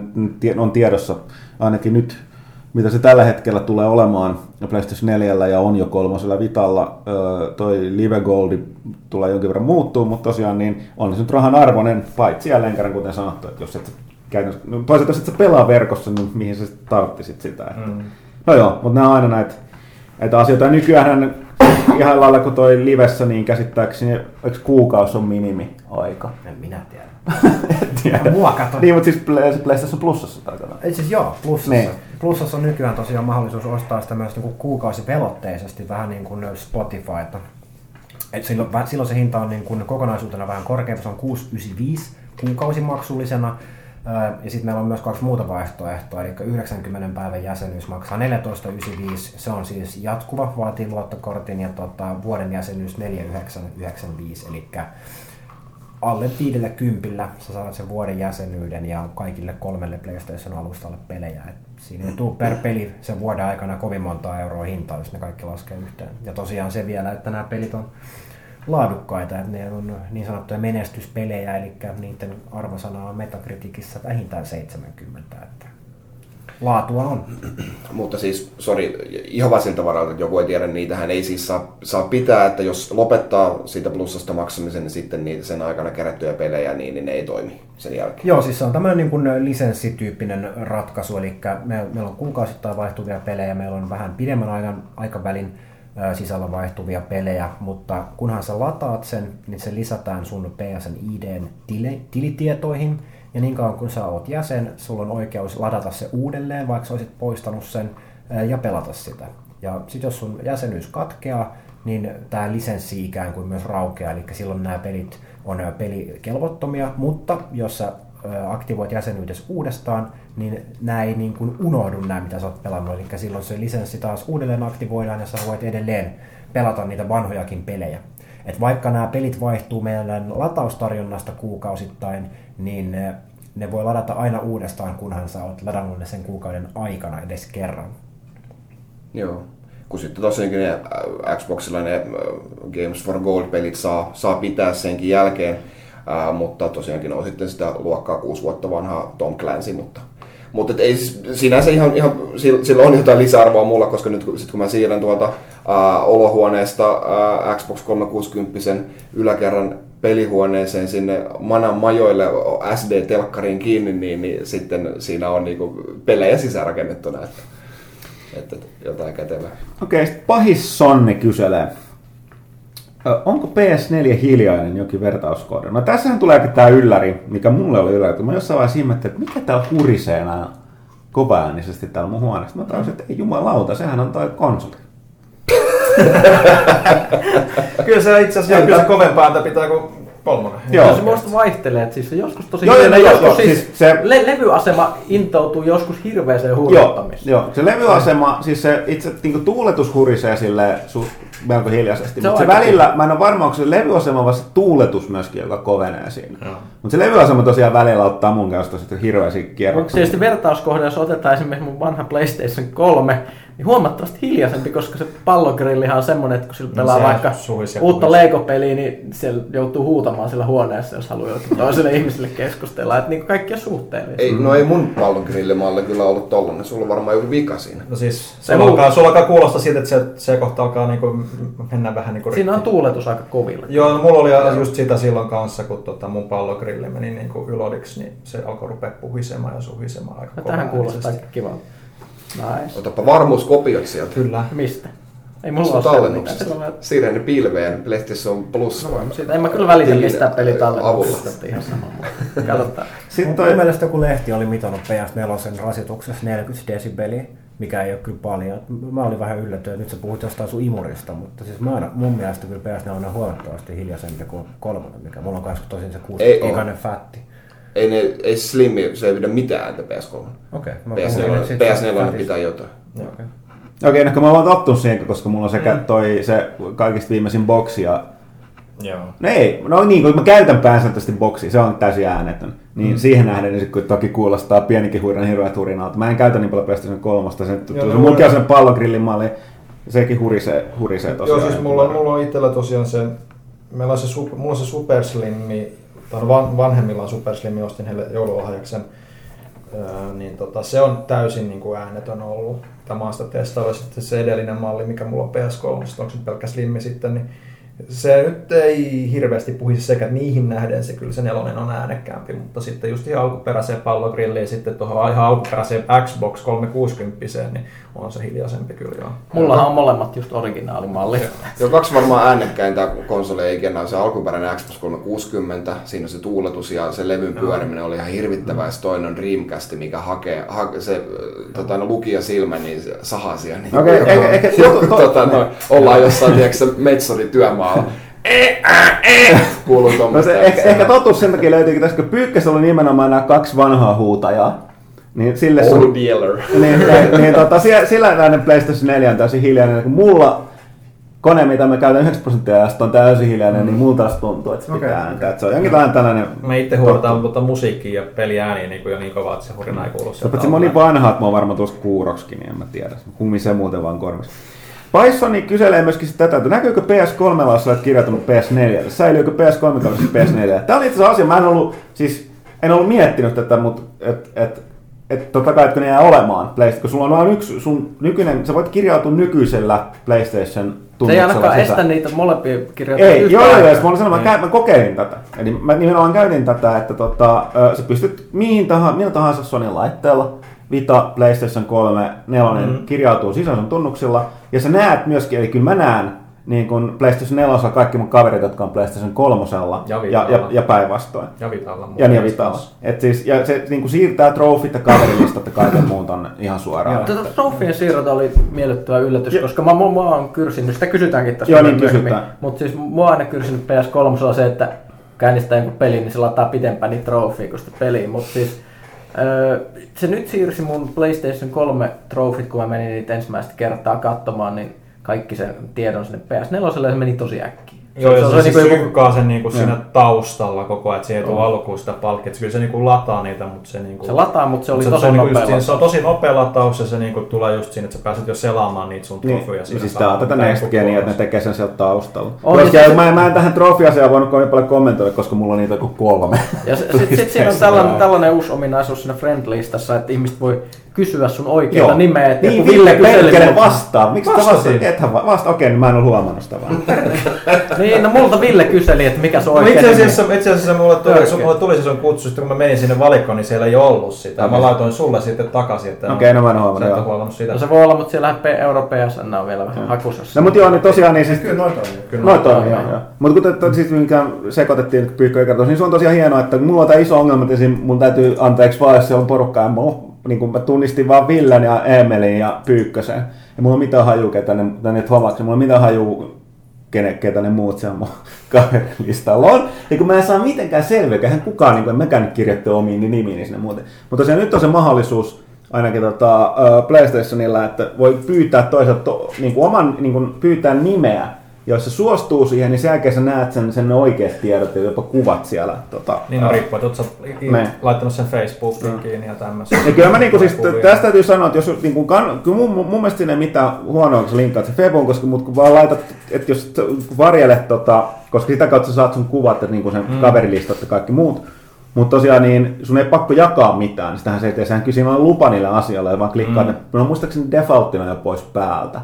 on tiedossa ainakin nyt, mitä se tällä hetkellä tulee olemaan PlayStation 4 ja on jo kolmosella Vitalla. Toi Live Gold tulee jonkin verran muuttuu, mutta tosiaan niin on se nyt rahan arvoinen, paitsi jälleen kerran kuten sanottu, että jos et käytännössä, no toisaalta jos et sä pelaa verkossa, niin mihin sä tarttisit sitä. Että. Mm. No joo, mutta nämä on aina näitä näitä asioita. Nykyään ihan lailla kuin toi livessä, niin käsittääkseni eikö kuukausi on minimi-aika? En minä tiedä. tiedä. Mua kato. Niin, mutta siis PlayStation Plusassa tarkoitan. Ei siis joo, Plusassa. Niin. Plusassa on nykyään tosiaan mahdollisuus ostaa sitä myös niin kuukausipelotteisesti, vähän niin kuin Spotifyta. Et silloin, silloin se hinta on niin kuin kokonaisuutena vähän korkeampi, se on 695 kuukausimaksullisena, ja sitten meillä on myös kaksi muuta vaihtoehtoa, eli 90 päivän jäsenyys maksaa 14,95, se on siis jatkuva, vaatii luottokortin, ja tota, vuoden jäsenyys 4,995, eli alle viidellä kympillä sä saat sen vuoden jäsenyyden ja kaikille kolmelle PlayStation-alustalle pelejä. Et siinä ei tule per peli sen vuoden aikana kovin monta euroa hintaa, jos ne kaikki laskee yhteen. Ja tosiaan se vielä, että nämä pelit on laadukkaita, että ne on niin sanottuja menestyspelejä, eli niiden arvosana on Metacriticissa vähintään 70. Että laatua on. Mutta siis, sori, ihan vain siltä varalta, että joku ei tiedä, niitähän ei siis saa, saa pitää, että jos lopettaa siitä plussasta maksamisen, niin sitten niitä sen aikana kerättyjä pelejä, niin, niin ne ei toimi sen jälkeen. Joo, siis se on tämmöinen niin kuin lisenssityyppinen ratkaisu, eli me, meillä on kuukausittain vaihtuvia pelejä, meillä on vähän pidemmän ajan, aikavälin sisällä vaihtuvia pelejä, mutta kunhan sä lataat sen, niin se lisätään sun PSN IDn tilitietoihin, ja niin kauan kun sä oot jäsen, sulla on oikeus ladata se uudelleen, vaikka sä olisit poistanut sen, ja pelata sitä. Ja sitten jos sun jäsenyys katkeaa, niin tämä lisenssi ikään kuin myös raukeaa, eli silloin nämä pelit on pelikelvottomia, mutta jos sä aktivoit jäsenyydes uudestaan, niin nämä ei niin kuin unohdu nämä, mitä sä oot pelannut. Eli silloin se lisenssi taas uudelleen aktivoidaan ja sä voit edelleen pelata niitä vanhojakin pelejä. Et vaikka nämä pelit vaihtuu meidän lataustarjonnasta kuukausittain, niin ne, ne voi ladata aina uudestaan, kunhan sä oot ladannut ne sen kuukauden aikana edes kerran. Joo. Kun sitten tosiaankin ne Xboxilla ne Games for Gold-pelit saa, saa pitää senkin jälkeen, Ää, mutta tosiaankin on sitten sitä luokkaa kuusi vuotta vanhaa Tom Clancy, mutta mutta ei siis, sinänsä ihan, ihan, sillä on jotain lisäarvoa mulla, koska nyt sit kun mä siirrän tuolta ää, olohuoneesta ää, Xbox 360 yläkerran pelihuoneeseen sinne Manan majoille SD-telkkariin kiinni, niin, niin sitten siinä on niinku pelejä sisäänrakennettuna, että, että jotain kätevää. Okei, okay, pahis Sonni kyselee onko PS4 hiljainen jokin vertauskohde? No tässähän tuleekin tämä ylläri, mikä mulle oli ylläri. Mä jossain vaiheessa ihmettelin, että mikä täällä hurisee näin kovaäänisesti täällä mun huoneessa. Mä tajusin, että ei jumalauta, sehän on toi konsoli. kyllä se itse asiassa kyllä se kovempaa pitää kuin kolmonen. Joo. Se muista vaihtelee, että siis joskus tosi joo, joo, joskus joo, siis, siis se... le- levyasema intoutuu joskus hirveäseen huuruttamiseen. Joo, joo, se levyasema, siis se itse niin tuuletus hurisee sille su- melko hiljaisesti. Se Mutta se aika välillä, mä en ole varma, onko se levyasema vai se tuuletus myöskin, joka kovenee siinä. Mutta se levyasema tosiaan välillä ottaa mun kanssa sitten hirveästi Mutta kierroksia. tietysti vertauskohde, jos otetaan esimerkiksi mun vanha PlayStation 3, niin huomattavasti hiljaisempi, koska se pallogrillihan on semmoinen, että kun sillä No pelaa se vaikka ja uutta puhis. Lego-peliä, niin siellä joutuu huutamaan sillä huoneessa, jos haluaa jokin toiselle ihmiselle keskustella. Että niin kaikki on suhteellista. Ei, no ei mun pallongrillimalle kyllä ollut tollanen. Sulla on varmaan joku vika siinä. No siis, Se sulla, alkaa, sulla alkaa kuulostaa siltä, että se, se kohta alkaa niinku mennä vähän niinku Siinä on tuuletus aika kovilla. Joo, no mulla oli just sitä silloin kanssa, kun tota mun pallogrilli meni niinku ylodiksi, niin se alkoi rupea puhisemaan ja suhisemaan aika Ja tähän kuulostaa kivalta. Nice. Otapa varmuuskopiot sieltä. Kyllä. Mistä? Ei mulla Sun ole tallennuksesta. On- Siirreen pilveen PlayStation Plus. No, siitä en mä kyllä välitä mistään pelitallennuksesta, avulla. ihan sama. Katsotaan. Sitten Mun toi, mielestä joku lehti oli mitannut PS4 rasituksessa 40 desibeliä, mikä ei ole kyllä paljon. Mä olin vähän yllättynyt, nyt sä puhut jostain sun imurista, mutta siis mä aina, mun mielestä kyllä PS4 on huomattavasti hiljaisempi kuin kolmonen, mikä mulla on kanssa tosin se 6 Ei oo. giganen fätti. Ei, ne, ei Slimmi, se ei pidä mitään ääntä PS3. Okei. mä PS4, puhun nyt sit PS4 fätistä. pitää jotain. Okei. okei, ehkä mä oon tottunut siihen, koska mulla on sekä toi se kaikista viimeisin boksi ja Joo. No ei, no niin, kun mä käytän pääsääntöisesti boksia, se on täysin äänetön. Niin mm. siihen nähden, niin kun toki kuulostaa pienikin huiran hirveä turinalta. Mä en käytä niin paljon PlayStation 3, se, Joo, se no, mulki on sen pallogrillin malli, sekin hurisee, hurisee tosiaan. Joo, siis mulla, mulla on itsellä tosiaan se, meillä on se, mulla on se Super Slimmi, tai van, vanhemmilla on Super Slimmi, ostin heille joululahjaksen. Öö, niin tota, se on täysin niin kuin äänetön ollut. Tämä on sitä testailla sitten se edellinen malli, mikä mulla on PS3, onko se pelkkä Slimmi sitten, niin se nyt ei hirveästi puhisi sekä niihin nähden se kyllä se nelonen on äänekkäämpi, mutta sitten just ihan alkuperäiseen pallogrilliin sitten tuohon ihan alkuperäiseen Xbox 360 niin on se hiljaisempi kyllä joo. Mullahan on molemmat just originaalimallit. Joo, kaksi varmaan äänekkäintä konsoleja ikinä on se alkuperäinen Xbox 360, siinä on se tuuletus ja se levyn pyöriminen oli ihan hirvittävää, ja se toinen on Dreamcast, mikä hakee, hake, se tota, no, lukija silmä, niin se sahaa siellä. Niin Okei, joku, to- to- tota, no, ollaan jossain, tiedätkö, Metsori työmaalla. Eh, äh, eh, Kuuluu No se, ehkä, ehkä totuus sen takia löytyykin tässä, kun Pyykkässä oli nimenomaan nämä kaksi vanhaa huutajaa. Niin sille Old sun, Yeller. niin, niin, niin tota, siellä, sillä näiden PlayStation 4 on täysin hiljainen. Kun mulla kone, mitä mä käytän 9 prosenttia ajasta, on täysin hiljainen, mm. niin mulla taas tuntuu, että se pitää Okei. ääntää. Että se on jonkinlainen tällainen... Me itse huudetaan mutta musiikkia ja peliääniä niin kuin jo niin kovaa, että se hurina ei kuulu sieltä paitsi moni alta. vanha, että mä oon varmaan tuossa kuuroksikin, niin en mä tiedä. Humisee muuten vaan korvissa. Paissoni kyselee myöskin sit tätä, että näkyykö PS3 jos olet kirjoittanut PS4, säilyykö PS3 kaudessa PS4. Tämä oli itse asiassa asia, mä en ollut, siis en ollut miettinyt tätä, mutta et, et, et totta kai, että ne jää olemaan PlayStation, kun sulla on vain yksi, sun nykyinen, sä voit kirjautua nykyisellä PlayStation Se ei ainakaan estä sisään. niitä molempia kirjoittaa Ei, joo, joo, aikaa. joo, mä olin sanonut, mä, kä- mä kokeilin tätä. Eli mä nimenomaan käytin tätä, että tota, sä pystyt mihin tahansa, millä tahansa Sonyn laitteella, Vita, PlayStation 3, 4 mm. kirjautuu sisään sun tunnuksilla, ja sä näet myöskin, eli kyllä mä näen niin kun PlayStation 4 kaikki mun kaverit, jotka on PlayStation 3 Ja ja, ja, ja päinvastoin. Ja Vitalla. mun Ja niin mielestä Vitalla. Et siis, ja se niin kuin siirtää trofit ja kaverilistat ja kaiken muun tonne ihan suoraan. Tätä trofien siirrot oli miellyttävä yllätys, Joo. koska mä, mua, mua on kyrsinyt, sitä kysytäänkin tässä Joo, niin kysytään. Mutta siis mua on aina kyrsinyt PS3 se, että käynnistää jonkun pelin, niin se lataa pitempään niitä trofia kuin sitä peliä. Mutta siis öö, se nyt siirsi mun PlayStation 3 trofit, kun mä menin niitä ensimmäistä kertaa katsomaan, niin kaikki sen tiedon sinne PS4 ja se meni tosi äkkiä. Joo, ja se, se, niinku se joku- synkkaa sen niinku siinä Joo. taustalla koko ajan, että siihen ei tule alkuun sitä palkkia. Kyllä se niinku lataa niitä, mutta se niinku... Se lataa, mutta se oli se, tosi se, on niinku nopea just siinä, se on tosi nopea lataus ja se niinku tulee just siinä, että sä pääset jo selaamaan niitä sun Niin, trofeja. siis tää on tätä Next Genia, että ne tekee sen sieltä taustalla. On, Koska ja se- mä, mä en tähän trofiasiaan voinut kovin paljon kommentoida, koska mulla on niitä joku kolme. Ja sitten sit, sit siinä on tällainen, tällainen uusi ominaisuus siinä friend-listassa, että ihmiset voi kysyä sun oikeaa nimeä. Että niin, Ville multa- vastaa. Miksi sä Vastasin. vastasit? Ethän va- vasta, okei, niin mä en ole huomannut sitä vaan. Niin, no multa Ville kyseli, että mikä se on No oikein itse nimi. asiassa, itse asiassa mulle tuli, Törkeä. mulle tuli se sun kutsu, sitten kun mä menin sinne valikkoon, niin siellä ei ollut sitä. Mä laitoin sulle sitten takaisin, että Okei, no mä en huomannut, Sä et joo. ole huomannut sitä. No se voi olla, mutta siellä P- Euro PSN on vielä vähän hakusessa. No mutta joo, niin tosiaan niin siis... Kyllä noin toimii. Kyllä. Noin toimii, Joo, joo. joo. joo. Mutta kun te, siis mikä sekoitettiin pyykköä kertoa, niin se on tosiaan hienoa, että mulla on tämä iso ongelma, että mun täytyy anteeksi vaan, jos siellä on porukkaa, ja mulla, niin kun mä tunnistin vaan Villen ja Emelin ja Pyykkösen. Ja mulla on mitään hajua, ketä ne, ketä ne homaksi. Mulla on mitään hajua, kene, ketä ne muut siellä mun kaverilistalla on. Ja kun mä en saa mitenkään selviä, eihän kukaan, niin kuin, en mäkään kirjoittaa omiin nimiin sinne muuten. Mutta tosiaan nyt on se mahdollisuus ainakin tota, PlayStationilla, että voi pyytää toiselta to, niin kuin oman niin kuin pyytää nimeä. Jos se suostuu siihen, niin sen jälkeen sä näet sen, sen oikeat tiedot ja jopa kuvat siellä. Tota, Niin no riippuu, että oot laittanut sen Facebookiin kiinni ja tämmöisen. Ja kyllä mä niinku siis, tästä täytyy sanoa, että jos niinku, kan, kyllä mun, mun, mun mielestä siinä ei mitään huonoa, kun sä linkkaat se Febon, koska mut kun vaan laitat, että jos varjelet, tota, koska sitä kautta sä saat sun kuvat, että niinku sen mm. kaverilistat ja kaikki muut, mutta tosiaan niin sun ei pakko jakaa mitään, niin sitähän se ei tee, sehän kysyy vaan lupa niille asioille, vaan klikkaa, mm. ne, no muistaakseni defaulttina jo pois päältä.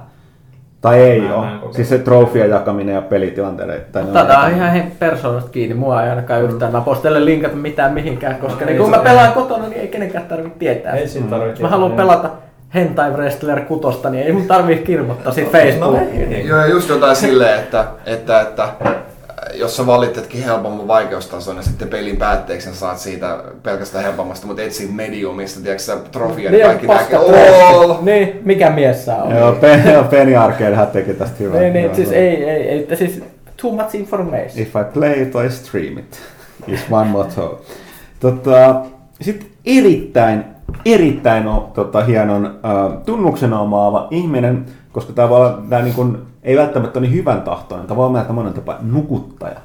Tai ei Mä ole. kokeillut. Siis se trofien jakaminen ja pelitilanteiden. Tai ne on Tätä on jakaminen. ihan he persoonasta kiinni. Mua ei ainakaan yhtään napostelle linkata mitään mihinkään, koska No, niin ei kun mä pelaan kotona, niin ei kenenkään tarvitse tietää. Ei siinä tarvitse Jos mä haluan pelata Hentai Wrestler 6, niin ei mun tarvii kirmoittaa siitä Facebookiin. ei. Joo, ja just jotain silleen, että, että, että jos sä valitetkin helpomman vaikeustason ja sitten pelin päätteeksi sä saat siitä pelkästään helpommasta, mutta et siitä mediumista, tiedätkö sä, trofia, niin Niin kaikki näkee! Niin, mikä mies sä on. Joo, Penny, joo, Penny Arcadehän teki tästä hyvää. Niin, niin, siis ei, ei, ei, siis too much information. If I play it, I stream it. Is one motto. Tota, Sitten erittäin, erittäin tota, hienon äh, tunnuksen omaava ihminen, koska tämä voi olla, tää niin kun, ei välttämättä ole niin hyvän tahtoinen, voi olla että monen tapa nukuttaja.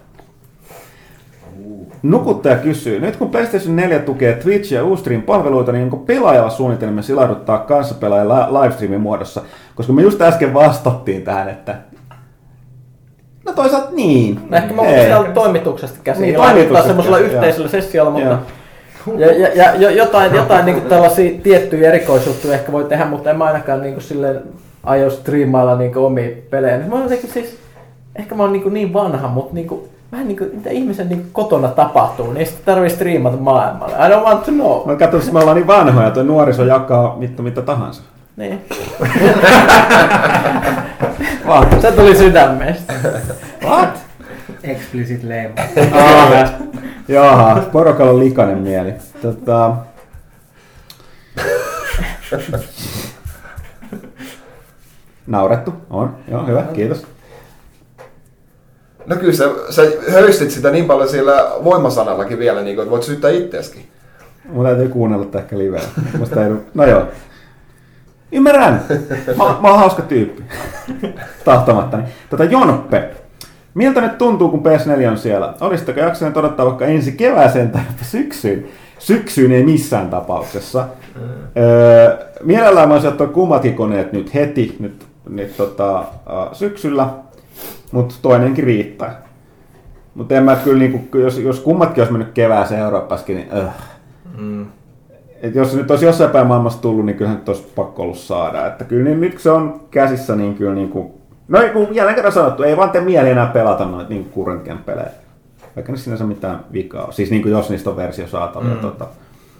Nukuttaja kysyy, nyt kun PlayStation 4 tukee Twitch ja Ustream palveluita, niin onko pelaajalla suunnitelmia silahduttaa kanssapelaajan la- livestreamin muodossa? Koska me just äsken vastattiin tähän, että no toisaalta niin. No ehkä mä Ei. voin sitä toimituksesta käsin Niin, niin, laittaa toimituksesta semmoisella yhteisellä sessiolla, mutta Joo. ja, ja, ja, jo- jotain, jotain niin tällaisia tiettyjä erikoisjuttuja ehkä voi tehdä, mutta en mä ainakaan niin silleen aio striimailla niin omia pelejä. Mä oon jotenkin siis, ehkä mä oon niin, niin vanha, mutta niin kuin, vähän niin kuin, mitä ihmisen niin kotona tapahtuu, niin sitä tarvii striimata maailmalle. I don't want to know. No katso, me ollaan niin vanhoja, toi nuoriso jakaa vittu mitä tahansa. Niin. What? Se tuli sydämestä. What? Explicit leima. Ah, Jaha, porokalla on likainen mieli. Tota... Naurettu, on. Joo, hyvä, kiitos. No kyllä sä, sä höystit sitä niin paljon siellä voimasanallakin vielä, niin kuin, että voit syyttää itseäskin. Mun täytyy kuunnella tätä ehkä livenä. Musta ei... No joo. Ymmärrän. Mä, mä oon hauska tyyppi. Tahtomattani. Tota Jonppe. Miltä nyt tuntuu, kun PS4 on siellä? Olisitteko jaksaneet odottaa vaikka ensi kevääseen tai syksyyn? Syksyyn ei missään tapauksessa. Öö, mielellään mä olisin ottaa kummatkin koneet nyt heti, nyt, nyt tota, syksyllä, mutta toinenkin riittää. Mutta en mä kyllä, niinku, jos, jos kummatkin olisi mennyt kevääseen Euroopassakin, niin öh. Mm. Et jos se nyt olisi jossain päin maailmassa tullut, niin kyllähän nyt olisi pakko ollut saada. Että kyllä niin, nyt kun se on käsissä, niin kyllä niin kuin... No ei, kun jälleen kerran sanottu, ei vaan tee mieli enää pelata noita niin current gen pelejä. Vaikka ne sinänsä mitään vikaa ole. Siis niin kuin jos niistä on versio saatavilla Mm. mm. tota,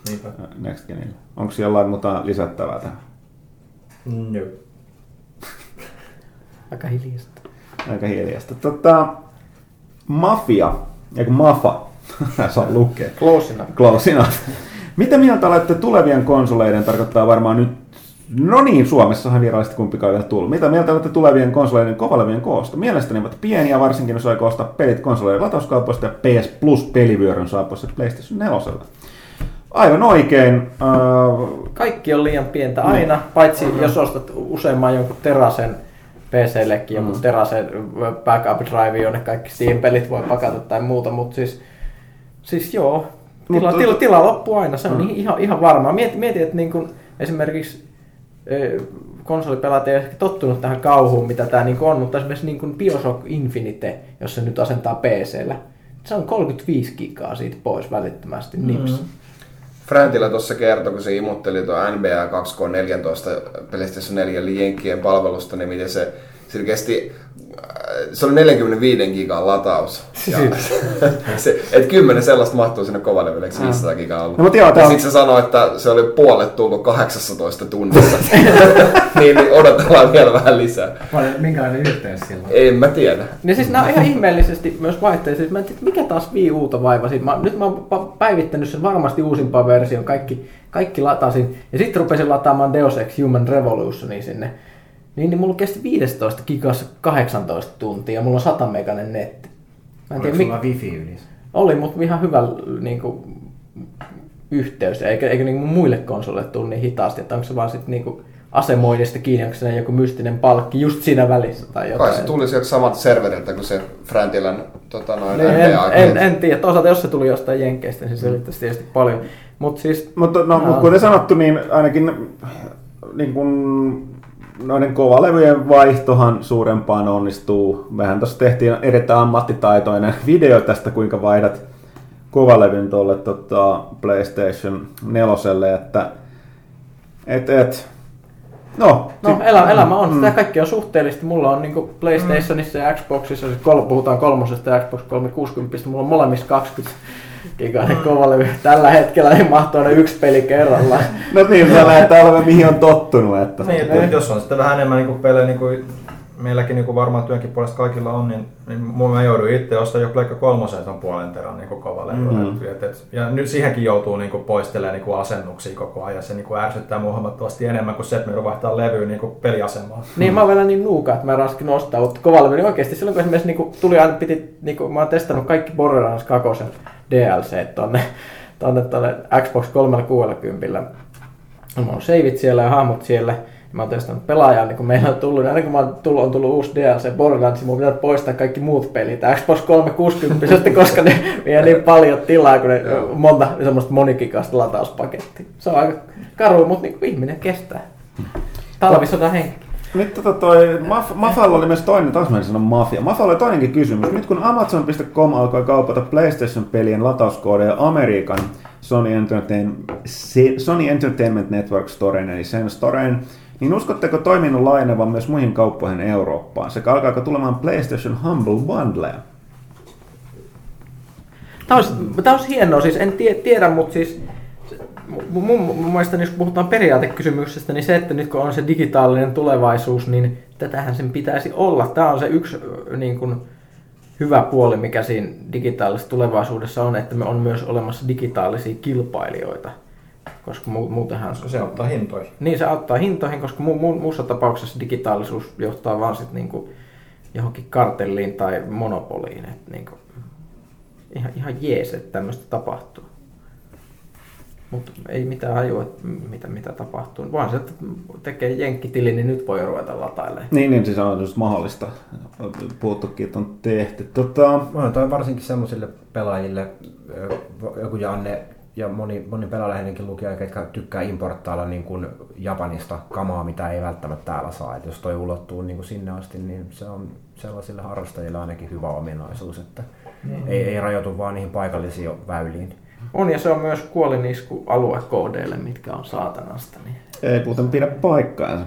Niinpä. Next Genillä. Onko siellä jollain muuta lisättävää tähän? No. Aika hiljasta. Aika hiljasta. Tota, Mafia, eikö Mafa, saa lukea. Close enough. Close enough. Mitä mieltä olette tulevien konsoleiden, tarkoittaa varmaan nyt, no niin, Suomessahan virallisesti kumpikaan vielä tullut. Mitä mieltä olette tulevien konsoleiden kovalevien koosta? Mielestäni ovat pieniä, varsinkin jos aikoo ostaa pelit konsoleiden latauskaupoista ja PS Plus pelivyöryn saapuessa PlayStation 4. Aivan oikein. Äh, Kaikki on liian pientä aina, paitsi jos ostat useamman jonkun terasen PC-llekin, jonkun terasen backup drive, jonne kaikki Steam-pelit voi pakata tai muuta, mutta siis, siis joo, tila, tila, tila loppuu aina, se on ihan, ihan varmaa. Mieti, mieti että niin kun esimerkiksi konsolipelaat ei ole ehkä tottunut tähän kauhuun, mitä tämä niin on, mutta esimerkiksi niin kuin Bioshock Infinite, jos se nyt asentaa PCllä, se on 35 gigaa siitä pois välittömästi, nips. Mm. Fräntilä tuossa kertoi, kun se imutteli tuo NBA 2K14 PlayStation 4 Jenkkien palvelusta, niin miten se, se kesti, se oli 45 gigan lataus. Ja, se, et 10 sellaista mahtuu sinne kovaleveleksi 500 gigaa ollut. No, mutta joo, on- sitten se sanoi, että se oli puolet tullut 18 tunnissa. niin, niin odotellaan vielä vähän lisää. Paljon- Minkälainen yhteys sillä on? En mä tiedä. Niin siis nämä on ihan ihmeellisesti myös vaihteessa. Siis mä en tiedä, mikä taas Wii Uta vaivasi. Mä, nyt mä oon päivittänyt sen varmasti uusimpaan versioon. Kaikki, kaikki latasin. Ja sitten rupesin lataamaan Deus Ex Human Revolutionia sinne. Niin, niin mulla kesti 15 gigassa 18 tuntia ja mulla on 100 meganen netti. Mä en Oliko tiedä, sulla mik... wifi yli? oli, mutta ihan hyvä niin kuin, yhteys, eikä, eikä niin muille konsoleille tule niin hitaasti, että onko se vaan sitten niin asemoinnista kiinni, onko se joku mystinen palkki just siinä välissä tai jotain. Kai se tuli sieltä samat serveriltä kuin se Fräntilän tota, noin Niin, en, en, en, tiedä. Toisaalta jos se tuli jostain Jenkeistä, niin se selittäisi tietysti paljon. Mutta siis... Mutta no, mut kuten sanottu, niin ainakin niin kun, noiden kovalevyjen vaihtohan suurempaan onnistuu. Mehän tuossa tehtiin erittäin ammattitaitoinen video tästä, kuinka vaihdat kovalevyn tuolle tota, PlayStation 4, että et, et, No, no elä, elämä on. Mm. Sitä kaikki on suhteellista. Mulla on niin PlayStationissa ja Xboxissa, siis kol, puhutaan kolmosesta ja Xbox 360, mulla on molemmissa 20 gigainen kovalevy. Tällä hetkellä niin mahtuu ne yksi peli kerrallaan. no niin, se lähdetään olemaan mihin on tottunut. Että niin, että jos on sitten vähän enemmän niin pelejä niin kuin meilläkin niin kuin varmaan työnkin puolesta kaikilla on, niin, niin mä joudun itse ostaa jo Pleikka kolmosen ton puolen terän niin kova levy. Mm-hmm. Et, et, ja nyt siihenkin joutuu niin kuin poistelemaan niin kuin asennuksia koko ajan. Se niin kuin ärsyttää mua huomattavasti enemmän kuin se, että me vaihtaa levyä niin kuin peliasemaan. Niin, mä oon vielä niin nuuka, että mä raskin ostaa mutta kova levy. Niin oikeasti silloin kun esimerkiksi niin kuin tuli aina, piti, niin kuin, mä oon testannut kaikki Borderlands 2 DLC tonne, tonne, tonne Xbox 360. Mulla on saveit siellä ja hahmot siellä mä oon testannut pelaajaa, niin kun meillä on tullut, niin aina kun mä oon tullut, on tullut uusi DLC Borderlands, niin mun pitää poistaa kaikki muut pelit. Xbox 360, koska ne vie niin paljon tilaa, kun ne monta semmoista monikikasta latauspakettia. Se on aika karu, mutta niin ihminen kestää. Talvisodan henki. Nyt tota toi, Maf- Mafalla oli myös toinen, taas mä sanon Mafia. Mafalla oli toinenkin kysymys. Nyt kun Amazon.com alkoi kaupata PlayStation-pelien latauskoodeja Amerikan Sony Entertainment, Sony Entertainment Network Storeen, eli sen storeen, niin uskotteko toiminnon laajenevan myös muihin kauppoihin Eurooppaan? Sekä alkaako tulemaan PlayStation Humble Bundle? Tämä olisi, tämä olisi hienoa, siis en tie, tiedä, mutta siis mun, mun, mun mielestä jos puhutaan periaatekysymyksestä, niin se, että nyt kun on se digitaalinen tulevaisuus, niin tätähän sen pitäisi olla. Tämä on se yksi niin kuin, hyvä puoli, mikä siinä digitaalisessa tulevaisuudessa on, että me on myös olemassa digitaalisia kilpailijoita – koska mu- muutenhan... Koska se auttaa hintoihin. Niin, se auttaa hintoihin, koska mu- mu- muussa tapauksessa digitaalisuus johtaa vaan sit niinku johonkin kartelliin tai monopoliin. Et niinku, ihan, ihan jees, että tämmöistä tapahtuu. Mutta ei mitään hajua, mitä, mitä tapahtuu. Vaan se, että tekee jenkkitili, niin nyt voi ruveta latailemaan. Niin, niin siis on just mahdollista. Puhuttukin, että on tehty. Tota... No, toi varsinkin semmoisille pelaajille, joku Janne ja moni, moni pelaajalähdinkin lukija, jotka tykkää importtailla niin kuin Japanista kamaa, mitä ei välttämättä täällä saa. Et jos toi ulottuu niin kuin sinne asti, niin se on sellaisille harrastajille ainakin hyvä ominaisuus, että mm-hmm. ei, ei rajoitu vaan niihin paikallisiin väyliin. On ja se on myös kuolinisku aluekoodeille, mitkä on saatanasta. Niin... Ei muuten pidä paikkaansa.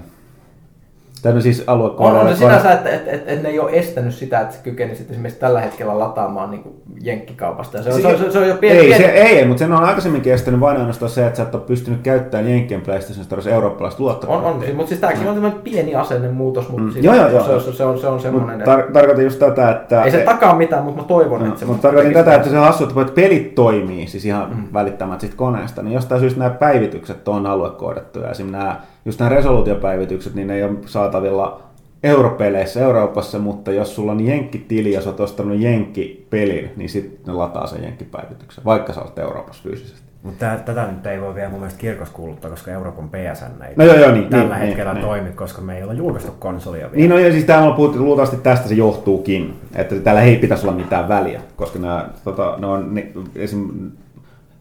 Tämä siis on, on se sinänsä, että et, et, et ne ei ole estänyt sitä, että se kykenisi esimerkiksi tällä hetkellä lataamaan niin jenkkikaupasta. Se on, se, se, se on jo pieni, ei, pieni... Se, ei, mutta sen on aikaisemminkin estänyt vain ainoastaan se, että sä et ole pystynyt käyttämään Jenkkien PlayStation Storessa eurooppalaista luottokorttia. On, on mutta siis tämäkin on tämmöinen pieni asennemuutos, mutta mm. siis joo, joo, joo. Se, se, se, on, se on semmoinen... Tar- tarkoitan just tätä, että... Ei se takaa mitään, mutta mä toivon, no, että se... Mutta tarkoitin tätä, että se hassu, että pelit toimii, siis ihan mm. välittämättä siitä koneesta, niin jostain syystä nämä päivitykset on aluekoodattuja. Esimerkiksi nämä, just nämä resoluutiopäivitykset, niin ne ei ole saatavilla europeleissä Euroopassa, mutta jos sulla on jenkkitili ja sä oot ostanut jenkkipelin, niin sitten ne lataa sen jenkkipäivityksen, vaikka sä oot Euroopassa fyysisesti. Mutta tätä nyt ei voi vielä mun mielestä kirkossa kuuluttaa, koska Euroopan PSN ei no joo, joo, niin, tällä niin, hetkellä niin, toimi, koska me ei ole julkaistu konsolia vielä. Niin no ja siis täällä on puhuttu, luultavasti tästä se johtuukin, että täällä ei pitäisi olla mitään väliä, koska nämä, tota, ne on ne, esim,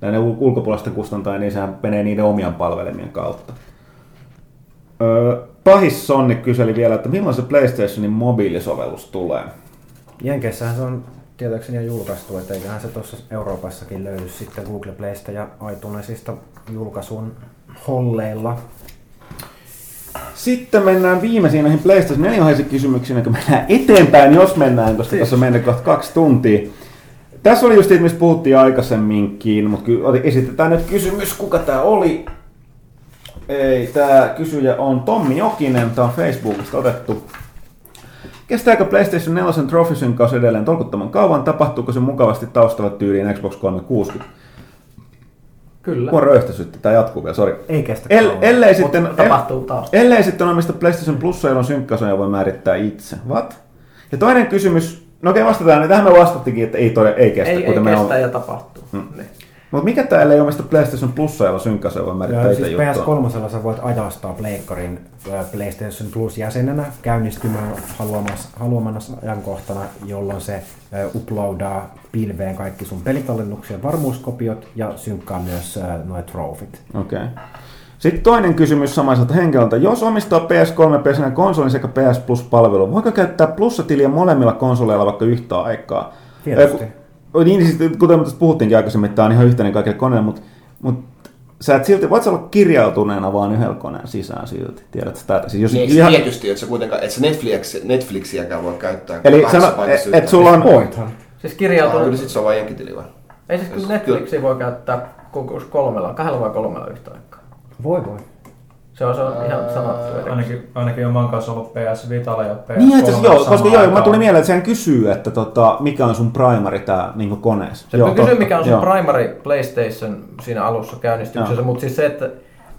näiden ulkopuolisten kustantajien, niin sehän menee niiden omien palvelimien kautta. Öö, Pahis Sonni kyseli vielä, että milloin se PlayStationin mobiilisovellus tulee? Jenkeissähän se on tietääkseni jo julkaistu, että eiköhän se tuossa Euroopassakin löydy sitten Google Playsta ja iTunesista julkaisun holleilla. Sitten mennään viimeisiin näihin PlayStation 4 kysymyksiin, kun mennään eteenpäin, jos mennään, koska siis. tässä mennyt kohta kaksi tuntia. Tässä oli just mistä puhuttiin aikaisemminkin, mutta esitetään nyt kysymys, kuka tämä oli. Ei, tämä kysyjä on Tommi Jokinen, tämä on Facebookista otettu. Kestääkö PlayStation 4 Trophysin kanssa edelleen tolkuttoman kauan? Tapahtuuko se mukavasti taustalla tyyliin Xbox 360? Kyllä. Mua röyhtäsytti, tämä jatkuu vielä, sori. Ei kestä El, ellei, sitten, tapahtuu taas. ellei sitten omista PlayStation Plus, jolloin synkkasoja voi määrittää itse. What? Ja toinen kysymys, no okei vastataan, niin tähän me vastattikin, että ei, todella, ei kestä. Ei, kuten ei me kestä on... ja tapahtuu. Hmm. Niin. Mutta mikä täällä ei omista PlayStation Plussa, jolla synkkäsee voi määrittää siis juttua? PS3 sä voit ajastaa Pleikkarin PlayStation Plus jäsenenä käynnistymään haluamas, haluamana ajankohtana, jolloin se uploadaa pilveen kaikki sun pelitallennuksia, varmuuskopiot ja synkkaa myös noin trofit. Okei. Okay. Sitten toinen kysymys samaiselta henkilöltä. Jos omistaa PS3, PS4 konsolin sekä PS Plus-palvelun, voiko käyttää plussatiliä molemmilla konsoleilla vaikka yhtä aikaa? Tietysti. Äh, niin, siis, kuten me tästä puhuttiinkin aikaisemmin, että tämä on ihan yhteinen kaikille koneille, mutta, mutta sä et silti, voit sä olla kirjautuneena vaan yhdellä koneen sisään silti, tiedätkö tätä? Siis jos Niin, ihan... tietysti, että sä kuitenkaan, et sä Netflix, Netflixiäkään voi käyttää. Eli sano, paikassa että et sulla on... Voithan. Siis kirjautunut... Kyllä sit se on vain jenkitili vaan. Ei siis kyllä Netflixia voi käyttää kolmella, kahdella vai kolmella yhtä aikaa. Voi voi. Se on, se on ihan sanottu. eri. Ainakin, ainakin oman kanssa ollut PS Vitalla ja PS3 Niin, että joo, koska samaan joo, mä aikaan. tuli mieleen, että sehän kysyy, että tota, mikä on sun primary tää niin koneessa. Se joo, kysyy, totta, mikä on sun joo. primary PlayStation siinä alussa käynnistyksessä, mutta siis se, että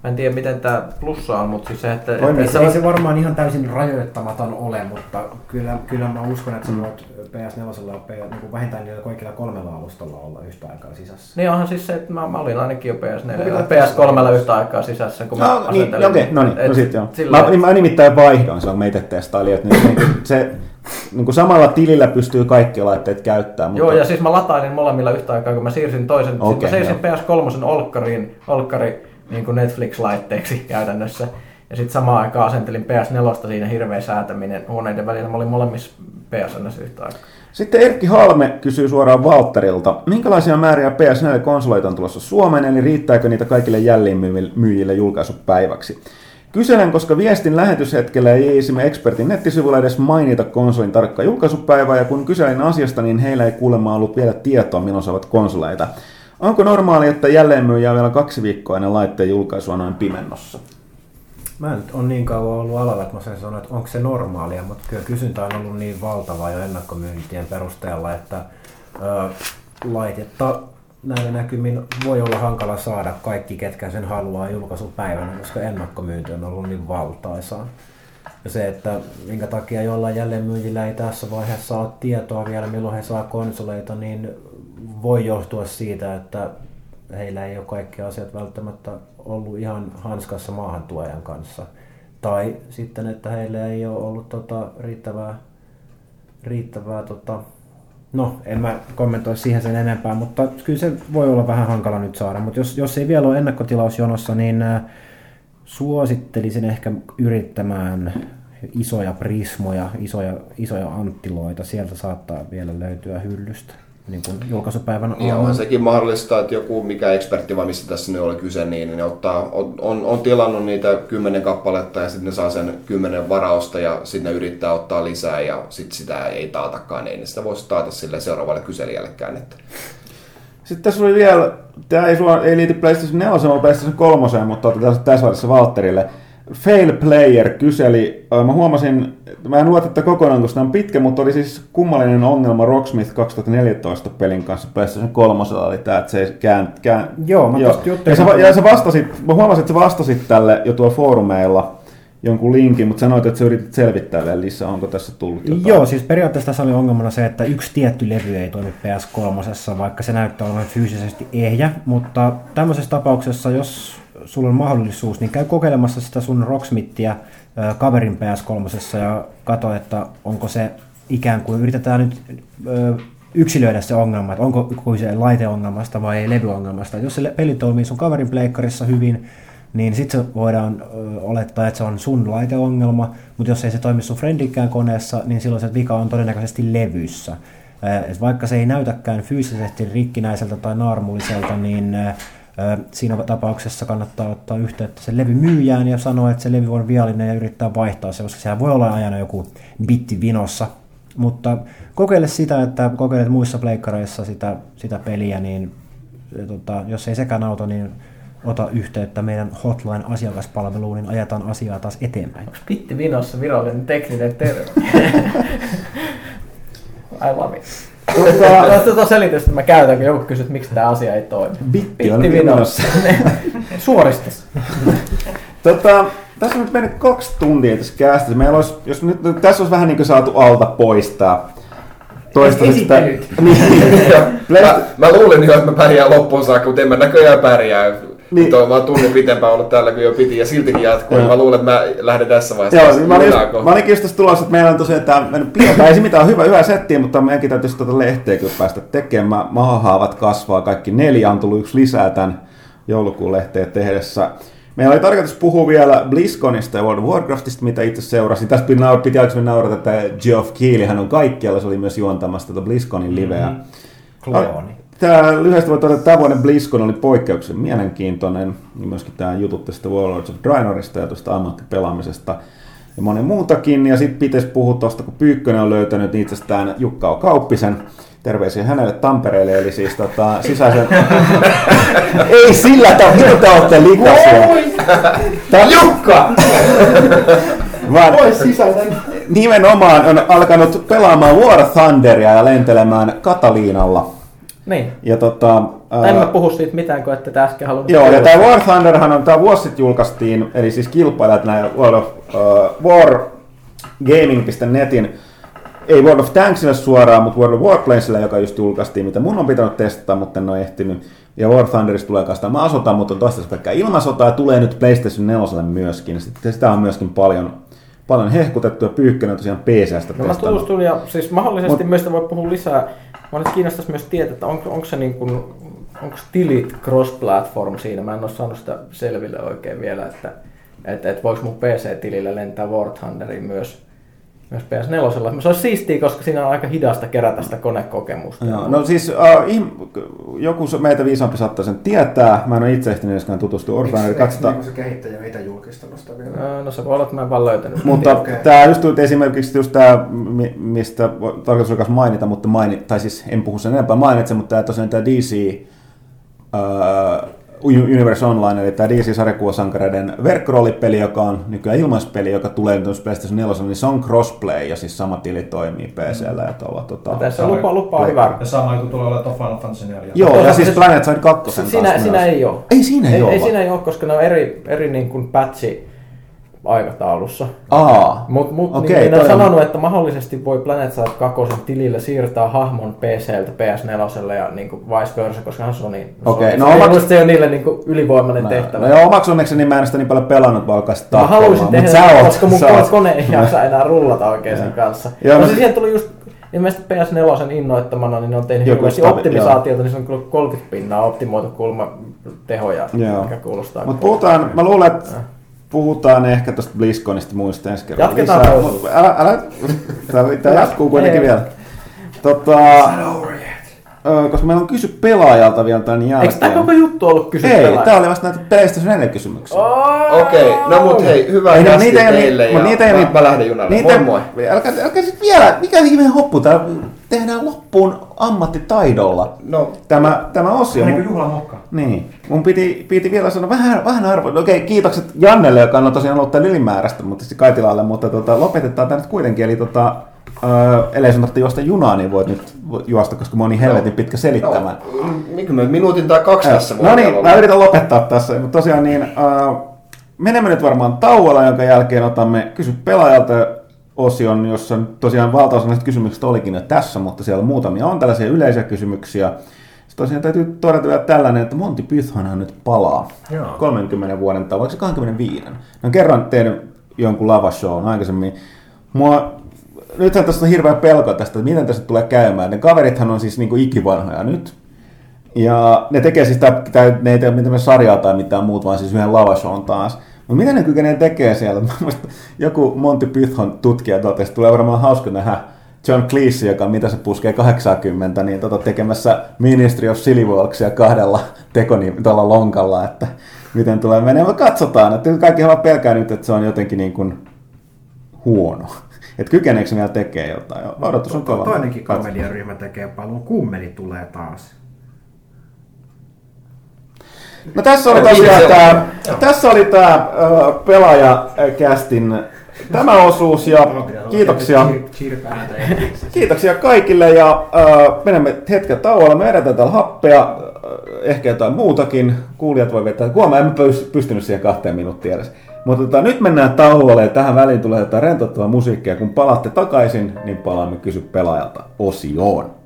mä en tiedä miten tämä plussa on, mutta siis se, että... Toimii että Se ei se varmaan ihan täysin rajoittamaton ole, mutta kyllä, kyllä mä uskon, että sä Mm. voit PS4 ja P, niin kuin vähintään niillä kaikilla kolmella alustalla olla yhtä aikaa sisässä. Niin onhan siis se, että mä, mä olin ainakin jo PS4 ja Kyllä, PS3 yhtä aikaa sisässä, kun mä No, niin, okei, no niin, no Et sit joo. sillä- Mä, niin, mä nimittäin vaihdoin silloin, kun mä itse testailin, että niin, niin, se niin kuin samalla tilillä pystyy kaikki laitteet käyttämään. Mutta... Joo, ja siis mä latailin molemmilla yhtä aikaa, kun mä siirsin toisen, okay, mä siirsin joo. PS3 olkkariin, olkkari niin kuin Netflix-laitteeksi käytännössä. Ja sitten samaan aikaan asentelin PS4 siinä hirveä säätäminen huoneiden välillä. Mä olin molemmissa PSNS yhtä aikaa. Sitten Erkki Halme kysyy suoraan Walterilta, minkälaisia määriä PS4-konsoleita on tulossa Suomeen, eli riittääkö niitä kaikille jälleenmyyjille julkaisupäiväksi? Kyselen, koska viestin lähetyshetkellä ei esimerkiksi Expertin nettisivuilla edes mainita konsolin tarkka julkaisupäivää, ja kun kyselin asiasta, niin heillä ei kuulemma ollut vielä tietoa, milloin saavat konsoleita. Onko normaali, että jälleenmyyjä on vielä kaksi viikkoa ennen laitteen julkaisua noin pimennossa? Mä nyt on niin kauan ollut alalla, että mä sen sanoa, että onko se normaalia, mutta kyllä kysyntä on ollut niin valtavaa jo ennakkomyyntien perusteella, että ö, laitetta näillä näkymin voi olla hankala saada kaikki, ketkä sen haluaa julkaisupäivänä, koska ennakkomyynti on ollut niin valtaisaa. Ja se, että minkä takia jollain jälleenmyyjillä ei tässä vaiheessa ole tietoa vielä, milloin he saa konsoleita, niin voi johtua siitä, että heillä ei ole kaikki asiat välttämättä ollut ihan hanskassa maahantuojan kanssa. Tai sitten, että heillä ei ole ollut tota, riittävää, riittävää tota, no en mä kommentoi siihen sen enempää, mutta kyllä se voi olla vähän hankala nyt saada. Mutta jos, jos ei vielä ole ennakkotilausjonossa, niin äh, suosittelisin ehkä yrittämään isoja prismoja, isoja, isoja anttiloita. Sieltä saattaa vielä löytyä hyllystä niin kuin julkaisupäivänä Ja on. sekin mahdollista, että joku mikä ekspertti vai mistä tässä nyt oli kyse, niin ne ottaa, on, on, on tilannut niitä kymmenen kappaletta ja sitten ne saa sen kymmenen varausta ja sitten ne yrittää ottaa lisää ja sitten sitä ei taatakaan, niin sitä voisi taata sille seuraavalle kyselijällekään. Että Sitten tässä oli vielä, tämä ei, sulla, ei liity PlayStation 4, vaan PlayStation 3, mutta se tässä välissä Valtterille. Fail Player kyseli, mä huomasin, mä en luota tätä kokonaan, koska tämä on pitkä, mutta oli siis kummallinen ongelma Rocksmith 2014 pelin kanssa. PlayStation 3, oli tämä, että se ei kään, kään, Joo, mä juttelin. ja, sä, ja sä vastasit, mä huomasin, että sä vastasit tälle jo tuolla foorumeilla jonkun linkin, mutta sanoit, että sä yritit selvittää vielä lisää, onko tässä tullut jotain. Joo, siis periaatteessa tässä oli ongelmana se, että yksi tietty levy ei toimi PS3, vaikka se näyttää olevan fyysisesti ehjä, mutta tämmöisessä tapauksessa, jos sulla on mahdollisuus, niin käy kokeilemassa sitä sun Rocksmithia kaverin PS3 ja katso, että onko se ikään kuin, yritetään nyt yksilöidä se ongelma, että onko kyse laiteongelmasta vai levyongelmasta. Jos se peli toimii sun kaverin pleikkarissa hyvin, niin sitten voidaan olettaa, että se on sun laiteongelma, mutta jos ei se toimi sun friendikään koneessa, niin silloin se vika on todennäköisesti levyssä. Vaikka se ei näytäkään fyysisesti rikkinäiseltä tai naarmulliselta, niin siinä tapauksessa kannattaa ottaa yhteyttä sen levy myyjään ja sanoa, että se levy on viallinen ja yrittää vaihtaa se, koska sehän voi olla aina joku bitti vinossa. Mutta kokeile sitä, että kokeilet muissa pleikkareissa sitä, sitä peliä, niin tota, jos ei sekään auta, niin ota yhteyttä meidän hotline-asiakaspalveluun, niin ajetaan asiaa taas eteenpäin. Onko Pitti Vinossa virallinen tekninen termi? I love it. Tota, tota selitystä mä käytän, kun joku kysyy, miksi tämä asia ei toimi. Bitti on vinossa. Suoristus. Tota, tässä on nyt mennyt kaksi tuntia tässä käästä. Meillä olisi, jos nyt, tässä olisi vähän niin kuin saatu alta pois tää, toistaiseksi. Niin. mä, mä, luulin jo, että mä pärjään loppuun saakka, mutta en mä näköjään pärjää. Niin. Tuo, mä oon tunnin pitempään ollut täällä kuin jo piti ja siltikin jatkuu. Joo. Mä luulen, että mä lähden tässä vaiheessa. Joo, mä olin, just, mä olinkin just tässä tulossa, että meillä on tosiaan tämä mennyt pientä. Ei se mitään hyvä, hyvä setti, mutta meidänkin täytyisi tuota lehteä kyllä päästä tekemään. Mahahaavat kasvaa, kaikki neljä on tullut yksi lisää tämän joulukuun lehteen tehdessä. Meillä oli tarkoitus puhua vielä BlizzConista ja World of Warcraftista, mitä itse seurasin. Tästä piti, naur- piti aikaisemmin naurata, että Geoff Keighley, hän on kaikkialla, se oli myös juontamassa tätä BlizzConin liveä. Mm-hmm. Klooni. Tämä lyhyesti voi todeta, että tämä vuoden BlizzCon oli poikkeuksen mielenkiintoinen. Ja myöskin tämä jutut tästä Warlords of Draenorista ja tuosta ammattipelaamisesta ja monen muutakin. Ja sitten pitäisi puhua tuosta, kun Pyykkönen on löytänyt itsestään Jukka O. Kauppisen. Terveisiä hänelle Tampereelle, eli siis tota, sisäisen... Ei sillä tavalla, mitä te olette likaisia. Tää... Jukka! Vaan Pois sisältä. nimenomaan on alkanut pelaamaan War Thunderia ja lentelemään Kataliinalla. Niin. Ja tota, En mä ää, puhu siitä mitään, kun ette te äsken halunnut Joo, ja tämä War Thunderhan on, tämä vuosi sitten julkaistiin, eli siis kilpailijat näin World of uh, War Gaming.netin, ei World of Tanksille suoraan, mutta World of Warplanesille, joka just julkaistiin, mitä mun on pitänyt testata, mutta en ole ehtinyt. Ja War Thunderista tulee kanssa tämä sota, mutta on toistaiseksi pelkkää ilmasota ja tulee nyt PlayStation 4 myöskin. Sitten sitä on myöskin paljon, paljon hehkutettu ja Pyykkönen tosiaan PCstä No mä tutustuin ja siis mahdollisesti Mut- myös voi puhua lisää. Mä nyt kiinnostaisi myös tietää, että onko, onko se niin kuin, onko tilit cross-platform siinä? Mä en ole saanut sitä selville oikein vielä, että, että, että voiko mun PC-tilillä lentää War Thunderiin myös, myös PS4. Se olisi siistiä, koska siinä on aika hidasta kerätä sitä konekokemusta. Joo, no siis uh, ihm- joku meitä viisaampi saattaa sen tietää. Mä en ole itse ehtinyt myöskään tutustua Orphaneriin. Katsotaan. Niin se kehittäjä itse julkistanut sitä vielä. Öö, No se voi olla, että mä en vaan löytänyt. Mutta okay. tämä just tuli esimerkiksi just tämä, mi- mistä tarkoitus olisi mainita, mutta mainit, tai siis en puhu sen enempää mainitse, mutta tämä tosiaan tämä DC uh, Universe Online, eli tämä DC-sarjakuvasankareiden verkkoroolipeli, joka on nykyään ilmaispeli, joka tulee nyt tuossa PlayStation 4, niin se on crossplay, ja siis sama tili toimii PCllä ja tuolla tota... Tässä lupa, lupa on hyvä. Ja sama juttu tulee olemaan Final Fantasy 4. Joo, ja Toisaalta siis Planet Side 2 Siinä, siinä ei ole. Ei siinä ei, ei, ole. ei siinä ei ole, koska ne on eri, eri niin kuin patchi aikataulussa. Aa, Mutta mut, Okei, niin, ne on sanonut, että mahdollisesti voi Planet Side 2 tilillä siirtää hahmon PCltä PS4 ja niin kuin vice versa, koska hän Sony. Okei, no, no omaks- se on niille niin kuin ylivoimainen No, tehtävä. no joo, omaksi onnekseni mä en sitä niin paljon pelannut, vaan alkaa sitä Mä haluaisin tehdä, mut sä oot- koska mun sä oot- kone ei jaksa enää rullata oikein sen kanssa. Joo, no no- se siihen tuli just ilmeisesti PS4 innoittamana, niin ne on tehnyt Joku stabi- optimisaatiota, niin se on kyllä 30 pinnaa optimoitu kulma tehoja, Joo. mikä kuulostaa. Mutta puhutaan, mä luulen, että puhutaan ehkä tuosta BlizzConista muista ensi kerralla Jatketaan lisää. Älä, älä, tää jatkuu kuitenkin vielä. Tota, koska meillä on kysy pelaajalta vielä tämän Eikö jälkeen. tämä koko juttu ollut kysy Ei, pelaajalta? tää oli vasta näitä PlayStation 4 kysymyksiä. Okei, no mut hei, hyvää Ei, no, niitä ei teille ja niitä ei mä, mä lähden junalle. Niitä, Moi moi. Älkää, älkää sit vielä, mikä ihmeen hoppu, tää tehdään loppuun ammattitaidolla. No, Tämä, tämä osio. Niin kuin juhlamokka. Niin. Mun piti, piti vielä sanoa vähän, vähän arvoa. Okei, kiitokset Jannelle, joka on tosiaan ollut täällä ylimääräistä, mutta sitten Kaitilalle, mutta tota, lopetetaan tämä nyt kuitenkin. Eli tota, öö, ellei sun tarvitse juosta junaa, niin voit nyt juosta, koska mä oon niin helvetin pitkä selittämään. no, mikä me minuutin tai kaksi tässä voi No niin, olla. mä yritän lopettaa tässä. Mutta tosiaan niin, äh, menemme nyt varmaan tauolla, jonka jälkeen otamme kysy pelaajalta osion, jossa tosiaan valtaosa näistä kysymyksistä olikin jo tässä, mutta siellä muutamia on tällaisia yleisiä kysymyksiä. Sitten tosiaan täytyy todeta vielä tällainen, että Monty Pythonhan nyt palaa Joo. 30 vuoden tai vaikka se 25. No kerran tehnyt jonkun lavashown aikaisemmin. Mua, nythän tässä on hirveä pelko tästä, että miten tässä tulee käymään. Ne kaverithan on siis niinku ikivanhoja nyt. Ja ne tekee siis, tää, tää, ne ei tee mitään sarjaa tai mitään muuta, vaan siis yhden lavashown taas. Mutta mitä ne kykenee tekee siellä? Mä muistan, joku Monty Python tutkija totesi, tulee varmaan hauska nähdä John Cleese, joka mitä se puskee 80, niin tota, tekemässä Ministry of Sillywalksia kahdella tekoni tuolla lonkalla, että miten tulee menemään. Katsotaan, että kaikki vaan pelkää nyt, että se on jotenkin niin kuin huono. Että kykeneekö vielä tekee jotain? Odotus on kova. Toinenkin komediaryhmä tekee paljon. Kummeli tulee taas. No tässä oli tosiaan tämä, tässä oli tämä pelaajakästin tämä osuus ja kiitoksia, kiitoksia kaikille ja äh, menemme hetken tauolla. Me edetään täällä happea, äh, ehkä jotain muutakin. Kuulijat voi vetää. Kuulemma en pys- pystynyt siihen kahteen minuuttiin edes. Mutta tota, nyt mennään tauolle ja tähän väliin tulee jotain rentouttavaa musiikkia. Kun palaatte takaisin, niin palaamme Kysy pelaajalta osioon.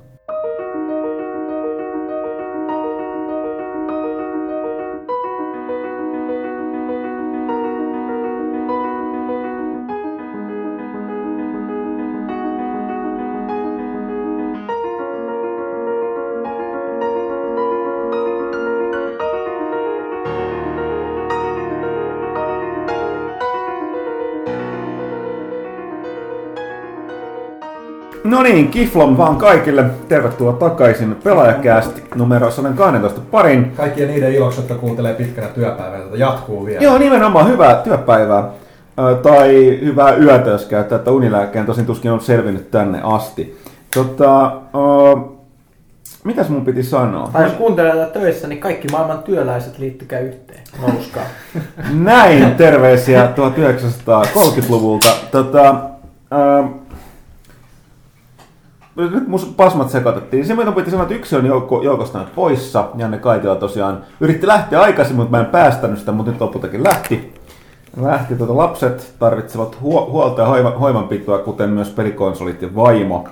No niin, kiflom vaan kaikille. Tervetuloa takaisin pelaajakäästi numero 112 parin. Kaikkien niiden iloksi, jotka kuuntelee pitkänä työpäivänä, että jatkuu vielä. Joo, nimenomaan hyvää työpäivää. Ö, tai hyvää yötä, jos käyttää, että unilääkkeen tosin tuskin on selvinnyt tänne asti. Tota, ö, mitäs mun piti sanoa? Tai jos kuuntelee tätä töissä, niin kaikki maailman työläiset liittykää yhteen. Nouskaa. Näin terveisiä 1930-luvulta. Tota, ö, nyt mus pasmat sekoitettiin. Se mitä piti sanoa, että yksi on joukko, joukosta nyt poissa. Janne Kaitila tosiaan yritti lähteä aikaisin, mutta mä en päästänyt sitä, mutta nyt lopultakin lähti. Lähti tuota, lapset tarvitsevat huo- huolta ja hoiva- hoivanpitoa, kuten myös pelikonsolit ja vaimo.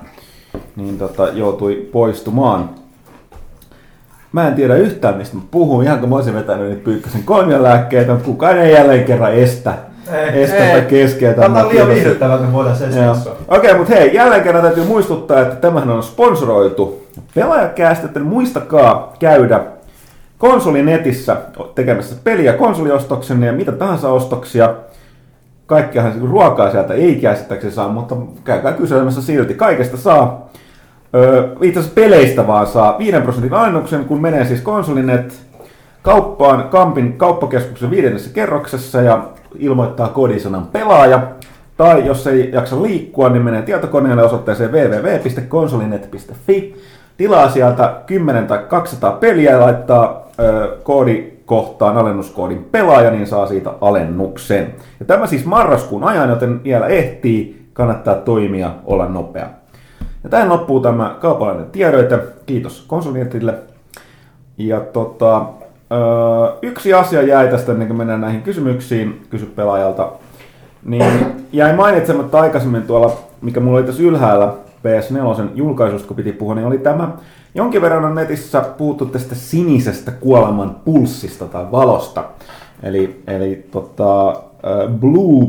Niin tota, joutui poistumaan. Mä en tiedä yhtään, mistä mä puhun. Ihan kun mä olisin vetänyt niitä pyykkösen kolmiolääkkeitä, mutta kukaan ei jälleen kerran estä. Ei, estä ei. tai keskeytä. Tämä on liian viihdyttävää, että me voidaan se. Okei, okay, mutta hei, jälleen kerran täytyy muistuttaa, että tämähän on sponsoroitu pelaajakäästä, että muistakaa käydä konsolinetissä tekemässä peliä konsoliostoksen ja mitä tahansa ostoksia. Kaikkiahan siis ruokaa sieltä ei käsittääkseni saa, mutta käykää kyselemässä silti. Kaikesta saa. Öö, itse asiassa peleistä vaan saa 5 prosentin alennuksen, kun menee siis konsolinet kauppaan Kampin kauppakeskuksen viidennessä kerroksessa ja ilmoittaa kodisanan pelaaja. Tai jos ei jaksa liikkua, niin menee tietokoneelle osoitteeseen www.konsolinet.fi. Tilaa sieltä 10 tai 200 peliä ja laittaa ö, koodikohtaan alennuskoodin pelaaja, niin saa siitä alennuksen. Ja tämä siis marraskuun ajan, joten vielä ehtii, kannattaa toimia, olla nopea. Ja tähän loppuu tämä kaupallinen tiedoite. Kiitos konsulientille. Ja tota, öö, yksi asia jäi tästä ennen kuin mennään näihin kysymyksiin, kysy pelaajalta. Niin jäi mainitsematta aikaisemmin tuolla, mikä mulla oli tässä ylhäällä PS4 julkaisusta, kun piti puhua, niin oli tämä. Jonkin verran on netissä puhuttu tästä sinisestä kuoleman pulssista tai valosta. Eli, eli tota, Blue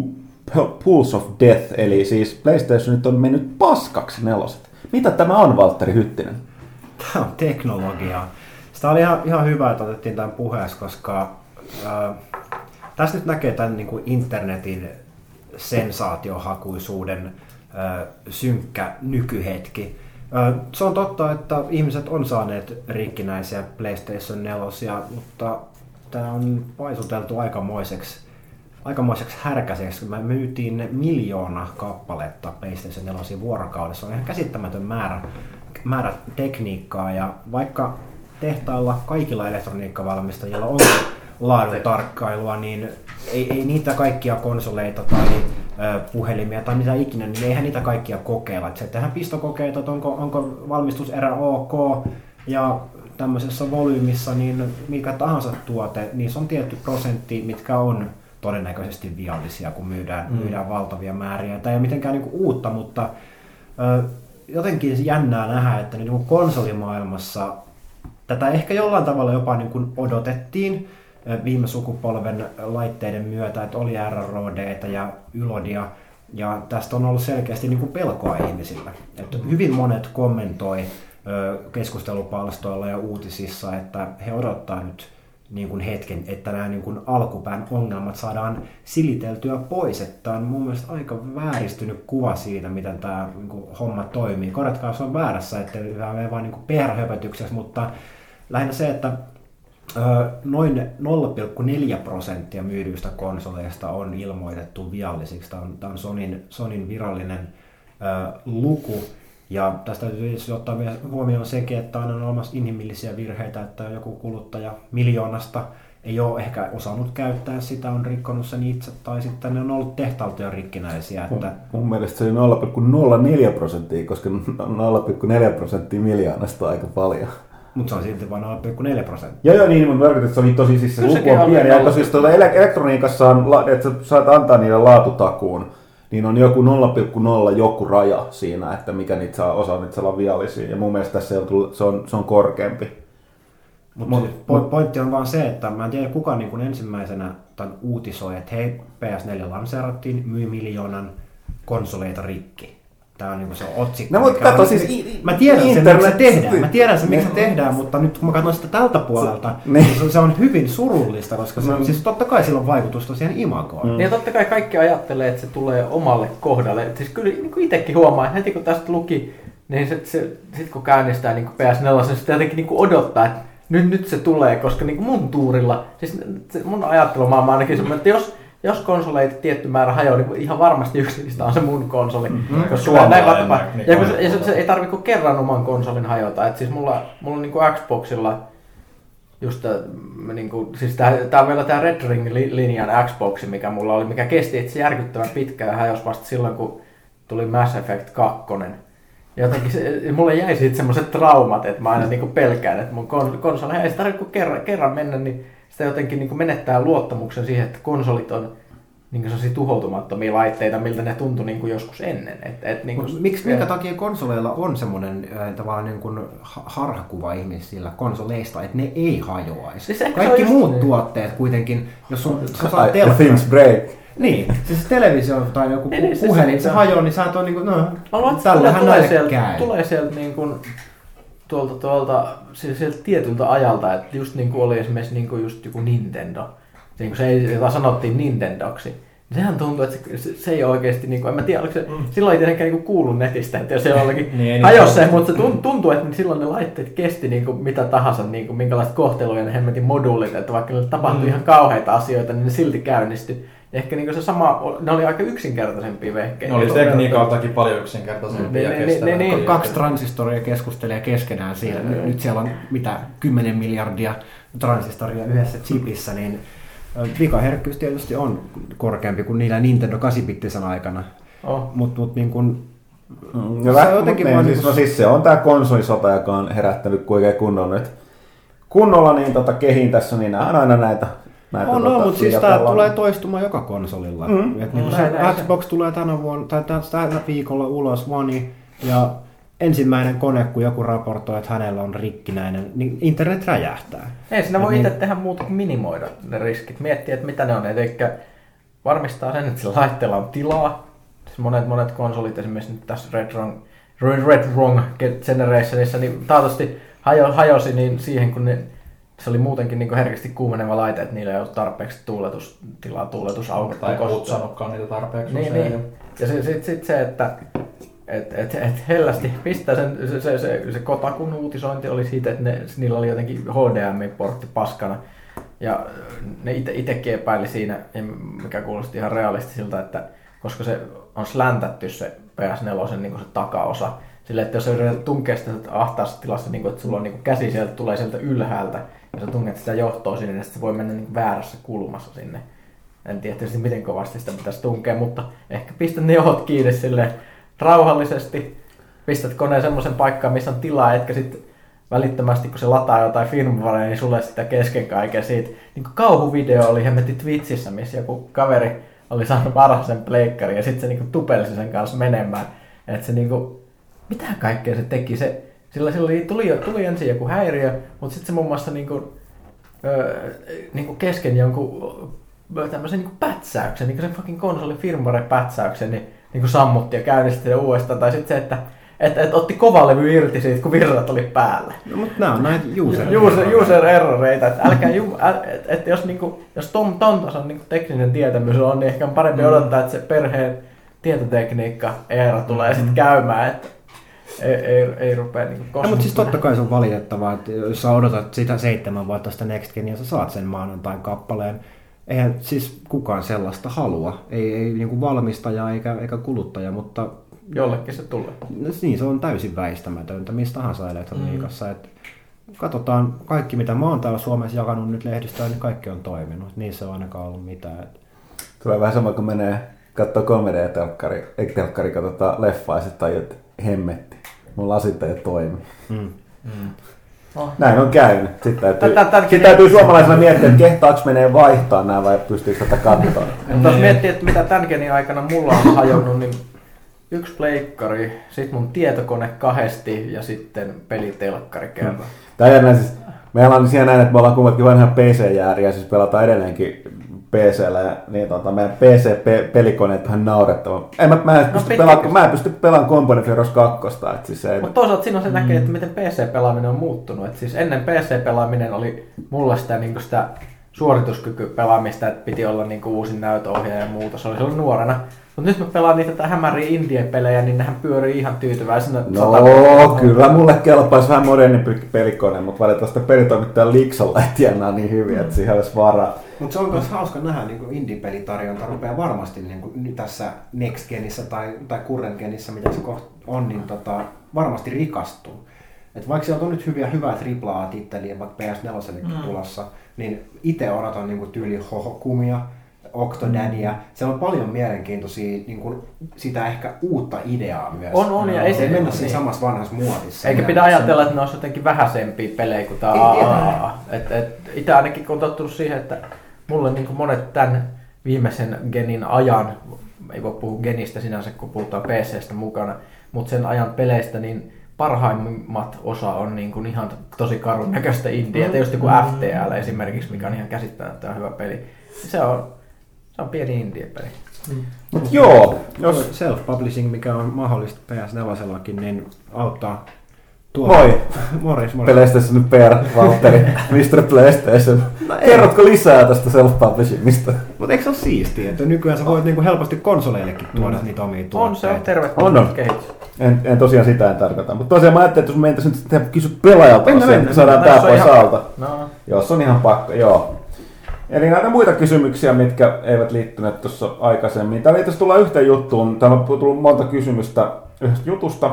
Pulse of Death, eli siis PlayStation nyt on mennyt paskaksi neloset. Mitä tämä on, Valtteri Hyttinen? Tämä on teknologiaa. Sitä oli ihan, ihan hyvä, että otettiin tämän puheessa, koska ää, tässä nyt näkee tämän niin kuin internetin sensaatiohakuisuuden ää, synkkä nykyhetki. Se on totta, että ihmiset on saaneet rikkinäisiä PlayStation 4, mutta tämä on paisuteltu aikamoiseksi aikamoiseksi härkäiseksi. Me myytiin miljoona kappaletta PlayStation 4 vuorokaudessa. On ihan käsittämätön määrä, määrä tekniikkaa ja vaikka tehtailla kaikilla elektroniikkavalmistajilla on laadun tarkkailua, niin ei, ei niitä kaikkia konsoleita tai ö, puhelimia tai mitä ikinä, niin eihän niitä kaikkia kokeilla. Se tehdään pistokokeita, että onko, onko valmistuserä ok ja tämmöisessä volyymissa, niin mikä tahansa tuote, niin se on tietty prosentti, mitkä on todennäköisesti viallisia, kun myydään, mm. myydään valtavia määriä. Tämä ei ole mitenkään niinku uutta, mutta ö, jotenkin jännää nähdä, että niin kuin konsolimaailmassa tätä ehkä jollain tavalla jopa niin kuin odotettiin viime sukupolven laitteiden myötä, että oli RROD ja Ylodia, ja tästä on ollut selkeästi niin kuin pelkoa ihmisillä. Että hyvin monet kommentoi keskustelupalstoilla ja uutisissa, että he odottaa nyt niin kuin hetken, että nämä niin kuin alkupään ongelmat saadaan siliteltyä pois. Että tämä on mun mielestä aika vääristynyt kuva siitä, miten tämä niin kuin homma toimii. Korjatkaa, jos on väärässä, että tämä menee vain niin PR-höpötyksessä, mutta lähinnä se, että noin 0,4 prosenttia myydyistä konsoleista on ilmoitettu viallisiksi. Tämä on, tämä on Sonin, Sonin virallinen luku. Ja tästä täytyy tietysti ottaa vielä huomioon sekin, että on olemassa inhimillisiä virheitä, että joku kuluttaja miljoonasta ei ole ehkä osannut käyttää sitä, on rikkonut sen itse, tai sitten ne on ollut tehtaalta jo rikkinäisiä. Että Mun mielestä se oli 0,04 prosenttia, koska 0,4 prosenttia miljoonasta on aika paljon. Mutta se on silti vain 0,4 prosenttia. Joo, joo, niin, mutta tarkoitan, että se oli tosi siis se Kyllä luku on on pieni. Ja siis tuota, ele- elektroniikassa on, että sä saat antaa niille laatutakuun, niin on joku 0,0 joku raja siinä, että mikä niitä saa, osa niitä saa olla viallisia. Ja mun mielestä tässä on, tullut- se on, se on korkeampi. Mutta po- pointti on vaan se, että mä en tiedä kuka niin kuin ensimmäisenä tämän uutisoi, että hei, PS4 lanseerattiin, myy miljoonan konsoleita rikki. Tämä on niin se otsikko. No, mutta kato, siis i- Mä tiedän sen, miksi se internet- tehdään. Mä tiedän sen, miksi se Ne- tehdään, mutta nyt kun mä katson sitä tältä puolelta, Ne- niin se, se on hyvin surullista, koska se, No. siis totta kai sillä on vaikutusta siihen imagoon. Niin ja totta kai kaikki ajattelee, että se tulee omalle kohdalle. Et Siis kyllä niin kuin itsekin huomaa, että heti kun tästä luki, niin se, se, sit kun käynnistää niin kuin PS4, se sitten jotenkin niin kuin odottaa, että nyt, nyt se tulee, koska niin kuin mun tuurilla, siis se, mun ajattelumaailma on ainakin semmoinen, että jos, jos konsoleita tietty määrä hajoaa, niin ihan varmasti yksi niistä on se mun konsoli. Mm-hmm. Koska näin vaikka, niin ja kun se, ja se, se, ei tarvitse kuin kerran oman konsolin hajota. Et siis mulla, mulla niin kuin Xboxilla just tää, niin kuin, siis tää, tää on vielä tää Red Ring-linjan Xbox, mikä mulla oli, mikä kesti itse järkyttävän pitkään ja hajosi vasta silloin, kun tuli Mass Effect 2. Ja jotenkin se, mulle jäi siitä semmoiset traumat, että mä aina niinku pelkään, että mun kon, konsoli, ei se tarvitse kuin kerran, kerran mennä, niin sitä jotenkin niinku menettää luottamuksen siihen, että konsolit on niinku sellaisia tuhoutumattomia laitteita, miltä ne tuntui niinku joskus ennen. Et, et niinku, Mut Miksi, minkä takia konsoleilla on semmoinen äh, tavallaan niin kuin ha- harhakuva ihmisillä konsoleista, että ne ei hajoaisi? Siis Kaikki on just muut niin. tuotteet kuitenkin, jos on, sä saat the telkkari- things break. Niin, siis televisio tai joku Niin, niin, pu- se- puhelin, se- se hajoaa, niin sä et ole niinku, no, Mä luulen, että se tulee, tällähän tulee näille sieltä, käy. tulee sieltä niin kuin, tuolta, tuolta siis sieltä tietyltä ajalta, että just niin kuin oli esimerkiksi niin kuin just joku Nintendo, niin kuin se, ei- jota sanottiin Nintendoksi, niin sehän tuntuu, että se, se, ei oikeasti, niin kuin, en mä tiedä, oliko se, mm. silloin ei tietenkään niin kuullut netistä, että jos se jollakin Niin, ei hajosi niin- mutta se tun- tuntuu, että silloin ne laitteet kesti niin kuin mitä tahansa, niin kuin minkälaista kohtelua ja ne hemmetin moduulit, että vaikka niille tapahtui mm. ihan kauheita asioita, niin ne silti käynnistyi. Ehkä niin se sama, ne oli aika yksinkertaisempia vehkeitä. Ne oli tekniikaltakin paljon yksinkertaisempia ja niin, kestävämpiä. niin, niin. Kaksi transistoria keskustelee keskenään siinä. Nyt, nyt siellä on mitä 10 miljardia transistoria yhdessä chipissä, niin vikaherkkyys tietysti on korkeampi kuin niillä Nintendo 8-bittisen aikana. Oh. Mutta mut niin kun, Mm, Se on jotenkin niin, siis, niinku- no siis se on tää konsolisota, joka on herättänyt kuinka kunnolla nyt. Kunnolla niin tota kehin tässä, niin nämä on aina näitä. Näitä on, tota, no, mutta siis tämä tulee toistumaan joka konsolilla. Mm. Et niin Mm. se Näin, näin se. Xbox tulee tänä vuonna, tai tä- tällä viikolla ulos One, ja ensimmäinen kone, kun joku raportoi, että hänellä on rikkinäinen, niin internet räjähtää. Ei siinä voi Et itse niin- tehdä muuta kuin minimoida ne riskit, miettiä, että mitä ne on. Eli varmistaa sen, että sillä laitteella on tilaa. Siis monet, monet konsolit, esimerkiksi nyt tässä Red Wrong, Red, Red Wrong Generationissa, niin taatusti hajo, hajosi niin siihen, kun ne, se oli muutenkin niin herkästi kuumeneva laite, että niillä ei ollut tarpeeksi tuuletustilaa, tuuletusaukot. Tai kutsanutkaan niitä tarpeeksi niin, usein. niin. Ja sitten sit, sit se, että et, et, et hellästi pistää sen, se, se, se, se Kotakun uutisointi oli siitä, että ne, niillä oli jotenkin HDMI-portti paskana. Ja ne ite, itekin epäili siinä, mikä kuulosti ihan realistisilta, että koska se on släntätty se PS4 niin se takaosa, sille, että jos yrität tunkea sitä ahtaassa tilassa, niin kuin, että sulla on niin kuin käsi sieltä, tulee sieltä ylhäältä, ja sä tunget sitä johtoa sinne, niin se voi mennä niin kuin väärässä kulmassa sinne. En tiedä tietysti miten kovasti sitä pitäisi tunkea, mutta ehkä pistät ne johot kiinni sille rauhallisesti. Pistät koneen semmoisen paikkaan, missä on tilaa, etkä sitten välittömästi, kun se lataa jotain firmwarea, niin sulle sitä kesken kaiken siitä. Niin kuin kauhuvideo oli hemmetti Twitchissä, missä joku kaveri oli saanut varhaisen pleikkarin ja sitten se niinku tupelsi sen kanssa menemään. Että se niinku, mitä kaikkea se teki. Se, sillä, sillä tuli, tuli ensin joku häiriö, mutta sitten se muun muassa niinku, öö, niinku kesken jonkun tämmöisen niinku pätsäyksen, niinku sen fucking konsolin firmware-pätsäyksen, niin niinku sammutti ja käynnisti sen uudestaan. Tai sitten se, että et, et otti kovalevy irti siitä, kun virrat oli päällä. No, mutta nämä on näitä user, User, user erroreita, että älkää ju, äl, et, et jos, niinku, jos ton, ton tason niinku tekninen tietämys on, niin ehkä on parempi mm. odottaa, että se perheen tietotekniikka era tulee mm. sitten käymään, että ei, ei, ei rupea niinku No, mutta siis totta kai se on valitettavaa, että jos sä odotat sitä seitsemän vuotta sitä Next Genia, sä saat sen maanantain kappaleen. Eihän siis kukaan sellaista halua. Ei, ei niin kuin valmistaja eikä, eikä kuluttaja, mutta Jollekin se tulee. no, niin se on täysin väistämätöntä mistä tahansa elektroniikassa. Mm. Katsotaan kaikki, mitä mä oon täällä Suomessa jakanut nyt lehdistöön, niin kaikki on toiminut. Niissä on ainakaan ollut mitään. Et Tulee vähän sama kuin menee katsoa 3D-telkkari, ei telkkari, katsotaan leffaa ja sitten tajut, että hemmetti. Mun lasit ei toimi. Mm. Mm. Oh. Näin on käynyt. Sitten täytyy, sitten täytyy suomalaisena miettiä, että kehtaako menee vaihtaa nämä vai pystyykö tätä katsoa. Mutta jos miettii, että mitä tämän genin aikana mulla on hajonnut, niin yksi pleikkari, sitten mun tietokone kahdesti ja sitten pelitelkkari kerran. Tämä jännä siis, meillä on siellä näin, että me ollaan kummatkin vanha PC-jääriä, siis pelataan edelleenkin PCllä ja niin tota, meidän PC-pelikoneet on ihan naurettava. En mä, mä, en No, pysty pelaa, mä en pysty pelaamaan Company Heroes 2, että siis se ei, Mutta toisaalta siinä on se näkee, että miten PC-pelaaminen on muuttunut. Et siis ennen PC-pelaaminen oli mulla sitä, niin sitä suorituskykypelaamista, että piti olla niin uusin näytöohjaaja ja muuta. Se oli silloin nuorena. Mutta nyt mä pelaan niitä hämäriä indie-pelejä, niin nehän pyörii ihan tyytyväisenä. No, kyllä mulle kelpaisi vähän modernimpi pelikone, mutta valitettavasti pelitoimittaja Liksalla ei tienaa niin hyvin, että siihen olisi varaa. Mutta se on myös hauska nähdä, niin indie-pelitarjonta rupeaa varmasti niin kuin tässä Next Genissä tai, tai Current Genissä, mitä se kohta on, niin tota, varmasti rikastuu. Et vaikka sieltä on nyt hyviä, hyvää AAA-titteliä, vaikka PS4 mm. tulossa, niin itse odotan niin kuin tyyli Hohokumia, Octodania. Mm. Siellä on paljon mielenkiintoisia, niin kuin, sitä ehkä uutta ideaa myös. On, on, ja ei se- se mennä niin. siinä samassa vanhassa muotissa. Eikä pidä ajatella, että ne olisi jotenkin vähäisempiä pelejä kuin tämä AAA. Et, et, itse ainakin kun on tottunut siihen, että mulle niin kuin monet tämän viimeisen genin ajan, ei voi puhua genistä sinänsä, kun puhutaan PCstä mukana, mutta sen ajan peleistä, niin parhaimmat osa on niin kuin ihan tosi karun näköistä indie. Mm. Just joku FTL esimerkiksi, mikä on ihan käsittämättömän hyvä peli. Se on, se on pieni indie-peli. Mut joo, jos Self-publishing, mikä on mahdollista PS4 niin auttaa Moi. Morris, morris. PlayStation per Valtteri, Mr. PlayStation. Kerrotko lisää tästä self-publishingista? Mutta eikö se ole siistiä, että nykyään sä voit niinku helposti konsoleillekin tuoda niitä omia On, tuotteita? se on On, tervetullut on. kehitys. En, en tosiaan sitä en tarkoita. Mutta tosiaan mä ajattelin, että jos mentäisiin nyt sitten kysyä pelaajalta, mennään. että saadaan No, tää se on pois ihan- alta. No, Joo, se on ihan pakko, joo. Eli näitä muita kysymyksiä, mitkä eivät liittyneet tuossa aikaisemmin. Täällä itse asiassa tullaan yhteen juttuun. Täällä on tullut monta kysymystä yhdestä jutusta.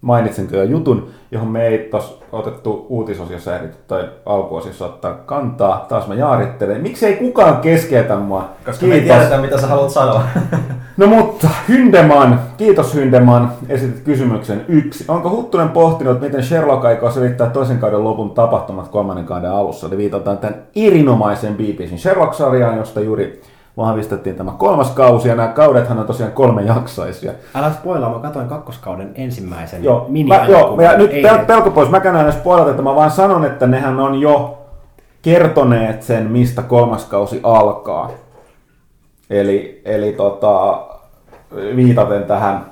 Mainitsinko jo jutun, johon me ei tuossa otettu uutisosiossa ehditty tai alkuosiossa ottaa kantaa. Taas mä jaarittelen. Miksi ei kukaan keskeytä mua? Koska me ei tiedetä, mitä sä haluat sanoa. No mutta, Hyndeman, kiitos Hyndeman, esitit kysymyksen yksi. Onko Huttunen pohtinut, miten Sherlock aikoo selittää toisen kauden lopun tapahtumat kolmannen kauden alussa? Eli viitataan tämän erinomaisen BBCin Sherlock-sarjaan, josta juuri vahvistettiin tämä kolmas kausi, ja nämä kaudethan on tosiaan kolme jaksoisia. Älä spoilaa, mä katsoin kakkoskauden ensimmäisen Joo, mini mä, joo ja nyt pel- pelko pois, mäkään en spoilata, että mä vaan sanon, että nehän on jo kertoneet sen, mistä kolmas kausi alkaa. Eli, eli tota, viitaten tähän,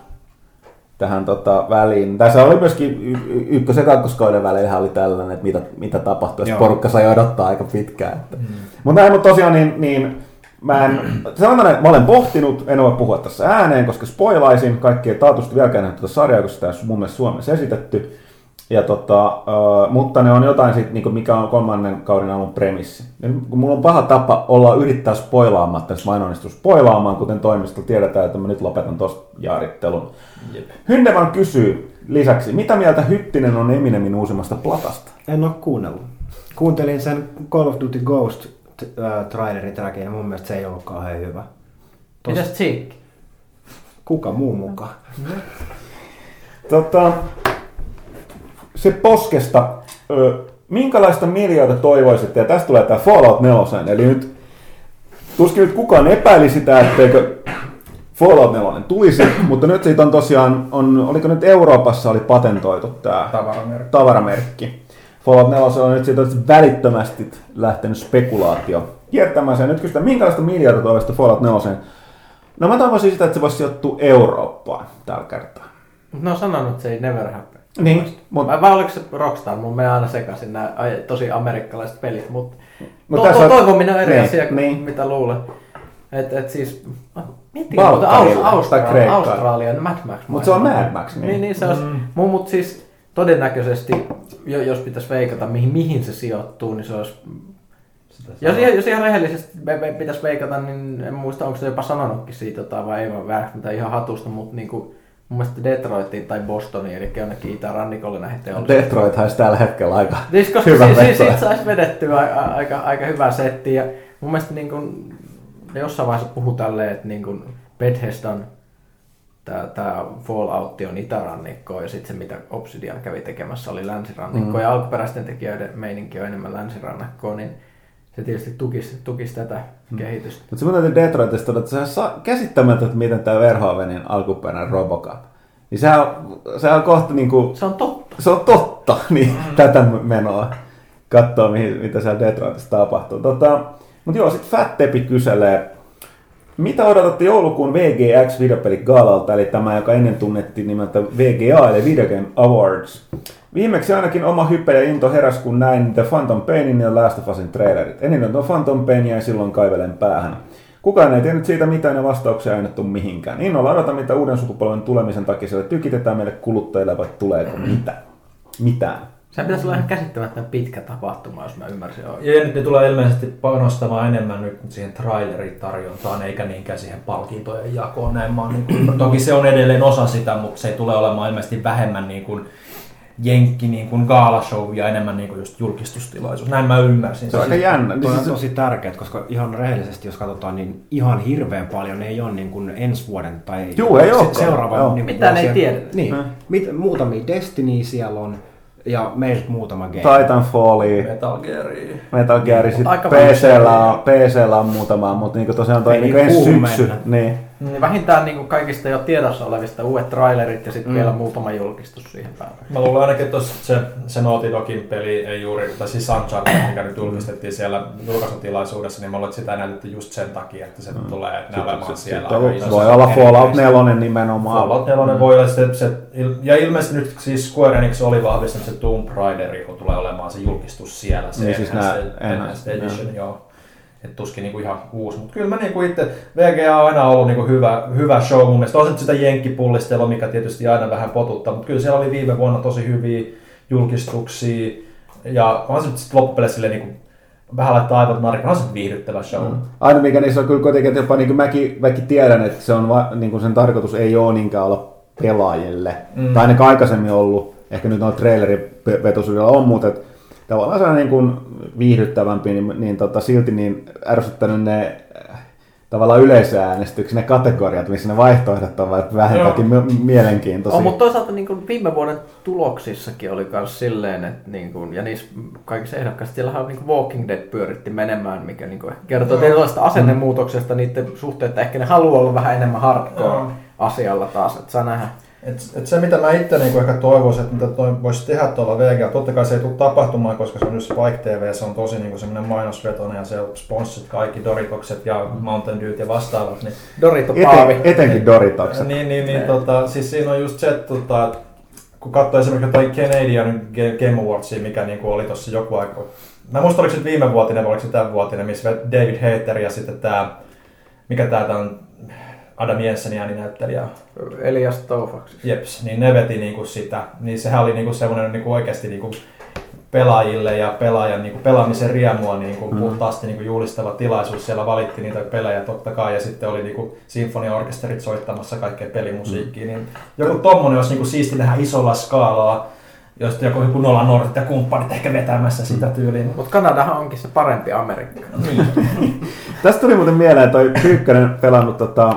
tähän tota väliin. Tässä oli myöskin y- y- ykkös- ja kakkoskauden välillä oli tällainen, että mitä, mitä tapahtui, jos porukka sai odottaa aika pitkään. Että. Mm. Mutta näin, mutta tosiaan niin, niin mä en, sanotaan, että mä olen pohtinut, en voi puhua tässä ääneen, koska spoilaisin, kaikki ei taatusti vieläkään nähnyt tätä sarjaa, koska sitä ole mun mielestä Suomessa esitetty. Ja tota, äh, mutta ne on jotain sit, niin mikä on kolmannen kauden alun premissi. Ja kun mulla on paha tapa olla yrittää spoilaamatta, jos mä en onnistu spoilaamaan, kuten toimisto tiedetään, että mä nyt lopetan tuosta jaarittelun. Jep. Hyndeman kysyy lisäksi, mitä mieltä Hyttinen on Eminemin uusimmasta platasta? En ole kuunnellut. Kuuntelin sen Call of Duty Ghost äh, trailerin trackin ja mun mielestä se ei ollut kauhean hyvä. Tos- mitäs Cheek? Kuka muu mukaan? Tota, se poskesta, ö, minkälaista miljoita toivoisitte, ja tästä tulee tämä Fallout 4, eli nyt tuskin nyt kukaan epäili sitä, etteikö Fallout 4 tulisi, mutta nyt siitä on tosiaan, on, oliko nyt Euroopassa oli patentoitu tämä Tavaramerkki. tavaramerkki. Fallout 4 on nyt siitä välittömästi lähtenyt spekulaatio kiertämään sen. Nyt kysytään, minkälaista miljoita toivoisitte Fallout 4? No mä toivoisin sitä, että se voisi sijoittua Eurooppaan tällä kertaa. Ne on sanonut, että se ei never happen. Niin, mutta Vai, vai oliko se Rockstar? Mun menee aina sekaisin nämä tosi amerikkalaiset pelit, mutta Mut to, tässä to, on- toivominen on eri niin, asia kuin niin. mitä luulen. Et, et siis, Balkanilla mutta Aus, tai Australia. Australia, Mad Max. Mut se on Mad Max, niin. Niin, niin se olisi, mm. mutta siis todennäköisesti, jo- jos pitäisi veikata, mihin, mihin se sijoittuu, niin se olisi jos, jos ihan rehellisesti me, me pitäisi veikata, niin en muista, onko se jopa sanonutkin siitä jotain vai ei, mä mitä ihan hatusta, mutta niin kuin, mun mielestä Detroitiin tai Bostoniin, eli jonnekin itärannikolle näihin teollisiin. Detroit olisi tällä hetkellä aika Siis koska hyvä si- si- veto. siitä saisi vedettyä a- a- aika, aika hyvä setti. Ja mun mielestä niin kun, ne jossain vaiheessa puhu tälleen, että niin kun Bethesdan Tämä, tämä Fallout on itärannikko ja sitten se, mitä Obsidian kävi tekemässä, oli länsirannikko. Mm. Ja alkuperäisten tekijöiden meininki on enemmän länsirannikkoa, niin se tietysti tukisi, tukisi tätä mm. kehitystä. Mutta se täytyy Detroitista todeta, että se on käsittämätöntä, miten tämä Verhoevenin alkuperäinen Robocop. Niin se on, se on kohta niin kuin, Se on totta. se on totta, niin mm. tätä menoa katsoa, mihin, mitä siellä Detroitissa tapahtuu. Tota, mutta joo, sitten Fat Tepi kyselee, mitä odotatte joulukuun VGX videopeli Galalta, eli tämä, joka ennen tunnettiin nimeltä VGA, eli Video Game Awards. Viimeksi ainakin oma hype ja into heräs, kun näin The Phantom Painin ja Last of Usin trailerit. Ennen tuon Phantom Painia ja silloin kaivelen päähän. Kukaan ei tiennyt siitä mitään ja vastauksia ei annettu mihinkään. Innolla odota, mitä uuden sukupolven tulemisen takia siellä tykitetään meille kuluttajille, vai tuleeko mitä? Mitään. Se pitäisi olla ihan käsittämättömän pitkä tapahtuma, jos mä ymmärsin oikein. Ja nyt ne tulee ilmeisesti panostamaan enemmän nyt siihen traileritarjontaan, eikä niinkään siihen palkintojen jakoon. Näin mä niin kuin, toki se on edelleen osa sitä, mutta se ei tule olemaan ilmeisesti vähemmän niin kuin, jenkki niin kuin gaalashow ja enemmän niin kuin just julkistustilaisuus. Näin mä ymmärsin. Se on aika jännä. Toi on Siis- tosi tärkeää, koska ihan rehellisesti, jos katsotaan, niin ihan hirveän paljon ei ole niin kuin ensi vuoden tai Juu, ei se, seuraavan Joo. niin kuin Mitään ei tiedetä. Niin, Mm. mit, muutamia Destiny siellä on ja meiltä muutama game. Titanfallia, Metal Gearia. Metal Gear, sitten PCllä on, PCllä on muutama, mutta niinku tosiaan toi niinku niin ensi syksy. mennä. Niin. Niin vähintään niin kuin kaikista jo tiedossa olevista uudet trailerit ja sitten Mm. mm. vielä muutama julkistus siihen päälle. Mä luulen ainakin, että se, se Naughty Dogin peli ei juuri, tai siis Uncharted, mikä nyt julkistettiin siellä julkaisutilaisuudessa, niin mä luulen, että sitä näytetty just sen takia, että se tulee ne olemaan siellä. aika isossa Voi olla Fallout erityisesti. 4 nimenomaan. Fallout 4 voi olla se, se, ja ilmeisesti nyt siis Square Enix oli vahvistanut, että se Tomb Raider kun tulee olemaan se julkistus siellä, se Niin, siis Enhanced, Edition, joo. Et tuskin niinku ihan uusi, mutta kyllä mä niinku itse, VGA on aina ollut niinku hyvä, hyvä show mun mielestä. On sitä jenkkipullistelua, mikä tietysti aina vähän potuttaa, mutta kyllä siellä oli viime vuonna tosi hyviä julkistuksia. Ja on se nyt sitten loppupeleissä silleen niinku, vähän laittaa aivot narikaan, on se viihdyttävä show. Mm. Aina mikä niissä on kyllä kuitenkin, että jopa niin mäkin, mäkin tiedän, että se on va, niin kuin sen tarkoitus ei ole niinkään olla pelaajille. Mm. Tai ainakaan aikaisemmin ollut. Ehkä nyt on trailerivetoisuudella on, mutta et, tavallaan se on niin kuin viihdyttävämpi, niin, niin tota, silti niin ärsyttänyt ne äh, tavallaan yleisöäänestyksen, ne kategoriat, missä ne vaihtoehdot on vähän vähentääkin mi- mielenkiintoisia. On, mutta toisaalta niin kuin viime vuoden tuloksissakin oli myös silleen, että niin kuin, ja niissä kaikissa ehdokkaissa, siellähän niin kuin Walking Dead pyöritti menemään, mikä niin kuin kertoo Joo. tietynlaista asennemuutoksesta niiden suhteen, että ehkä ne haluaa olla vähän enemmän hardcore Joo. asialla taas, että saa nähdä. Et, et se mitä mä itse niinku ehkä toivoisin, että mitä toi voisi tehdä tuolla VG, totta kai se ei tule tapahtumaan, koska se on just Spike TV, se on tosi niinku semmoinen mainosvetoinen ja se sponssit kaikki Doritokset ja Mountain Dew ja vastaavat. Niin, Dorito Eten, Paavi. etenkin Doritokset. niin, niin, niin tota, siis siinä on just se, että tota, kun katsoo esimerkiksi toi Canadian Ga- Game Awardsia, mikä niinku oli tuossa joku aika, mä muistan oliko se viime vuotinen vai oliko se tämän vuotinen, missä David Hayter ja sitten tämä, mikä tää on, Adam Jensenin ääninäyttelijä, Elias Toufax. Jeps, niin ne veti niinku sitä, niin sehän oli niinku semmoinen niinku oikeasti niinku pelaajille ja pelaajan niinku pelaamisen riemua niinku mm. puhtaasti niinku julistava tilaisuus. Siellä valittiin niitä pelejä totta kai ja sitten oli niinku sinfoniaorkesterit soittamassa kaikkea pelimusiikkia. Mm. Niin joku tommonen olisi niinku siisti nähdä isolla skaalalla, jos joku, joku Nolan North ja kumppanit ehkä vetämässä sitä tyyliin. Mutta Kanadahan onkin se parempi Amerikka. Tästä tuli muuten mieleen, toi Pyykkönen pelannut tota,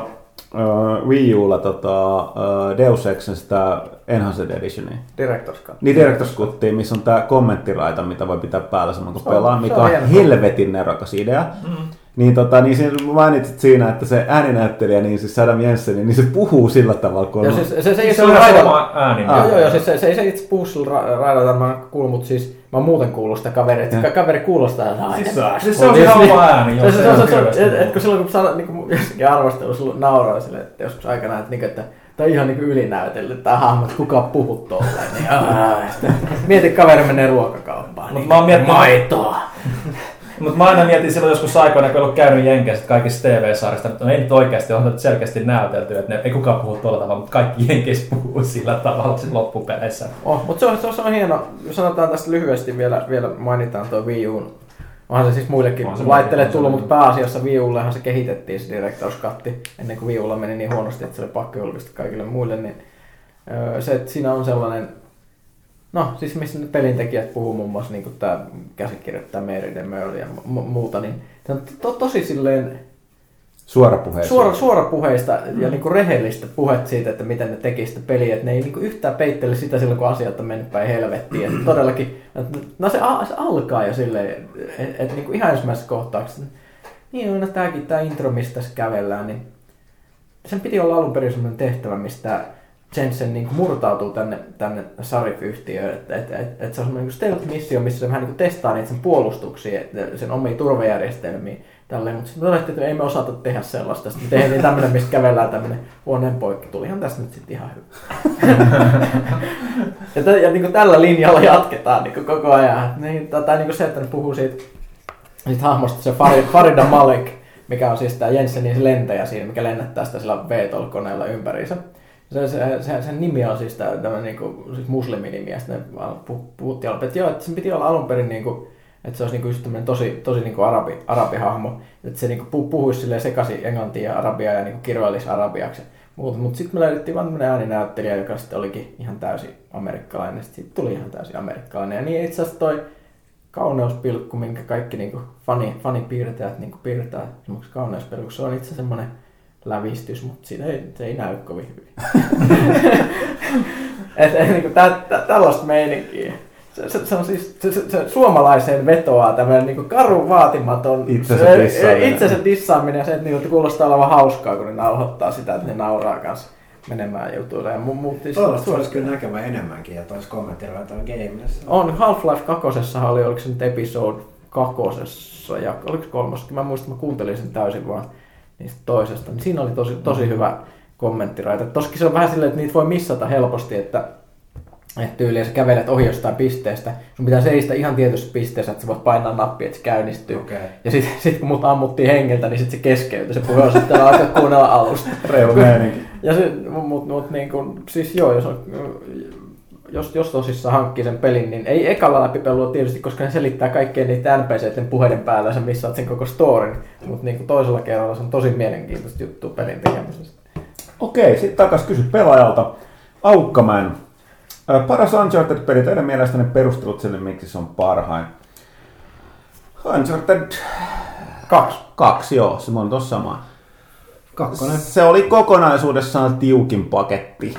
uh, Wii Ulla tota, uh, Deus Exen sitä Enhanced Editionia. Director's Cut. Niin Director's Cuttiin, missä on tää kommenttiraita, mitä voi pitää päällä saman kun Se pelaa, se mikä on on helvetin nerokas idea. Mm. Niin, tota, niin siinä mainitsit siinä, että se ääninäyttelijä, niin siis Adam Jensen, niin se puhuu sillä tavalla, kun Ja on... siis, se, se, se, Se se, on se ihan raidalla. sama ääni. Joo, joo, joo, siis se, se, ei se itse puhu sillä ra- raidalla, mä kuulun, mutta siis mä muuten kuullut sitä kaveria, että kaveri kuulostaa, että aina Siis- siis se on Niin, ihan niin- oma ääni, se, se se, on se, se, et, et, kun silloin kun saa niin jossakin arvostelussa nauraa sille, että joskus aikana, että, niin, että Tämä on ihan niin ylinäytellyt, tämä hahmo, että kuka puhuu tolleen. Niin, aah, mieti, kaveri menee ruokakauppaan. Mut niin, mä oon miettinyt- Maitoa. Mutta mä aina mietin silloin joskus aikoina, kun ollut käynyt Jenkeissä kaikissa TV-sarjista, mutta no ei nyt oikeasti, on nyt selkeästi näytelty, että ne, ei kukaan puhu tuolla tavalla, mutta kaikki Jenkeissä puhuu sillä tavalla sit loppupeleissä. Oh, mutta se on, se, on, se on hieno. Jos sanotaan tästä lyhyesti vielä, vielä mainitaan tuo Wii Uun. Onhan se siis muillekin On se laitteille tullut, on mutta pääasiassa Wii Ullehan se kehitettiin se Director's Cut ennen kuin Wii Ulla meni niin huonosti, että se oli pakko julkistaa kaikille muille. Niin, öö, se, että siinä on sellainen, no siis missä ne pelintekijät puhuu muun muassa niin tämä käsikirjoittaja Mary DeMeul ja mu- muuta, niin se on to, tosi silleen Suorapuheisia. suora, suorapuheista ja niinku rehellistä puhetta siitä, että miten ne teki sitä peliä. Että ne ei niinku yhtään peittele sitä silloin, kun asiat on mennyt päin helvettiin. Että todellakin, no se, a- se alkaa jo silleen, että et niinku ihan ensimmäisessä kohtauksessa. Niin, no tääkin tää intro, mistä tässä kävellään, niin sen piti olla alun perin sellainen tehtävä, mistä Jensen niin murtautuu tänne, tänne Sarif-yhtiöön, että et, et, et se on semmoinen niin stealth-missio, missä se vähän niin testaa niitä sen puolustuksia, sen omia turvajärjestelmiä, tälleen, mutta sitten todettiin, että ei me osata tehdä sellaista. Sitten tehtiin tämmöinen, mistä kävellään tämmöinen huoneen poikki. Tulihan tästä nyt sitten ihan hyvä. ja, t- ja niin kuin tällä linjalla jatketaan niin kuin koko ajan. Niin, tai niin kuin se, että ne puhuu siitä, siitä hahmosta, se Farid, Farida Malek, mikä on siis tämä Jensenin se lentäjä siinä, mikä lennättää sitä sillä VTOL-koneella ympäriinsä. Se, se, se, sen nimi on siis tämä niinku, siis musliminimi, ja sitten puhuttiin että joo, että sen piti olla alun perin niinku, että se olisi just tämmöinen tosi, tosi niinku arabi, arabihahmo, että se niinku pu- puhuisi silleen sekaisin englantia ja arabiaa ja niinku kirjoilisi arabiaksi. Mutta mut sitten me löydettiin vaan tämmöinen ääninäyttelijä, joka sitten olikin ihan täysin amerikkalainen, sitten tuli ihan täysin amerikkalainen. Ja niin itse asiassa toi kauneuspilkku, minkä kaikki niinku fani, fanipiirtäjät niinku piirtää semmoiksi kauneuspilkuksi, se on itse semmoinen lävistys, mutta siitä ei, se ei näy kovin hyvin. et, et, niin tä, tä, tällaista meininkiä. Se, se, se, on siis, se, se, se suomalaiseen vetoaa tämmöinen niin karu vaatimaton Itsensä se- dissaaminen. itsensä dissaaminen ja se, että niin, kuulostaa olevan hauskaa, kun ne nauhoittaa sitä, että ne nauraa kanssa menemään jutuille. Ja mu, mu, siis, Toivottavasti olisi kyllä näkevä enemmänkin, että olisi kommentteja tuolla gameissa. on Half-Life 2 oli, oliko se nyt episode kakosessa ja oliko kolmosessa, mä muistan, mä kuuntelin sen täysin vaan niistä toisesta. Niin siinä oli tosi, tosi hyvä kommenttiraita. Toskin se on vähän silleen, että niitä voi missata helposti, että että tyyliin sä kävelet ohi jostain pisteestä, sun pitää seistä ihan tietyssä pisteessä, että sä voit painaa nappia, että se käynnistyy. Okei. Ja sitten sit, kun mut ammuttiin hengeltä, niin sitten se keskeytyi, se puhe on sitten alkaa kuunnella alusta. Reilu. Ja se, mut, mut niin kun, siis joo, jos, on, jos, jos tosissaan hankkii sen pelin, niin ei ekalla läpipelua tietysti, koska ne selittää kaikkien niitä NPCiden puheiden päällä ja sä missaat sen koko storin. Mutta niin toisella kerralla se on tosi mielenkiintoista juttua pelin tekemisestä. Okei, sitten takas kysy pelaajalta. Aukkamäen. Paras Uncharted-peli, teidän mielestänne perustelut sille, miksi se on parhain? Uncharted Kaksi. 2, joo, se on tossa sama. Kakkonen. Se oli kokonaisuudessaan tiukin paketti.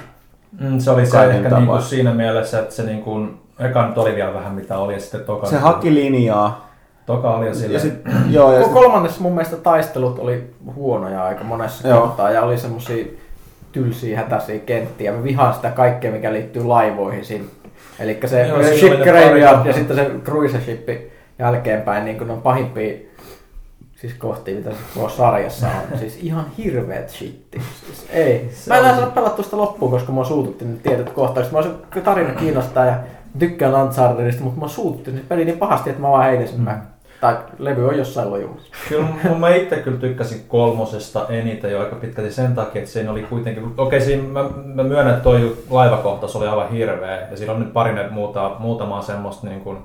Mm, se oli se ehkä tapaa. niinku siinä mielessä, että se niinku, eka nyt oli vielä vähän mitä oli ja sitten toka, Se haki linjaa. toka oli jo silleen, Ja sit, joo, ja sit, Kolmannessa mun mielestä taistelut oli huonoja aika monessa Joo. kohtaa ja oli semmosia tylsiä hätäisiä kenttiä. Mä vihaan sitä kaikkea, mikä liittyy laivoihin siinä. Eli se Joo, ship graveyard pari- ja sitten se cruise ship jälkeenpäin, niin kun ne on pahimpia siis kohtia, mitä se tuossa sarjassa on. Siis ihan hirveet shitti. Siis ei. Mä en enää saa pelattua sitä loppuun, koska mua suututti ne tietyt kohtaukset. Mä se tarina kiinnostaa ja tykkään Unchartedista, mutta mua suututti se peli niin pahasti, että mä vaan heidin sen mm. Tai levy on jossain lojumassa. Kyllä mun- mä itse kyllä tykkäsin kolmosesta eniten jo aika pitkälti sen takia, että siinä oli kuitenkin, okei siinä mä, mä myönnän, että toi laivakohtaus oli aivan hirveä ja siinä on nyt pari muuta, muutamaa semmoista niin kuin,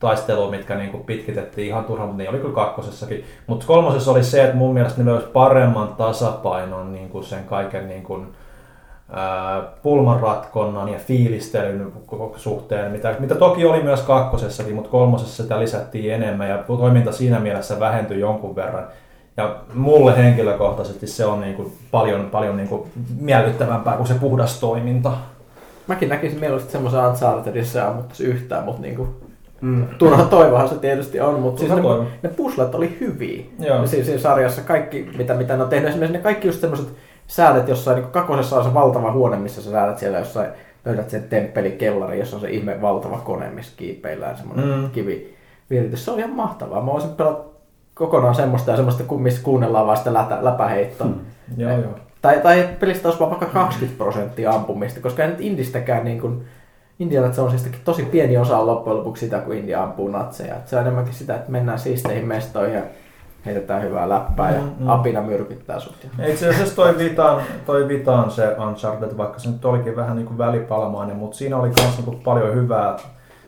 taistelua, mitkä niin kuin pitkitettiin ihan turhaan, mutta niin oli kyllä kakkosessakin. Mutta kolmosessa oli se, että mun mielestä ne löysi paremman tasapainon niin kuin sen kaiken niin kuin, ää, pulmanratkonnan ja fiilistelyn suhteen, mitä, mitä toki oli myös kakkosessakin, mutta kolmosessa sitä lisättiin enemmän ja toiminta siinä mielessä vähentyi jonkun verran. Ja mulle henkilökohtaisesti se on niin kuin paljon, paljon niin kuin miellyttävämpää kuin se puhdas toiminta. Mäkin näkisin mieluusti semmoisen Unchartedissa ja ammuttaisi yhtään, mutta niinku, mm. turha toivohan se tietysti on, mutta siis ne, ne puslet oli hyviä. Joo. Ja Siinä, siinä sarjassa kaikki, mitä, mitä ne on tehnyt, esimerkiksi ne kaikki just semmoiset säädet jossain, niin kakosessa on se valtava huone, missä sä säädät siellä jossain, löydät sen temppelikellari, jossa on se ihme valtava kone, missä kiipeillään semmoinen Mm. kivi viritys. Se on ihan mahtavaa. Mä voisin pelata kokonaan semmoista ja semmoista, missä kuunnellaan vaan sitä lätä, läpäheittoa. Mm. Joo, joo. Tai, tai pelistä olisi vaan vaikka 20 prosenttia ampumista, koska ei nyt Indistäkään niin kuin, Indiana Jonesistakin tosi pieni osa on loppujen lopuksi sitä, kun India ampuu natseja. Et se on enemmänkin sitä, että mennään siisteihin mestoihin ja heitetään hyvää läppää ja Mm, mm. apina myrkyttää sut. Itse asiassa toi Vitaan, toi Vitaan se Uncharted, vaikka se nyt olikin vähän niin kuin välipalamainen, mutta siinä oli myös niin kuin paljon hyvää.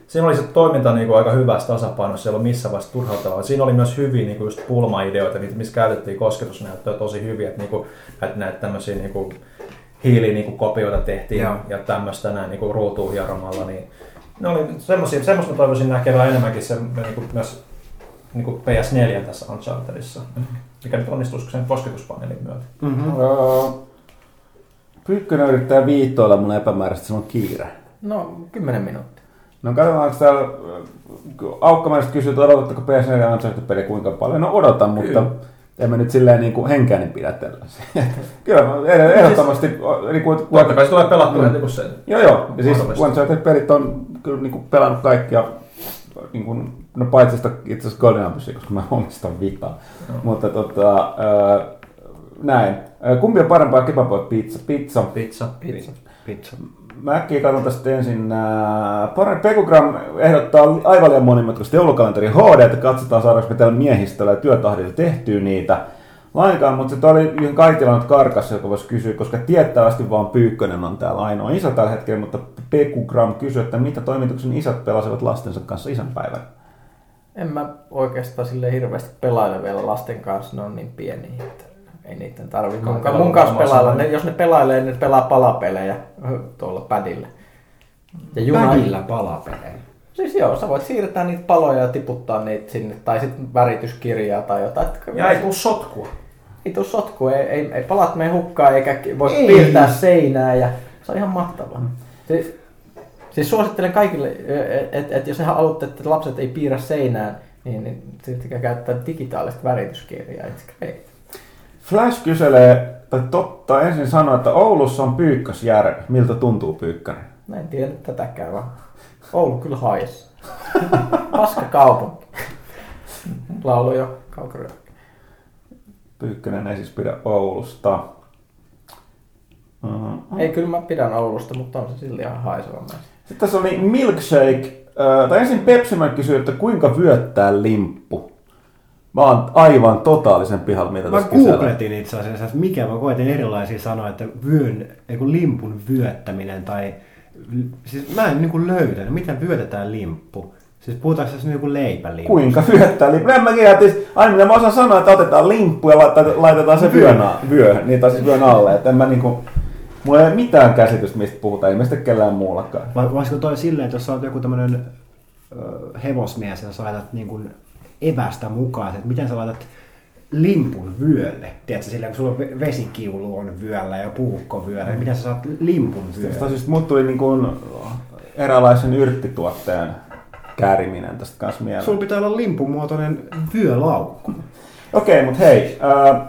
Siinä oli se toiminta niin kuin aika hyvässä tasapainossa, siellä ollut missään vaiheessa turhauttavaa. Siinä oli myös hyviä niin kuin just pulmaideoita, missä käytettiin kosketusnäyttöä tosi hyviä, että niin kuin, näitä, näitä tämmöisiä niin kuin hiili niin kuin kopioita tehtiin Joo. ja tämmöistä näin niin kuin ruutuun hieromalla, niin ne oli semmoisia, semmoista mä toivoisin näkevää enemmänkin se, niin kuin myös niin kuin PS4 tässä Unchartedissa, mikä nyt onnistuisiko sen kosketuspaneelin myötä. Mm-hmm. Pyykkönen yrittää viittoilla mun epämääräisesti, se on kiire. No, 10 minuuttia. No katsotaanko täällä, Aukkamaiset kysyy, että odotatteko PS4 Uncharted-peliä kuinka paljon? No odotan, mutta Kyllä. En mä nyt silleen niin kuin henkäinen pidätellä. Kyllä, mä ehd- ehdottomasti. Niin kuin, Totta kai se tulee pelattua Mm. heti kun se Joo, joo. Ja siis Mahdollista. Uncharted-pelit on kyllä niin kuin pelannut kaikkia, niin kuin, no paitsi sitä itse asiassa Golden Abyssea, koska mä omistan vitaa. Joo. Mutta tota, äh, näin. Kumpi on parempaa kebab vai pizza? Pizza. pizza. Pizza. Pizza. Mä äkkiä katson tästä ensin. Äh, parempi Pekugram ehdottaa aivan liian monimutkaista joulukalenteri HD, että katsotaan saadaanko me tällä miehistöllä ja työtahdilla tehtyä niitä lainkaan, mutta se oli yhden Kaitila nyt karkas, joka voisi kysyä, koska tiettävästi vaan Pyykkönen on täällä ainoa isä tällä hetkellä, mutta Pekugram kysyy, että mitä toimituksen isät pelasivat lastensa kanssa isänpäivän. En mä oikeastaan sille hirveästi pelaile vielä lasten kanssa, ne on niin pieniä, että ei niiden tarvitse mun, mun kanssa pelailla. Ne, jos ne pelailee, ne pelaa palapelejä tuolla padilla. Ja juna, Pädillä palapelejä. Siis joo, sä voit siirtää niitä paloja ja tiputtaa niitä sinne, tai sitten värityskirjaa tai jotain. Ja ei tuu sotkua. ei tuu sotku, ei, ei, ei palat mene hukkaan eikä voi Ei. piirtää seinää ja se on ihan mahtavaa. Siis, siis suosittelen kaikille, että et, et jos ihan haluatte, että lapset ei piirrä seinään, niin, niin sitten käyttää digitaalista värityskirjaa. It's great. Flash kyselee, tai totta, ensin sanoo, että Oulussa on Pyykkösjärvi. Miltä tuntuu Pyykkönen? Mä en tiedä tätäkään vaan. Oulu kyllä haisi. Paska kaupunki. Laulu jo kaukoria. Pyykkönen ei siis pidä Oulusta. Mm. Ei, kyllä mä pidän Oulusta, mutta on se silti ihan haiseva myös. Sitten tässä oli Milkshake. Äh, tai ensin Pepsimän kysyy, että kuinka vyöttää limppu. Mä oon aivan totaalisen pihalla, mitä Mä tässä googletin itse asiassa, että mikä mä koetin erilaisia sanoja, että vyön, ei kun limpun vyöttäminen tai... Siis mä en niinku löytänyt, miten vyötetään limppu. Siis puhutaanko tässä nyt joku leipälimppu? Kuinka vyöttää limppu? En mä tiedä, että aina mitä mä osaan sanoa, että otetaan limppu ja laitetaan, se vyön, vyö, niin tai siis vyön alle. Että en mä niinku, mulla ei ole mitään käsitystä, mistä puhutaan, ilmeisesti kellään muullakaan. Vai olisiko toi silleen, että jos sä oot joku tämmönen hevosmies ja sä laitat niin kuin evästä mukaan, että miten sä laitat limpun vyölle? Tiedätkö, silleen kun sulla vesikiulu on vyöllä ja puukko vyöllä, niin miten sä saat limpun Tästä vyölle? siis mut tuli niin kuin eräänlaisen yrttituotteen kääriminen tästä kanssa mieleen. Sulla pitää olla limpun muotoinen vyölaukku. Okei, mutta hei. Äh,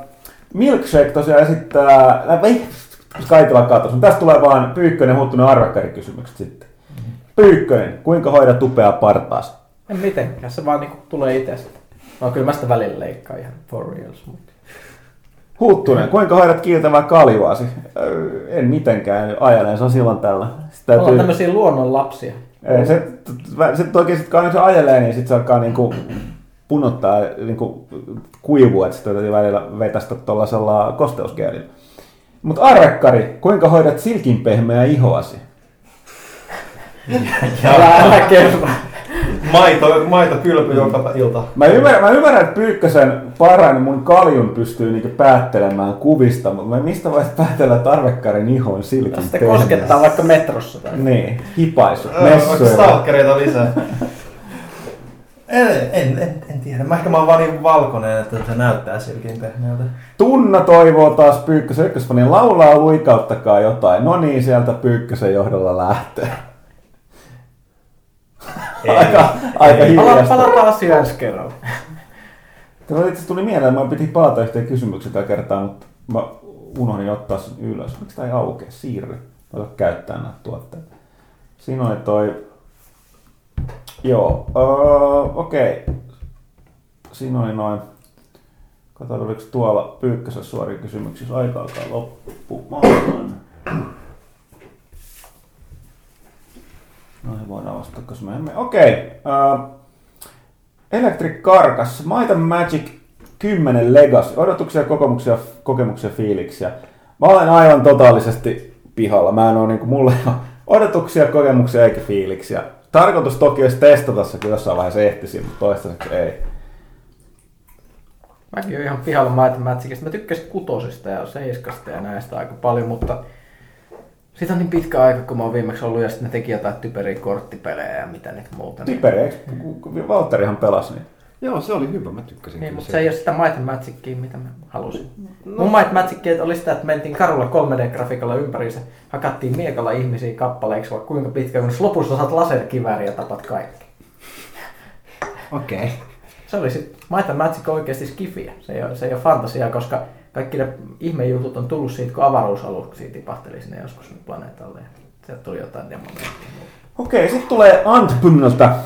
Milkshake tosiaan esittää... Äh, ei, Kaitila katos. Mutta tästä tulee vaan Pyykkönen huuttunut arvakkarikysymykset sitten. Pyykkönen, kuinka hoidat upeaa partaas? En mitenkään, se vaan niinku tulee itsestä. No kyllä mä sitä välillä leikkaan ihan for reals, mutta... Huuttunen, kuinka hoidat kiiltävää kaljuasi? En mitenkään, ajelen, se on silloin tällä. Sitten Me ollaan tämmöisiä luonnon lapsia. Ei, se, se oikein sit, kun se ajelee, niin sitten se alkaa niinku punottaa niinku kuivua, että sitä täytyy välillä vetästä tuollaisella kosteusgeelillä. Mutta arrekkari, kuinka hoidat silkin pehmeää ihoasi? Älä, älä kerro. Maito, maito kylpy joka ilta. Mä ymmärrän, mä ymmärrän että Pyykkösen parhain mun kaljun pystyy niinku päättelemään kuvista, mutta mä mistä voit päätellä, että arvekkarin iho on silkin Sitten pehmeä? koskettaa vaikka metrossa tai... Niin, hipaisu, Messuilla. messuilla. Stalkereita lisää. En, en, en, en tiedä. Mä ehkä mä oon vaan niin valkoinen, että se näyttää silkin pehmeältä. Tunna toivoo taas Pyykkösen ykkösfanin laulaa luikauttakaa jotain. No niin, sieltä Pyykkösen johdolla lähtee. Aika, aika Pala, hiljasta. palataan asiaan ensi kerralla. Tämä itse asiassa tuli mieleen, että mä piti palata yhteen kysymykseen tällä kertaa, mutta mä unohdin ottaa sen ylös. Miksi tämä ei aukea? Siirry. Ota käyttää näitä tuotteita. Siinä oli toi... Joo, öö, okei. Siinä oli noin... Katsotaan, oliko tuolla Pyykkösen suoria kysymyksiä. Aika alkaa loppumaan. Noihin voidaan vastata, koska emme... Okei. öö, Electric Karkas, and Magic 10 Legacy, odotuksia, kokemuksia, kokemuksia, fiiliksiä. Mä olen aivan totaalisesti pihalla. Mä en oo niinku, mulle odotuksia, kokemuksia eikä fiiliksiä. Tarkoitus toki olisi testata se, kun jossain vaiheessa ehtisin, mutta toistaiseksi ei. Mäkin oon ihan pihalla Might Magicista. Mä tykkäsin kutosista ja seiskasta ja näistä aika paljon, mutta siitä on niin pitkä aika, kun mä oon viimeksi ollut ja sitten ne teki jotain typeriä korttipelejä ja mitä nyt muuta. niin- Typeri, eikö Valtterihan pelasi niin? Joo, se oli hyvä. Mä tykkäsin Niin, mutta se ei ole sitä Might and Magicia, mitä mä halusin. No. Mun Might Magic oli sitä, että mentiin karulla 3D-grafiikalla ympäriinsä, hakattiin miekalla ihmisiä kappaleiksi, vaikka kuinka pitkä, kun lopussa saat laserkivääriä ja tapat kaikki. Okei. Okay. Se oli sit Might and Magic oikeasti skifiä. Se ei, ole, se ei ole fantasiaa, koska kaikki ne ihmejutut on tullut siitä, kun avaruusaluksia tipahteli sinne joskus planeetalle. ja Sieltä tuli jotain demoneja. Okei, sitten tulee Antpymnöltä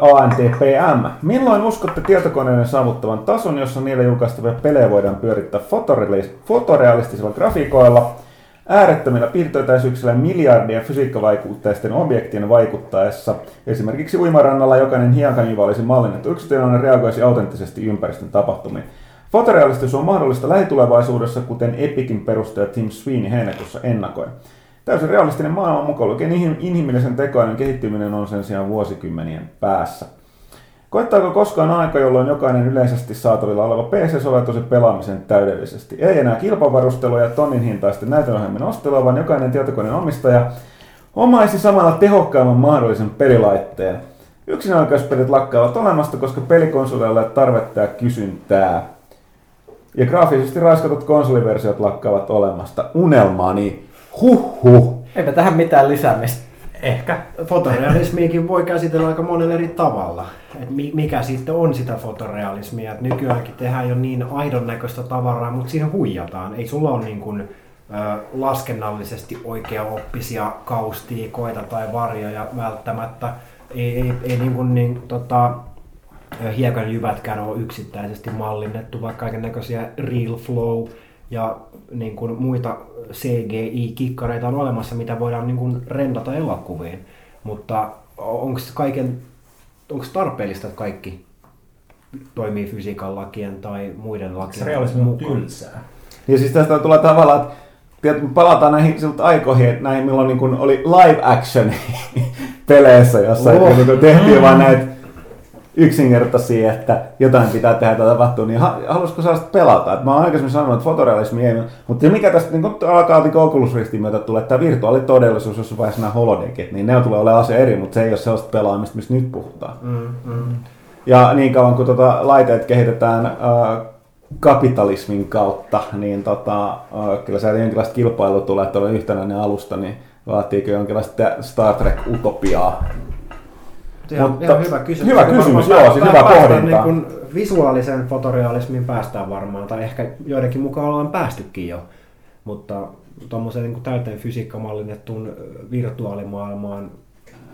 ANTPM. Milloin uskotte tietokoneiden saavuttavan tason, jossa niillä julkaistavia pelejä voidaan pyörittää fotorealis- fotorealistisilla grafiikoilla, äärettömillä piirtoetäisyyksillä ja miljardien fysiikkavaikutteisten objektien vaikuttaessa. Esimerkiksi uimarannalla jokainen hiekanjiva olisi mallinnettu yksityilainen reagoisi autenttisesti ympäristön tapahtumiin. Fotorealistis on mahdollista lähitulevaisuudessa, kuten Epicin perustaja Tim Sweeney heinäkuussa ennakoi. Täysin realistinen maailma mukaan lukien inhim- inhimillisen tekoälyn kehittyminen on sen sijaan vuosikymmenien päässä. Koittaako koskaan aika, jolloin jokainen yleisesti saatavilla oleva PC soveltuisi pelaamisen täydellisesti? Ei enää kilpavarustelua ja tonnin hintaisten näytönohjelmien ostelua, vaan jokainen tietokoneen omistaja omaisi samalla tehokkaimman mahdollisen pelilaitteen. Yksinäköispelit lakkaavat olemasta, koska pelikonsoleilla ei tarvetta ja kysyntää. Ja graafisesti raiskatut konsoliversiot lakkaavat olemasta. Unelmaani. Huh huh. Eipä tähän mitään lisäämistä. Ehkä. Fotorealismiakin voi käsitellä aika monella eri tavalla. Et mi- mikä sitten on sitä fotorealismia. Et nykyäänkin tehdään jo niin aidon näköistä tavaraa, mutta siinä huijataan. Ei sulla ole niin kuin, ö, laskennallisesti oikeaoppisia kaustiikoita tai varjoja välttämättä. Ei, ei, ei niin kuin, niin, tota, hiekan jyvätkään ole yksittäisesti mallinnettu, vaikka kaiken näköisiä real flow ja niin kuin muita CGI-kikkareita on olemassa, mitä voidaan niin kuin rendata elokuviin. Mutta onko kaiken, onko tarpeellista, että kaikki toimii fysiikan lakien tai muiden lakien Se realismi on tylsää. Ja siis tästä tulee tavallaan, että tiedät, palataan näihin siltä aikoihin, että näihin milloin niin oli live action peleissä, jossa Oh. niin tehtiin vaan näitä yksinkertaisia, että jotain pitää tehdä tai tapahtuu, niin ha- haluaisiko sellaista pelata? Et mä oon aikaisemmin sanonut, että fotorealismi ei, mutta se mikä tästä niin kun alkaa niin Oculus Ristin myötä tulee, että tämä virtuaalitodellisuus, jos on vaiheessa nämä holodekit, niin ne tulee olemaan asia eri, mutta se ei ole sellaista pelaamista, mistä nyt puhutaan. Mm, mm. Ja niin kauan kun tota, laiteet kehitetään äh, kapitalismin kautta, niin tota, äh, kyllä sieltä jonkinlaista kilpailua tulee, että on yhtenäinen alusta, niin vaatiiko jonkinlaista Star Trek-utopiaa. Ihan, Mutta- ihan hyvä kysymys. hyvä kysymys, joo, siis hyvä pohdintaa. Niin kuin visuaalisen fotorealismin päästään varmaan, tai ehkä joidenkin mukaan ollaan päästykin jo. Mutta tuommoiseen niin täyteen fysiikkamallinnettuun virtuaalimaailmaan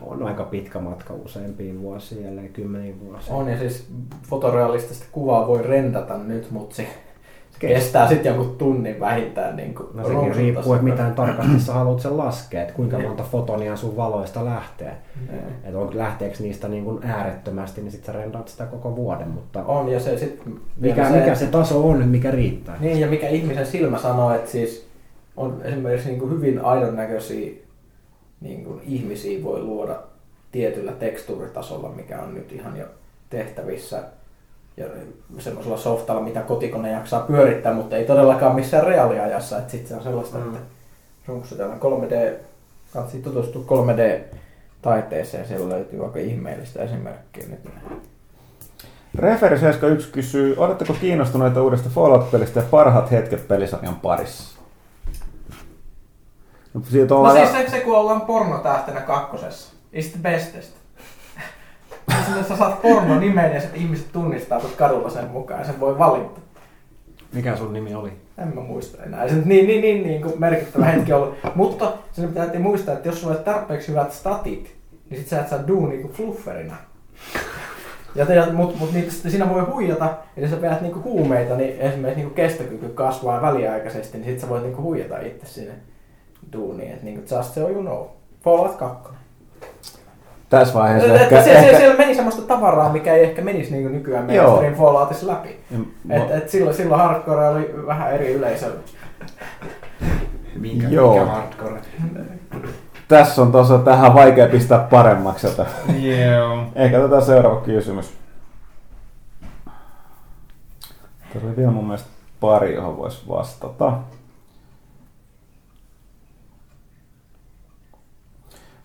on aika pitkä matka useampiin vuosiin, ellei kymmeniin vuosiin. On ja siis fotorealistista kuvaa voi rentata nyt, mutta se Kestää. sitten jonkun tunnin vähintään. Niin kuin No sekin riippuu, että miten tarkasti sä haluat sen laskea, että kuinka monta fotonia sun valoista lähtee. Että on, lähteekö niistä niin kuin äärettömästi, niin sit sä rendaat sitä koko vuoden, mutta On ja se sitten... mikä, mikä se taso on, mikä riittää. Niin ja mikä ihmisen silmä sanoo, että siis on esimerkiksi niin kuin hyvin aidon näköisiä niin kuin ihmisiä voi luoda tietyllä tekstuuritasolla, mikä on nyt ihan jo tehtävissä semmoisella softalla, mitä kotikone jaksaa pyörittää, mutta ei todellakaan missään reaaliajassa. Että sitten se on sellaista, Mm. että runksutellaan 3D, kannattaa tutustua 3D-taiteeseen, siellä löytyy aika ihmeellistä esimerkkiä nyt. Referi 71 kysyy, oletteko kiinnostuneita uudesta Fallout-pelistä ja parhaat hetket pelisarjan parissa? No, siitä No ollaan siis se, se kun ollaan pornotähtenä kakkosessa. Is the bestest. Sinne sä saat porno nimen ja sitten ihmiset tunnistaa sut kadulla sen mukaan ja sen voi valita. Mikä sun nimi oli? En mä muista enää. Se nyt niin, niin, niin, niin kuin merkittävä hetki ollut. Mutta sinne pitää muistaa, että jos sulla on tarpeeksi hyvät statit, niin sit sä et saa duunia kuin flufferina. Ja te, mut, mut niitä, sitten siinä voi huijata, ja jos sä vedät niinku huumeita, niin esimerkiksi niinku kestokyky kasvaa väliaikaisesti, niin sit sä voit niinku huijata itse sinne duuniin. Et niinku just so you know. Fallout 2. tässä vaiheessa Että ehkä... se, se, ehkä siellä meni semmoista tavaraa, mikä ei ehkä menisi niinku nykyään mainstream Falloutissa läpi. Ja- Et, et silloin, silloin hardcore oli vähän eri yleisö. Mikä, Joo. mikä hardcore? tässä on tuossa tähän vaikea pistää paremmaksi. Että Joo. ehkä tätä seuraava kysymys. Tässä oli vielä mun mielestä pari, johon voisi vastata.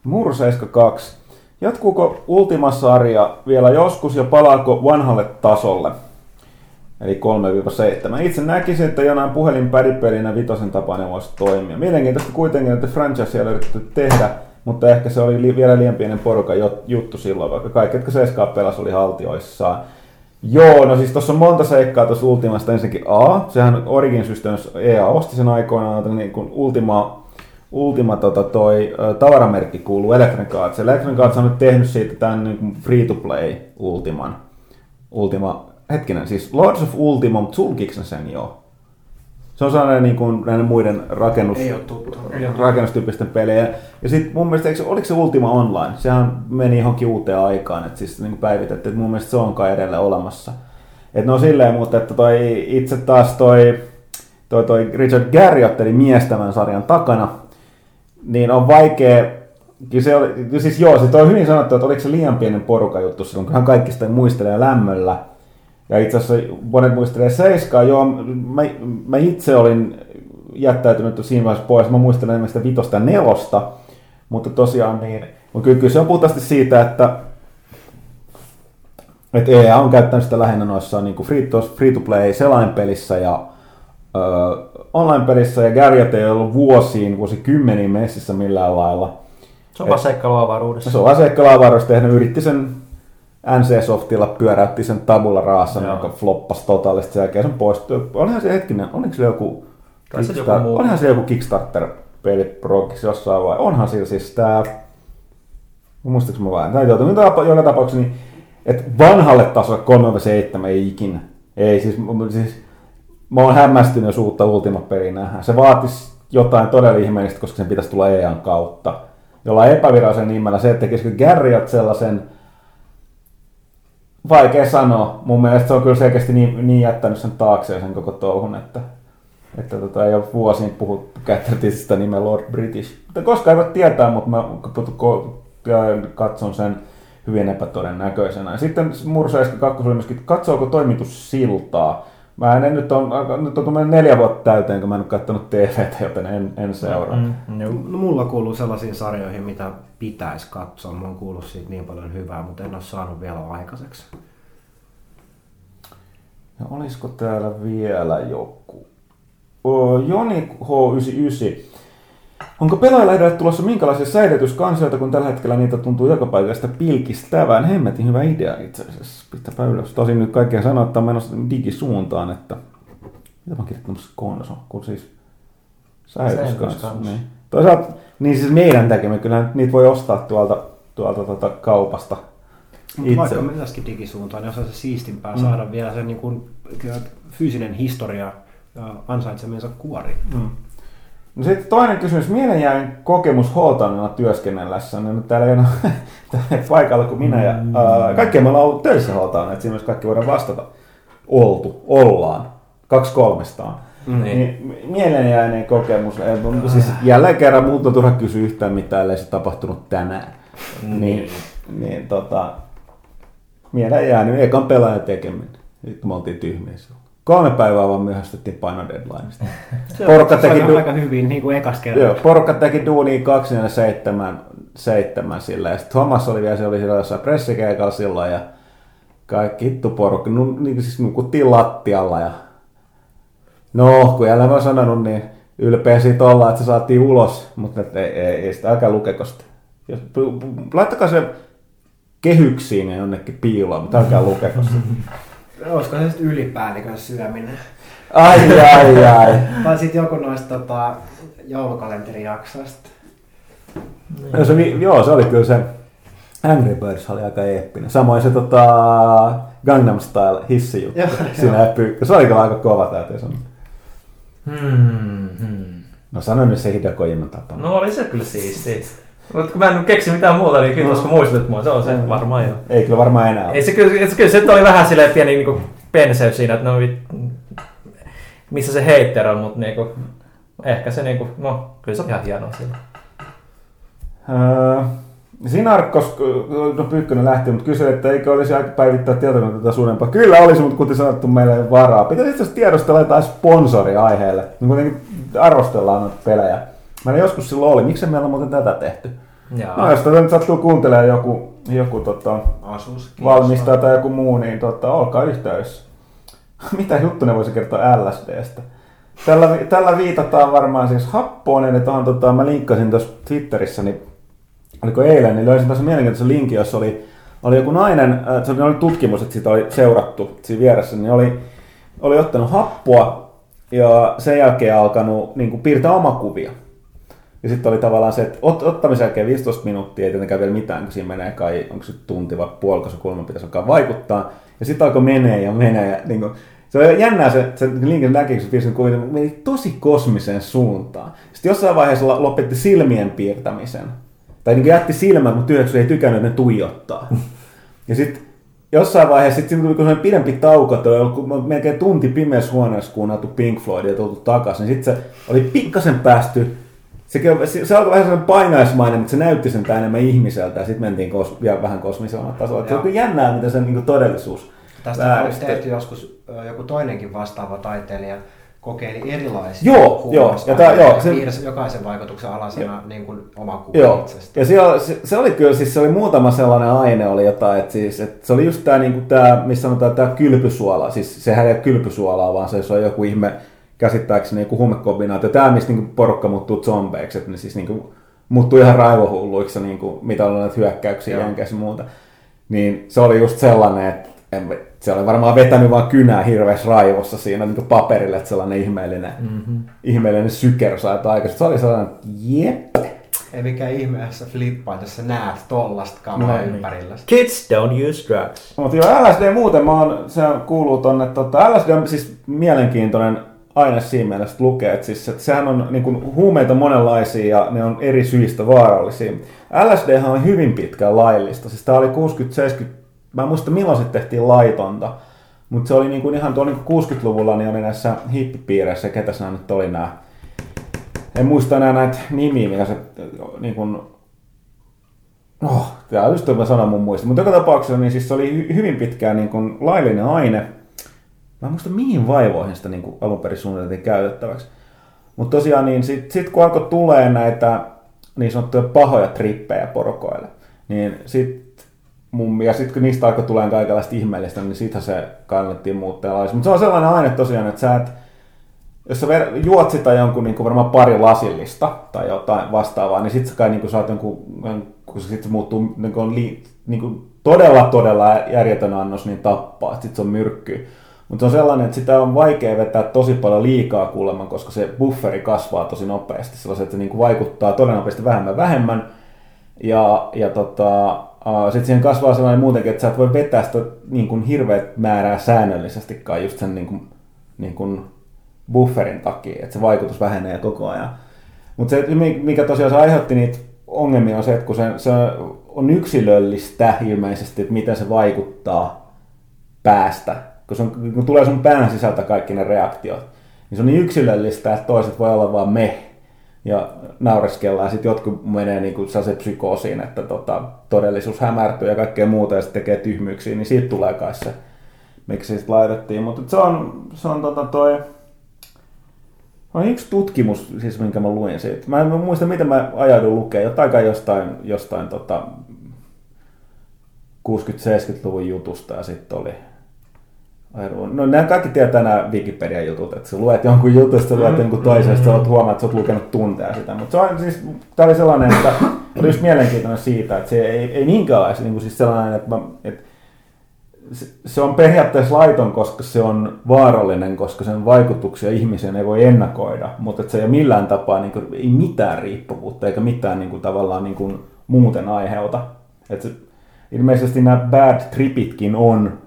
Mur 72. Jatkuuko Ultima-sarja vielä joskus ja palaako vanhalle tasolle? Eli 3-7. Itse näkisin, että jonain puhelinpädipelinä vitosen tapainen voisi toimia. Mielenkiintoista kuitenkin, että franchise ei yritetty tehdä, mutta ehkä se oli li- vielä liian pienen porukan jot- juttu silloin, vaikka kaikki, jotka Seskaa pelas, oli haltioissaan. Joo, no siis tuossa on monta seikkaa tuossa Ultimasta. Ensinnäkin A, sehän Origin Systems EA osti sen aikoinaan, niin kuin Ultima, Ultima tota, toi ö, tavaramerkki kuuluu Electronic Arts. Electronic Arts on nyt tehnyt siitä tämän niin free-to-play Ultiman. Ultima, hetkinen, siis Lords of Ultima, mutta sulkiko ne sen jo? Se on sellainen niin kuin näiden muiden rakennus, Ei tuttu. rakennustyyppisten pelejä. Ja sitten mun mielestä, eikö, oliko se Ultima Online? Sehän meni johonkin uuteen aikaan, että siis niin päivitettiin, että mun mielestä se on kai edelleen olemassa. Että no silleen, mutta että toi, itse taas toi, toi, toi Richard Garriott, eli mies tämän sarjan takana, niin on vaikea, kyllä se oli, kyllä siis joo, se on hyvin sanottu, että oliko se liian pienen porukan juttu silloin, kun hän kaikki sitä muistelee lämmöllä. Ja itse asiassa monet muistelee seiskaa, joo, mä, mä itse olin jättäytynyt siinä vaiheessa pois, mä muistelen enemmän sitä vitosta ja nelosta, mutta tosiaan niin, mutta kyllä, kyllä se on puhtaasti siitä, että että EA on käyttänyt sitä lähinnä noissa niin free, to, free to play selainpelissä ja online-pelissä, ja Garriott ei ollut vuosiin, vuosikymmeniin messissä millään lailla. Se on vaan seikkailu avaruudessa. Se on aseikkalavaruus tehnyt, yritti sen NC-softilla, pyöräytti sen tabulla raassa, Joo. joka floppasi totaalisesti sen jälkeen sen poistui. Olihan se hetkinen, oliko se joku, se joku Kickstar- muu. olihan se joku Kickstarter-peli progiksi jossain vai onhan sillä siis tää, muistatko mä vain, tai joutuu joka tapauksessa, niin, että vanhalle tasolle 3-7 ei ikinä. Ei siis, siis mä oon hämmästynyt, jos uutta Ultima-peliä nähdään. Se vaatisi jotain todella ihmeellistä, koska sen pitäisi tulla EAN kautta. Jollain epävirallisen nimellä se, että tekisikö Garriott sellaisen, vaikea sanoa. Mun mielestä se on kyllä selkeästi niin, niin jättänyt sen taakseen sen koko touhun, että, että tota, ei ole vuosiin puhuttu, käytettiin sitä nimeä Lord British. Mutta koskaan ei voi tietää, mutta mä katson sen hyvin epätodennäköisenä. Ja sitten Mursa 2 oli myöskin, että katsooko toimitus siltaa. Mä en nyt on, nyt on tuommoinen neljä vuotta täyteen, kun mä en ole katsonut TVtä, joten en, en seuraa. Mm. Mm. No, mulla kuuluu sellaisiin sarjoihin, mitä pitäisi katsoa. Mä oon kuullut siitä niin paljon hyvää, mutta en ole saanut vielä aikaiseksi. Ja olisiko täällä vielä joku? O, Joni H99. Onko pelaajilla edelleen tulossa minkälaisia säilytyskansioita, kun tällä hetkellä niitä tuntuu joka paikasta pilkistävän? Hemmetin hyvä idea itse asiassa. Pitäpä ylös. Tosin nyt kaikkea sanoa, että on menossa digisuuntaan, että... Mitä mä oon kirjoittanut konso, kun siis säilytyskansi. Säilytyskansi. Niin. Toisaalta, niin siis meidän tekemä, kyllä niitä voi ostaa tuolta, tuolta tuota kaupasta. Mutta vaikka myöskin digisuuntaan, niin olisi se siistimpää mm. saada vielä se niin kuin, fyysinen historia ja ansaitsemiensa kuori. Mm. No sitten toinen kysymys. Mielenjäänyt kokemus Holtanilla työskennellessä. Nyt täällä ei ole paikalla kuin minä ja Mm. ää, kaikki me ollaan ollut töissä Holtanilla, että siinä myös kaikki voidaan vastata. Oltu, ollaan. Kaksi kolmestaan. Niin. Niin, mielenjäinen kokemus. Mun- Siis jälleen kerran muuta turha kysyä yhtään mitään, ellei se tapahtunut tänään. Niin, niin tota, mieleen jäänyt ekan pelaajan tekeminen. Nyt me oltiin tyhmiä silloin. Kolme päivää vaan myöhästettiin paino deadlineista. Porukka Se teki, on du- aika hyvin niin kuin ekas joo, kerran. porukka teki duunia 247 seitsemän sillä. Ja sitten Thomas oli vielä, se oli siellä jossain pressikeikalla silloin ja kaikki hittu porukka, no, niin siis nukuttiin lattialla ja no, kun jälleen mä oon sanonut, niin ylpeä siitä ollaan, että se saatiin ulos, mutta ei, ei, ei sitä, älkää lukeko sitä. Jos, laittakaa se kehyksiin ja jonnekin piiloon, mutta älkää lukeko sitä. Olisiko se sitten ylipäällikön syöminen? Ai, ai, ai. Tai sitten joku noista tota, joulukalenterijaksoista. No se, joo, se oli kyllä se Angry Birds oli aika eeppinen. Samoin se tota, Gangnam Style hissijuttu. Joo, Siinä pyykkä. Se oli kyllä aika kova täytyy sanoa. Hmm, hmm. No sano nyt se Hideo Kojiman tapa. No oli se kyllä siisti. Mutta kun mä en keksi mitään muuta, niin kiitos kun muistutit mua. Se on se varmaan joo. Ei kyllä varmaan enää ole. Ei se kyllä, se, kyllä se oli vähän silleen pieni niinku penseys siinä, että no missä se heitter on, mutta niinku, ehkä se niinku, no kyllä se on ihan hienoa sillä. Öö, Sinarkos, no Pyykkönen lähti, mutta kysyi, että eikö olisi aika päivittää tietokonetta suurempaa. Kyllä olisi, mutta kuten sanottu, meillä ei varaa. Pitäisi itse asiassa tiedostella jotain sponsoria aiheelle. Niin kuitenkin arvostellaan noita pelejä. Meillä joskus silloin oli. Miksi meillä on muuten tätä tehty? Jaa. No jos tätä nyt sattuu kuuntelemaan joku, joku tota, Asus. valmistaja tai joku muu, niin tota, olkaa yhteydessä. Mitä juttu ne voisi kertoa LSDstä? Tällä, tällä viitataan varmaan siis happoon, eli tuohon tota, mä linkkasin tuossa Twitterissä, niin oliko eilen, niin löysin tässä mielenkiintoisen linkin, jossa oli, oli joku nainen, äh, se oli, oli tutkimus, että sitä oli seurattu siinä vieressä, niin oli, oli ottanut happoa ja sen jälkeen alkanut niin kuin, piirtää omakuvia. Ja sitten oli tavallaan se, että ot, ottamisen jälkeen 15 minuuttia ei tietenkään vielä mitään, kun siinä menee kai, onko se tunti vai puolikossa kulma pitäisi alkaa vaikuttaa. Ja sitten alkoi menee ja menee. Ja, niin kuin, se oli jännää se, se linkin näki, kun se piirsi kuvia, meni tosi kosmiseen suuntaan. Sitten jossain vaiheessa lo- lopetti silmien piirtämisen. Tai niin jätti silmät, mutta työksi ei tykännyt, ne tuijottaa. Ja sitten jossain vaiheessa sitten tuli sellainen pidempi tauko, ollut melkein tunti pimeässä huoneessa kuunneltu Pink Floyd ja tultu takaisin. Niin sitten se oli pikkasen päästy se, se, se alkoi vähän sellainen painaismainen, mutta se näytti sen enemmän ihmiseltä ja sitten mentiin kos, vielä vähän kosmisella tasolla. Se on kyllä jännää, miten se niin todellisuus Tästä on tehty joskus joku toinenkin vastaava taiteilija kokeili erilaisia Joo, joo, ja tää- joo, se- piirsi jokaisen vaikutuksen alasena niin kuin oma kuva Joo, itsestä. ja siellä, se, se, oli kyllä, siis se oli muutama sellainen aine oli jotain, että siis, että se oli just tämä, niinku tää, missä sanotaan tämä kylpysuola, siis sehän ei ole kylpysuolaa, vaan se, se on joku ihme, käsittääkseni joku huumekombinaatio, tämä mistä niinku porukka muuttuu zombeiksi, että ne siis niinku muuttuu ihan raivohulluiksi, niinku, mitä on näitä hyökkäyksiä Joo. jänkeissä ja muuta. Niin se oli just sellainen, että en, se oli varmaan vetänyt vaan kynää hirveässä raivossa siinä niin paperille, että sellainen ihmeellinen, mm-hmm. ihmeellinen syker sai aikaisemmin. Se oli sellainen, että jep, Ei mikään ihme, jos sä flippaat, jos sä näet tollasta kamaa No niin. ympärillä. Kids don't use drugs. Mutta joo, LSD muuten, mä oon, se kuuluu tonne, tota, LSD on siis mielenkiintoinen aine siinä mielessä lukee, että, siis, että sehän on niin kuin, huumeita monenlaisia ja ne on eri syistä vaarallisia. LSD on hyvin pitkään laillista, siis tää oli 60-70, mä en muista milloin se tehtiin laitonta, mutta se oli niin kuin ihan tuolla niin kuin 60-luvulla, niin oli näissä hippipiireissä, ketä nämä nyt oli nämä, en muista enää näitä nimiä, mikä se niin kuin, Oh, tämä just sanon mun muista. Mutta joka tapauksessa niin siis se oli hy- hyvin pitkään niin kuin laillinen aine. Mä en muista mihin vaivoihin sitä niin alun perin suunniteltiin käytettäväksi. Mutta tosiaan niin sit, sit kun alkoi tulee näitä niin sanottuja pahoja trippejä porukoille, niin sit mun, ja sitten kun niistä alkoi tulemaan kaikenlaista ihmeellistä, niin siitä se kannettiin muuttaa laissa. Mutta se on sellainen aine tosiaan, että sä et, jos sä juot sitä jonkun niin kuin varmaan pari lasillista tai jotain vastaavaa, niin sit sä kai niin kuin saat jonkun, kun se sitten muuttuu niin kuin, li, niin kuin todella todella järjetön annos, niin tappaa, että sit se on myrkky. Mutta se on sellainen, että sitä on vaikea vetää tosi paljon liikaa kuulemma, koska se bufferi kasvaa tosi nopeasti. Sellaiset, että se niin kuin vaikuttaa nopeasti vähemmän vähemmän. Ja, ja tota, sitten siihen kasvaa sellainen muutenkin, että sä et voi vetää sitä niin kuin hirveät määrää säännöllisestikaan just sen niin kuin, niin kuin bufferin takia, että se vaikutus vähenee koko ajan. Mutta se, mikä tosiaan se aiheutti niitä ongelmia on se, että kun se, se on yksilöllistä ilmeisesti, että miten se vaikuttaa päästä, kun, se on, kun tulee sun pään sisältä kaikki ne reaktiot, niin se on niin yksilöllistä, että toiset voi olla vaan me ja naureskellaan, sitten jotkut menee niin kuin se psykoosiin, että tota, todellisuus hämärtyy ja kaikkea muuta ja sitten tekee tyhmyyksiä, niin siitä tulee kai se, miksi siitä laitettiin. Mutta se on, se on tota toi, on yksi tutkimus, siis minkä mä luin siitä. Mä en muista, miten mä ajaudun lukemaan. Jotain kai jostain, jostain tota 60-70-luvun jutusta ja sitten oli... No nämä kaikki tietää nämä Wikipedian jutut, että sä luet jonkun jutun, sitten luet jonkun toisen, sitten sä huomaat, että sä oot lukenut tunteja sitä. Mutta se on siis, tää oli sellainen, että oli just mielenkiintoinen siitä, että se ei, ei minkäänlaista, niin kuin siis sellainen, että, mä, että se- on periaatteessa laiton, koska se on vaarallinen, koska sen vaikutuksia ihmiseen ei voi ennakoida, mutta että se ei ole millään tapaa niin kuin, ei mitään riippuvuutta eikä mitään niin kuin, tavallaan niin kuin, muuten aiheuta. Et se, ilmeisesti nämä bad tripitkin on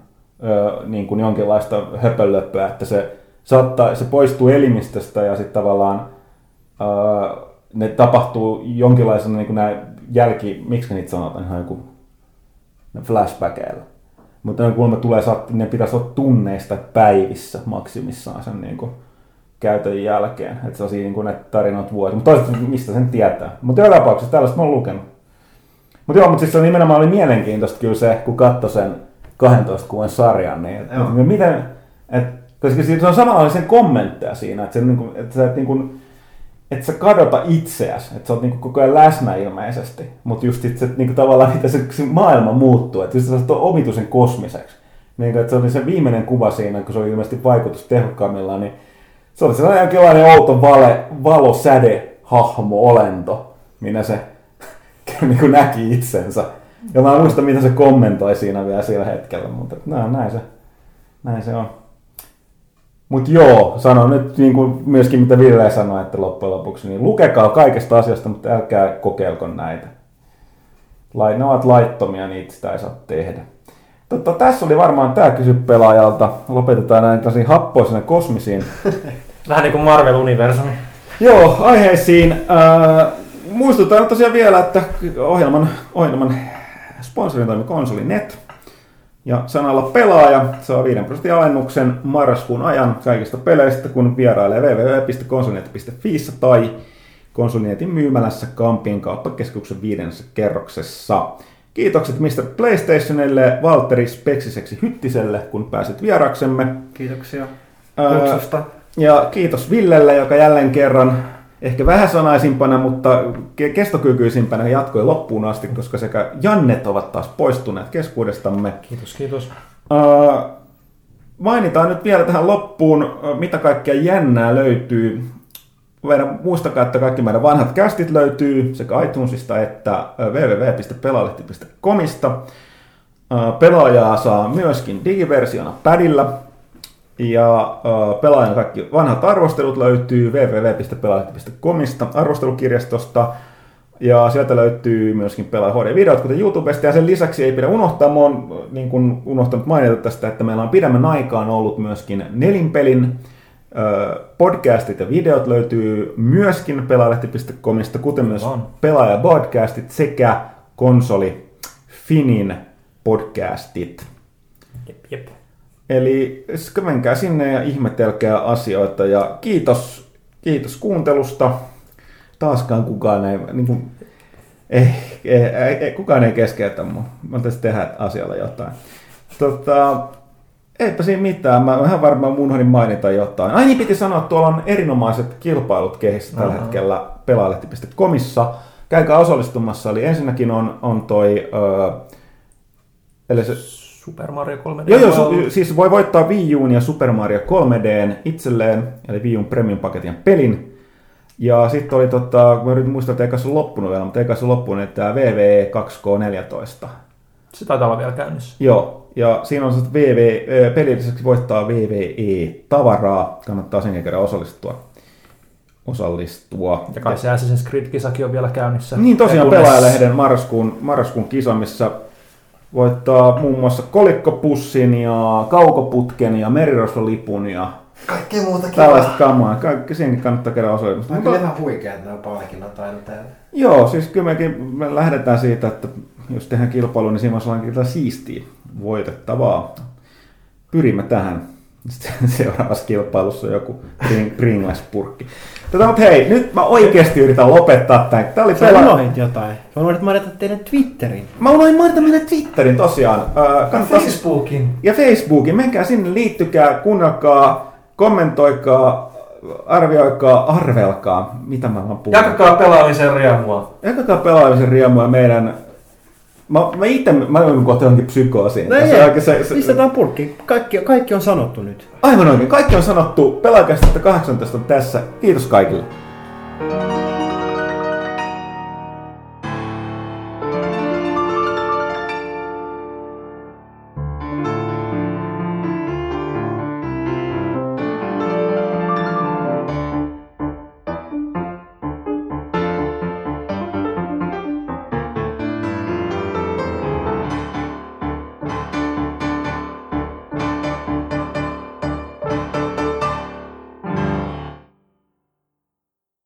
niin kuin jonkinlaista höpölöppöä, että se, saattaa, se poistuu elimistöstä ja sitten tavallaan ne tapahtuu jonkinlaisena niin kuin nämä jälki, miksi niitä sanotaan, ihan joku ne flashbackeilla. Mutta ne kuulemma tulee, ne pitäisi olla tunneista päivissä maksimissaan sen niin kuin, käytön jälkeen. Että se on siinä niin kuin näitä tarinoita vuosi. Mutta toisaalta mistä sen tietää. Mutta joka tapauksessa tällaista mä oon lukenut. Mutta joo, mutta siis se nimenomaan oli mielenkiintoista kyllä se, kun katsoi sen 12 kuun sarjan, niin et, Joo. et, miten, et, koska siinä- se on samanlaisen kommentteja siinä, että, se, niin kuin, että sä et niin kuin, että sä kadota itseäsi, että sä oot niinku koko ajan läsnä ilmeisesti, mutta just sit, se, niinku tavallaan mitä se, se maailma muuttuu, että just sä omituisen kosmiseksi. Niin, että se oli se viimeinen kuva siinä, kun se oli ilmeisesti vaikutus tehokkaimmillaan, niin se oli sellainen jonkinlainen outo vale, valosäde, hahmo, olento, minä se niin kuin näki itsensä. Ja mä en muista, mitä se kommentoi siinä vielä sillä hetkellä, mutta no, näin, se, näin se on. Mutta joo, sanon nyt niin kuin myöskin mitä Ville sanoi, että loppujen lopuksi, niin lukekaa kaikesta asiasta, mutta älkää kokeilko näitä. Lai, ne ovat laittomia, niitä sitä ei saa tehdä. Totta, tässä oli varmaan tämä kysy pelaajalta. Lopetetaan näin tosi happoisena kosmisiin. Vähän niin kuin Marvel-universumi. Joo, aiheisiin. Äh, muistutan tosiaan vielä, että ohjelman, ohjelman sponsorin toimi Konsoli.net. Ja sanalla pelaaja saa 5 prosentin alennuksen marraskuun ajan kaikista peleistä, kun vierailee www.konsolinet.fi tai Konsolinetin myymälässä Kampin kauppakeskuksen viidennessä kerroksessa. Kiitokset Mr. PlayStationille, Valtteri Speksiseksi Hyttiselle, kun pääsit vieraksemme. Kiitoksia Ää, kutsusta. Ja kiitos Villelle, joka jälleen kerran ehkä vähän sanaisimpana, mutta ke- kestokykyisimpänä jatkoi loppuun asti, koska sekä Jannet ovat taas poistuneet keskuudestamme. Kiitos, kiitos. Ää, mainitaan nyt vielä tähän loppuun, mitä kaikkea jännää löytyy. Meidän, muistakaa, että kaikki meidän vanhat kästit löytyy sekä iTunesista että. Ää, Pelaajaa saa myöskin digiversiona padilla. Ja pelaajan kaikki vanhat arvostelut löytyy www.pelaajalehti.comista arvostelukirjastosta. Ja sieltä löytyy myöskin pelaaja HD-videot, kuten YouTubesta. Ja sen lisäksi ei pidä unohtaa, mä oon niin kuin unohtanut mainita tästä, että meillä on pidemmän aikaan ollut myöskin nelinpelin podcastit ja videot löytyy myöskin pelaajalehti.comista, kuten myös On. pelaajapodcastit sekä konsoli Finin podcastit. Jep, jep. Eli menkää sinne ja ihmetelkää asioita ja kiitos, kiitos kuuntelusta. Taaskaan kukaan ei, niin kuin, ei, ei, ei, ei, kukaan ei keskeytä mua. Mä tässä tehdä asialla jotain. Tota, eipä siinä mitään. Mä ihan varmaan unohdin mainita jotain. Ai niin piti sanoa, että tuolla on erinomaiset kilpailut kehissä tällä Aha. hetkellä pelaalehti.comissa. Käykää osallistumassa. Eli ensinnäkin on, on toi... Ö, eli se, Super Mario 3D. Joo, joo, su- siis voi voittaa Wii Uun ja Super Mario 3Dn itselleen, eli Wii Uun Premium paketin pelin. Ja sitten oli tota, mä yritin muistaa, että eikä se loppunut vielä, mutta eikä se loppunut, että tämä VV 2K14. Se taitaa olla vielä käynnissä. Joo, ja siinä on se, että VV, pelin lisäksi voittaa VVE-tavaraa, kannattaa sen kerran osallistua. osallistua. Ja kai se Assassin's Creed-kisakin on vielä käynnissä. Niin tosiaan pelaajalehden marraskuun, marraskuun kisa, missä voittaa muun muassa kolikkopussin ja kaukoputken ja merirosvolipun ja Kaikkea muutakin. tällaista kamaa. Kaikki senkin kannattaa käydä osallistua. On kyllä ihan huikea, että nämä palkinnot aina täällä. Joo, siis kyllä mekin me lähdetään siitä, että jos tehdään kilpailu, niin siinä kyllä siistiä, voitettavaa. Pyrimme tähän. Sitten seuraavassa kilpailussa on joku Pring- Pringles-purkki. Tota, mutta hei, nyt mä oikeasti yritän lopettaa tämän. Tää oli Sä pela... unohdit jotain. Sä unohdit mainita teidän Twitterin. Mä unohdin mainita meidän Twitterin tosiaan. Äh, kannattaa- Facebookin. ja Facebookin. Menkää sinne, liittykää, kuunnelkaa, kommentoikaa, arvioikaa, arvelkaa, mitä mä vaan puhun. Jakakaa pelaamisen riemua. Jakakaa pelaamisen riemua meidän... Mä, mä itse, mä joudun kohta johonkin psykoosiin. No Se ei, oikein se, se, pistetään purkki. Kaikki, kaikki on sanottu nyt. aivan oikein. Kaikki on sanottu. Pelaajakästä 18 on tässä. Kiitos kaikille.